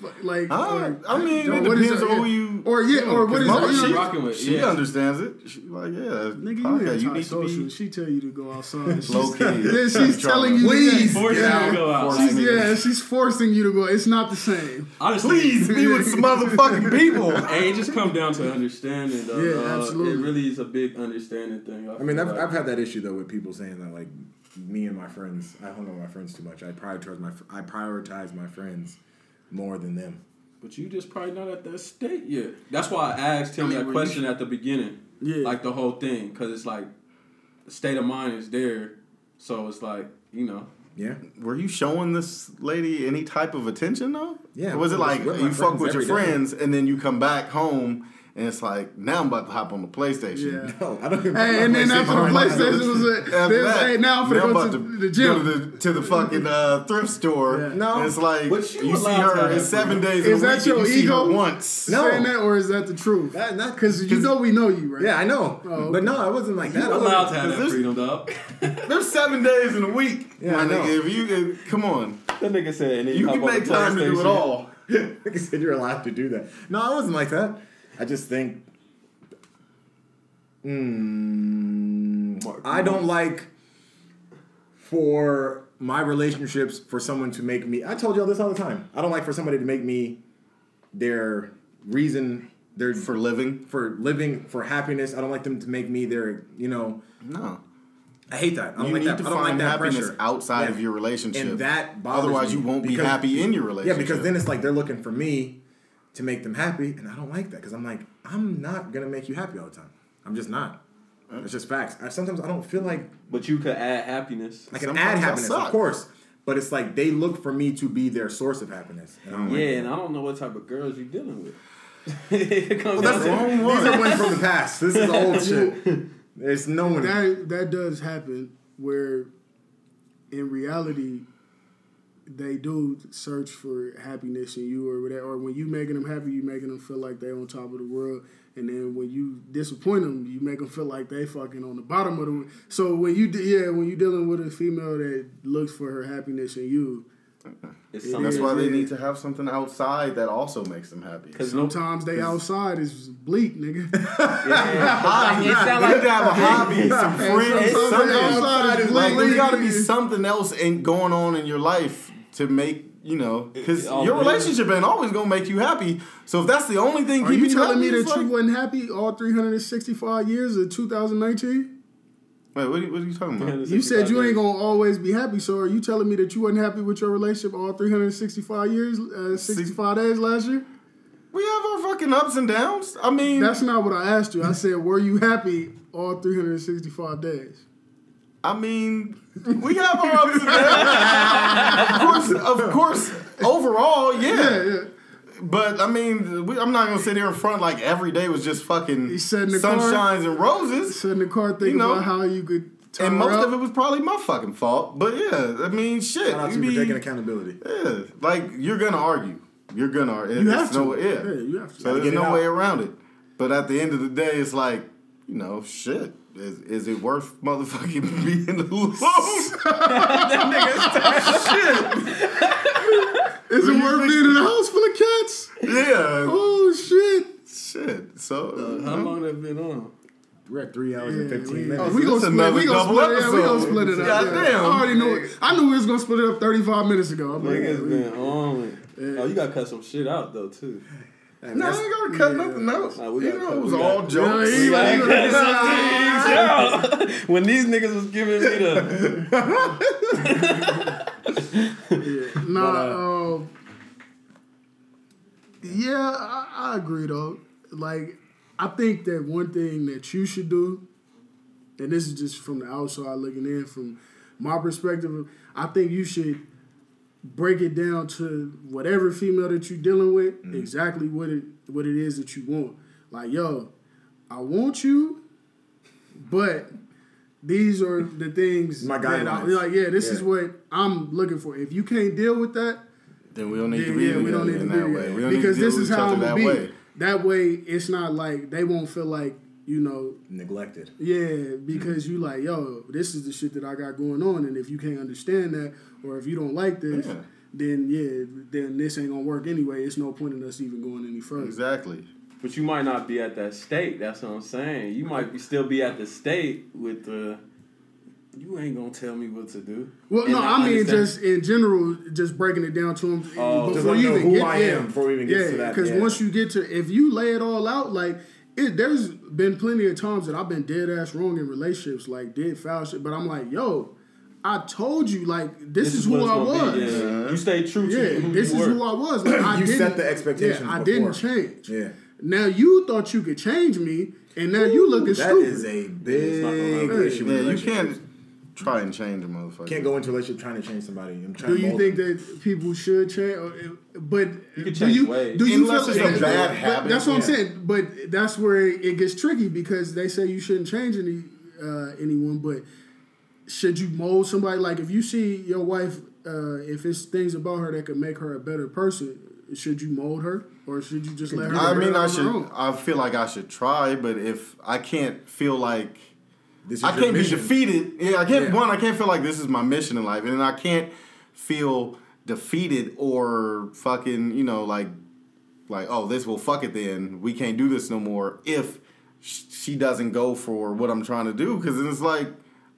Fuck, Like, Uh, or- I mean, or it what is depends it? on who you. Or yeah, or what is Mama, she, know, rocking with, she yeah. understands it. She like, yeah, Nigga, you podcast, you need to social. be She tell you to go outside. <laughs> She's, low key. <laughs> Then she's telling you, Please, to Force you yeah, to go out. She's, yeah, she's forcing you to go. It's not the same. <laughs> Honestly, Please be with some motherfucking people. And it just come down to understanding. Though. Yeah, Uh, absolutely. It really is a big understanding thing. I mean, I've, like. I've had that issue though with people saying that like me and my friends, I hung out with my friends too much. I prioritize my I prioritize my friends more than them. But you just probably not at that state yet. That's why I asked him I mean, that when question at the beginning. Yeah. Like the whole thing, because it's like the state of mind is there. So it's like you know. Yeah. Were you showing this lady any type of attention though? Yeah, Or was it like you fuck with your every day. friends and then you come back home and it's like now I'm about to hop on the PlayStation. Yeah. No, I don't even. Hey, and then after the PlayStation. PlayStation was a, After that, hey, now I'm finna now go about to, the Go gym. to the, to the fucking uh, thrift store. Yeah. No. and it's like you you, see her in seven freedom. days. Is a that week, your you ego? once? No. saying that, or is that the truth? That- not- Because you know we know you, right? Yeah, I know, Oh, but no, I wasn't like that. You're allowed to have that freedom, dog. <laughs> There's seven days in a week. <laughs> Yeah, my I know. nigga. If you come on, that nigga said, and you can make time to do it all. <laughs> Like I said, you're allowed to do that. No, I wasn't like that. I just think. Mm, I don't like for my relationships for someone to make me. I told y'all this all the time. I don't like for somebody to make me their reason, their For living? for living, for happiness. I don't like them to make me their. You know, No. I hate that. I don't You like need that. to I don't like find that happiness pressure. outside Yeah. of your relationship. And that bothers Otherwise, you won't be happy in your relationship. Yeah, because then it's like they're looking for me to make them happy, and I don't like that because I'm like, I'm not gonna make you happy all the time. I'm just not. It's just facts. I, sometimes I don't feel like But you could add happiness. I can Sometimes add happiness, of course, but it's like they look for me to be their source of happiness. And I don't Yeah, like and. I don't know what type of girls you're dealing with. <laughs> it comes That's down to- it. These are ones from the <laughs> past. This is old shit. There's no one. that that does happen where in reality they do search for happiness in you or whatever or when you making them happy you making them feel like they on top of the world and then when you disappoint them you make them feel like they fucking on the bottom of the world. so when you de- yeah when you dealing with a female that looks for her happiness in you It's It. That's why they yeah. need to have something outside that also makes them happy. Because no, sometimes they outside is bleak nigga <laughs> yeah. it sound They like need to have a hobby, some Hey, friends, sometimes something. outside is Like bleak. there's got to be something else in, going on in your life to make you know, because your relationship ain't always gonna make you happy. So if that's the only thing Are you you telling me it's that you wasn't happy all 365 years of 2019? Wait, what are, you, what are you talking about? You said you ain't gonna always be happy. So are you telling me that you wasn't happy with your relationship all 365 years, uh, 65 days last year? We have our fucking ups and downs. I mean, That's not what I asked you. I said, were you happy all 365 days? I mean, we have our ups and downs. of course, of course. Overall, yeah. Yeah, yeah. But I mean, we, I'm not gonna sit here in front like every day was just fucking You sat in the car? sunshines and roses. Sit in the car thinking You know, about how you could tire And most out. of it was probably my fucking fault. But yeah, I mean, shit. Shout out to you you be- taking accountability. Yeah, like you're gonna argue. You're gonna argue. You It's have to. No, yeah. Yeah, you have to. So there's no out. way around it. But at the end of the day, it's like, you know, shit. Is, is it worth motherfucking <laughs> being <laughs> alone? That nigga's shit. Is it worth being in a house full of cats? yeah. Oh shit! Shit. So uh, How uh, long that been on? We're at three hours and fifteen we- minutes. Oh, we gonna split. another We gonna double split it. Yeah, we gonna split it up. yeah. I already knew. it. I knew we was gonna split it up 35 minutes ago. I'm like, Niggas oh, yeah, been on it. Oh, you gotta cut some shit out though too. And no, I ain't gonna cut nothing out. Nah, you know, it was all gotta- jokes. <laughs> Yeah, he- Like, he- cut some things out. when these niggas was giving me the <laughs> Nah, But, uh, um, yeah, I, I agree though. Like, I think that one thing that you should do, and this is just from the outside looking in, from my perspective, I think you should break it down to whatever female that you're dealing with, mm-hmm. exactly what it what it is that you want. Like, yo, I want you, but these are the things My guidelines. like. Yeah, this is what I'm looking for. If you can't deal with that, Then we don't need to be yeah, we don't need to in be that way. We don't need to because this is how I'm gonna be. way. That way, it's not like they won't feel like you know, neglected. yeah, mm-hmm. because you like, yo, this is the shit that I got going on, and if you can't understand that, or if you don't like this, Yeah. then yeah, then this ain't gonna work anyway. It's no point in us even going any further. Exactly. But you might not be at that state. That's what I'm saying. You might be, still be at the state with the. You ain't gonna tell me what to do. Well, And no, I I mean just in general, just breaking it down to them Oh. Before let you know even who get I yeah, am before we even get yeah, to that, Because yeah. once you get to, if you lay it all out, like it, there's been plenty of times that I've been dead ass wrong in relationships, like did foul shit. But I'm like, yo, I told you, like this, is, what who I was. Yeah. Uh-huh. You stay true to Yeah, who this you is were. who I was. Like, I You didn't, set the expectations Yeah, I before. didn't change. Yeah. Now you thought you could change me, and now you looking That stupid. is a big happen. issue. Yeah, you can't try and change a motherfucker. Can't go into a relationship trying to change somebody. I'm trying do to you think them. that people should change? Or, but You can do change you ways. do you Unless feel it's a bad but habit, That's what I'm saying. But that's where it gets tricky because they say you shouldn't change any uh, anyone, but should you mold somebody? Like if you see your wife, uh, if it's things about her that could make her a better person, should you mold her or should you just let her? I mean, I should. I feel like I should try, but if I can't feel like This is I your can't be defeated, yeah, I can't. Yeah. One, I can't feel like this is my mission in life, and I can't feel defeated or fucking, you know, like, like, oh, this will fuck it. Then we can't do this no more if she doesn't go for what I'm trying to do, because it's like.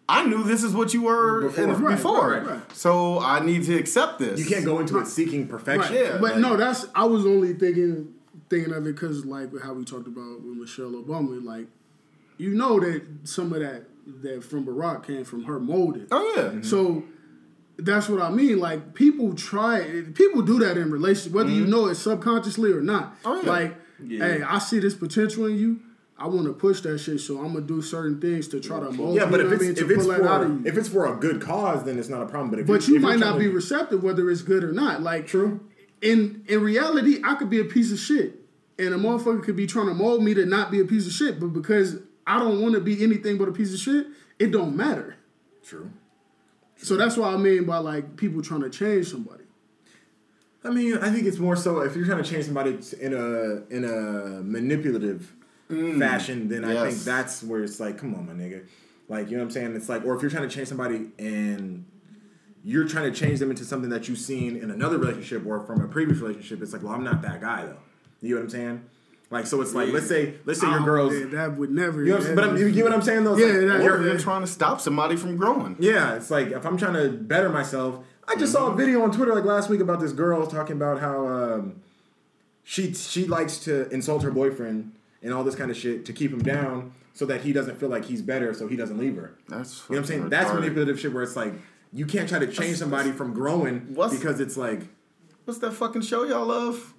I knew this is what you were Before. Right, before, right, right. so I need to accept this. You can't go into it seeking perfection. Right. Yeah, but like- no, that's I was only thinking thinking of it because like how we talked about with Michelle Obama, like you know that some of that that from Barack came from her molded. Oh yeah, mm-hmm. So that's what I mean. Like people try, people do that in relationships, whether you mm-hmm. know it subconsciously or not. Oh, yeah. Like, Yeah. hey, I see this potential in you. I want to push that shit, so I'm gonna do certain things to try to mold. Yeah, but if what I it's mean, if it's pull that out of for if it's for a good cause, then it's not a problem. But if But you're, you if might not be to- receptive whether it's good or not. Like True. In in reality, I could be a piece of shit, and a motherfucker could be trying to mold me to not be a piece of shit. But because I don't want to be anything but a piece of shit, it don't matter. True. So that's what I mean by like people trying to change somebody. I mean, I think it's more so if you're trying to change somebody in a in a manipulative mm. fashion, then I think that's where it's like, come on, my nigga. Like, you know what I'm saying? It's like, or if you're trying to change somebody and you're trying to change them into something that you've seen in another relationship or from a previous relationship, it's like, well, I'm not that guy though. You know what I'm saying? Like, so it's like, let's say, let's say your Oh, girls. man, that would never. You know what I'm saying? But I'm, you get what I'm saying though? It's Yeah, like, that- you're- or you're trying to stop somebody from growing. yeah, it's like if I'm trying to better myself, I just saw a video on Twitter like last week about this girl talking about how um, she she likes to insult her boyfriend and all this kind of shit to keep him down so that he doesn't feel like he's better, so he doesn't leave her. That's You know what I'm saying? fucking That's manipulative shit where it's like you can't try to change somebody from growing because it's like What's that fucking show y'all love?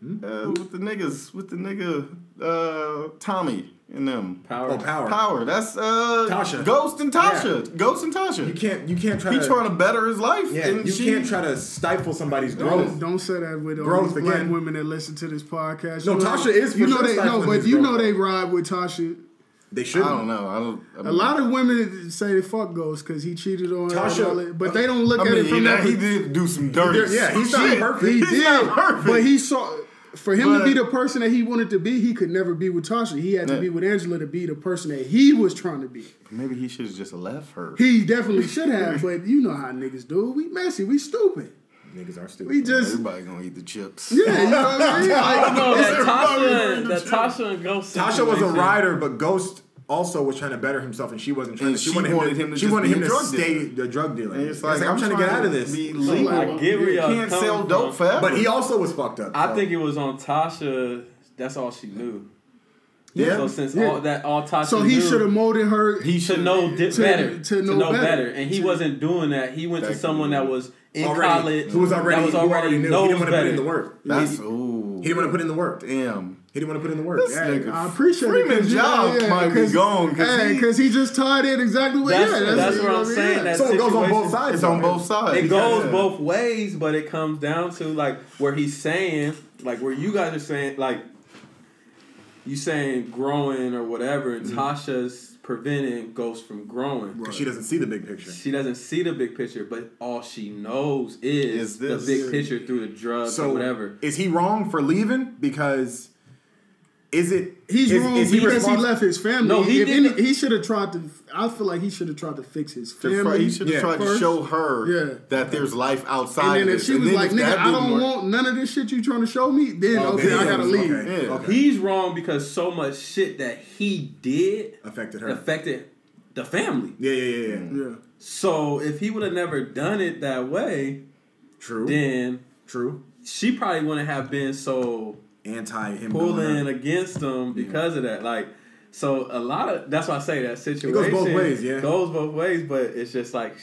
I Uh, with the niggas, with the nigga uh, Tommy and them. Power. oh power. Power. That's uh, Tasha. Ghost and Tasha. Ghost and Tasha. You can't you can't try He to trying to better his life. yeah and you she, can't try to stifle somebody's Don't, growth. don't say that with all Growth these black again. women that listen to this podcast. No, You know- Tasha is for you know sure they no, but you growth. know they ride with Tasha. They should. I don't know. I don't. I A lot of women say they fuck Ghost because he cheated on her, Tasha- and all that, but they don't look I at mean, it from he, that. he did do some dirty. Yeah, he's not shit. perfect. He He's did, not perfect. but he saw. For him to be the person that he wanted to be, he could never be with Tasha. He had to Yeah. be with Angela to be the person that he was trying to be. Maybe he should have just left her. He definitely should have, but you know how niggas do. We messy, we stupid. Niggas are stupid. We just Everybody gonna eat the chips. yeah, you know what I mean. <laughs> I don't know that Tasha, was that Tasha and Ghost. Tasha was a situation- rider, but Ghost also was trying to better himself, and she wasn't trying. And to, she, she wanted, wanted him him to, to she just wanted him to drug stay dealer. the drug dealer. And It's like, I'm, trying to get out of this. Be legal. I get where you can't sell dope from. forever. But he also was fucked up. I so. think it was on Tasha. That's all she knew. Yeah. So since Yeah. all that all Tasha so he should have molded her. he should know di- to- better, to know better. and he wasn't doing that. He went to someone that was in already, college, who was already, that was who already, already knew. knows He didn't want to put in the work. That's he, ooh. he didn't want to put in the work. He didn't want to put in the work. This Yeah. nigga I appreciate Freeman it. 'cause, job might be 'cause- gone, 'cause hey, because he just tied in exactly what. That's- yeah, that's you what know I'm mean? saying, Yeah. that- So it goes on both sides. It's on though. both sides. It goes Yeah. both ways, but it comes down to like where he's saying, like where you guys are saying, like you saying growing or whatever, and Mm-hmm. Tasha's preventing Ghost from growing. Because she doesn't see the big picture. She doesn't see the big picture, but all she knows is, Is the big picture through the drugs So or whatever. is he wrong for leaving? Because is it He's is, wrong is because he left his family. No, he if any, didn't- he should have tried to. I feel like he should have tried to fix his To fr- family. He should have Yeah. tried to show her Yeah. that there's life outside. and then if she this. was then like, "Nigga, I don't work- want none of this shit you trying to show me," then Oh, okay, then I gotta okay. leave. Yeah. Okay. He's wrong because so much shit that he did affected her. affected the family. Yeah, yeah, yeah, yeah. Yeah. So if he would have never done it that way, True. then True. she probably wouldn't have been so Anti him. pulling against him because of that. Like, so a lot of that's why I say that situation goes both ways, yeah. goes both ways. But it's just like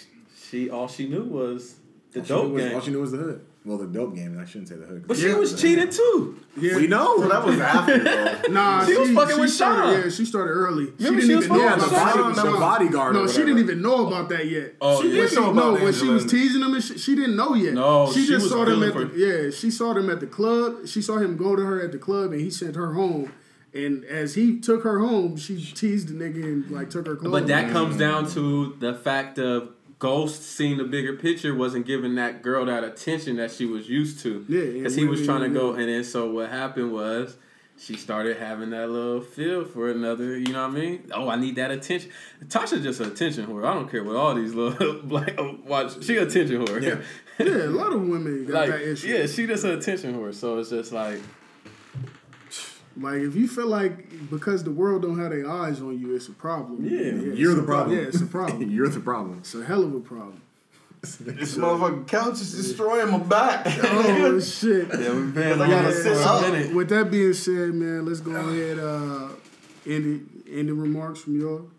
she all she knew was the All dope was, game. all she knew was the hood. Well, the dope game. I shouldn't say the hood. but she Yeah. was cheating too. Yeah. we know. So that was after though. <laughs> Nah, She was fucking with started, Sean. Yeah, she started early. Remember she she didn't was even know fucking with the, about Sean. body, Sean. the bodyguard. No, she didn't even know about that yet. Oh, she yeah. didn't She know no, when she was teasing him, and she, she didn't know yet. No, she, she just was saw them at feeling the yeah. She saw them at the club. She saw him go to her at the club, and he sent her home. And as he took her home, she teased the nigga and like took her clothes. But that comes down to the fact of Ghost seeing the bigger picture wasn't giving that girl that attention that she was used to. Yeah, because he was trying to go, and then so what happened was she started having that little feel for another. You know what I mean? Oh, I need that attention. Tasha's just an attention whore. I don't care what all these little <laughs> black oh, watch. She attention whore. Yeah. yeah, a lot of women got like that issue. yeah, she just an attention whore. So it's just like Like if you feel like because the world don't have their eyes on you, it's a problem. Yeah. it's You're the pro- problem. Yeah, it's a problem. <laughs> You're the problem. it's a hell of a problem. This motherfucking couch is destroying my back. <laughs> Oh shit. yeah, we've been I on gotta sit up. minute. With that being said, man, let's go ahead. Uh, any it. End the remarks from y'all.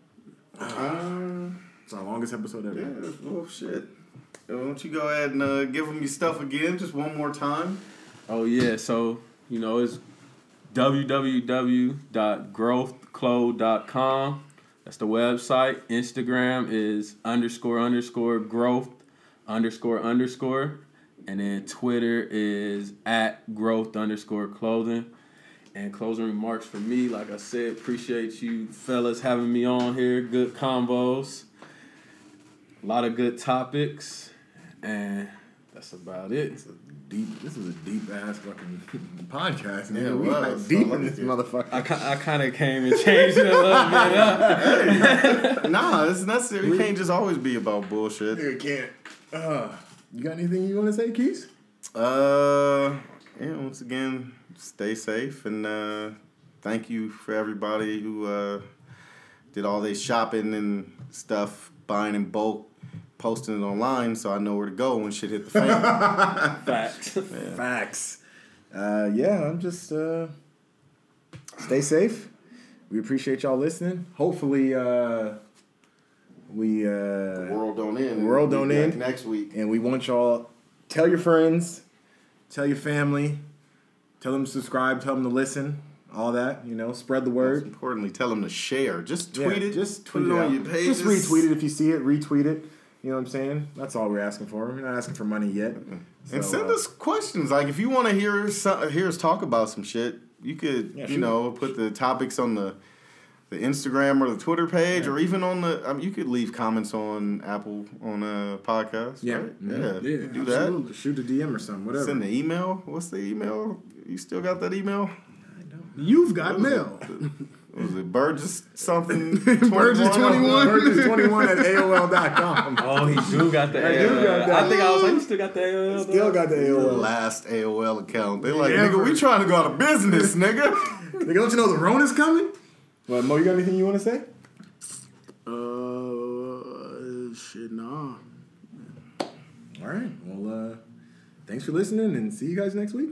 It's our longest episode ever. Yeah, oh shit. Why don't you go ahead and uh, give them your stuff again, just one more time? Oh yeah, so you know it's www.growthclo.com. That's the website. Instagram is underscore underscore growth underscore underscore. And then Twitter is at growth underscore clothing. And closing remarks for me, like I said, appreciate you fellas having me on here. Good combos. A lot of good topics. And that's about it. It's a deep. This is a deep ass fucking <laughs> podcast. Yeah, Yeah, it we was. like deep I in this motherfucker. I, I kind of came and changed it a little bit up. <laughs> nah, it's necessary. You can't just always be about bullshit. Nigga can't. Uh, you got anything you want to say, Keys? Uh, yeah. Once again, stay safe and uh, thank you for everybody who uh, did all this shopping and stuff, buying in bulk. Posting it online so I know where to go when shit hit the fan. <laughs> Facts. Facts. Uh, yeah, I'm just uh, stay safe. We appreciate y'all listening. Hopefully, uh, we uh, world don't end. World don't end. next week. and we want y'all tell your friends, tell your family, tell them to subscribe, tell them to listen, all that. You know, spread the word. Most importantly, tell them to share. Just Yeah, tweet it. Just tweet it on out. your page. Just retweet it if you see it. Retweet it. You know what I'm saying? That's all we're asking for. We're not asking for money yet. and So, send uh, us questions. Like if you want to hear some, hear us talk about some shit, you could Yeah, you shoot. know put the topics on the the Instagram or the Twitter page, or even on the. I mean, you could leave comments on Apple on a podcast. Yeah. right? Mhm. yeah, Yeah, do absolutely. Shoot a DM or something. that. Whatever. Send the email. What's the email? You still got that email? You've got mail. <laughs> What was it Burgess something? <laughs> Burgess 21? Burgess21 at AOL.com. <laughs> Oh, he do got the I do AOL. got that. I think I was like, you still got the AOL. Still dog? got the The AOL. last AOL account. They like, Ever. nigga, we trying to go out of business, <laughs> nigga. Nigga, don't you know the Rona's coming? Well, Mo, you got anything you want to say? Uh, shit, nah. All right. Well, uh, thanks for listening and see you guys next week.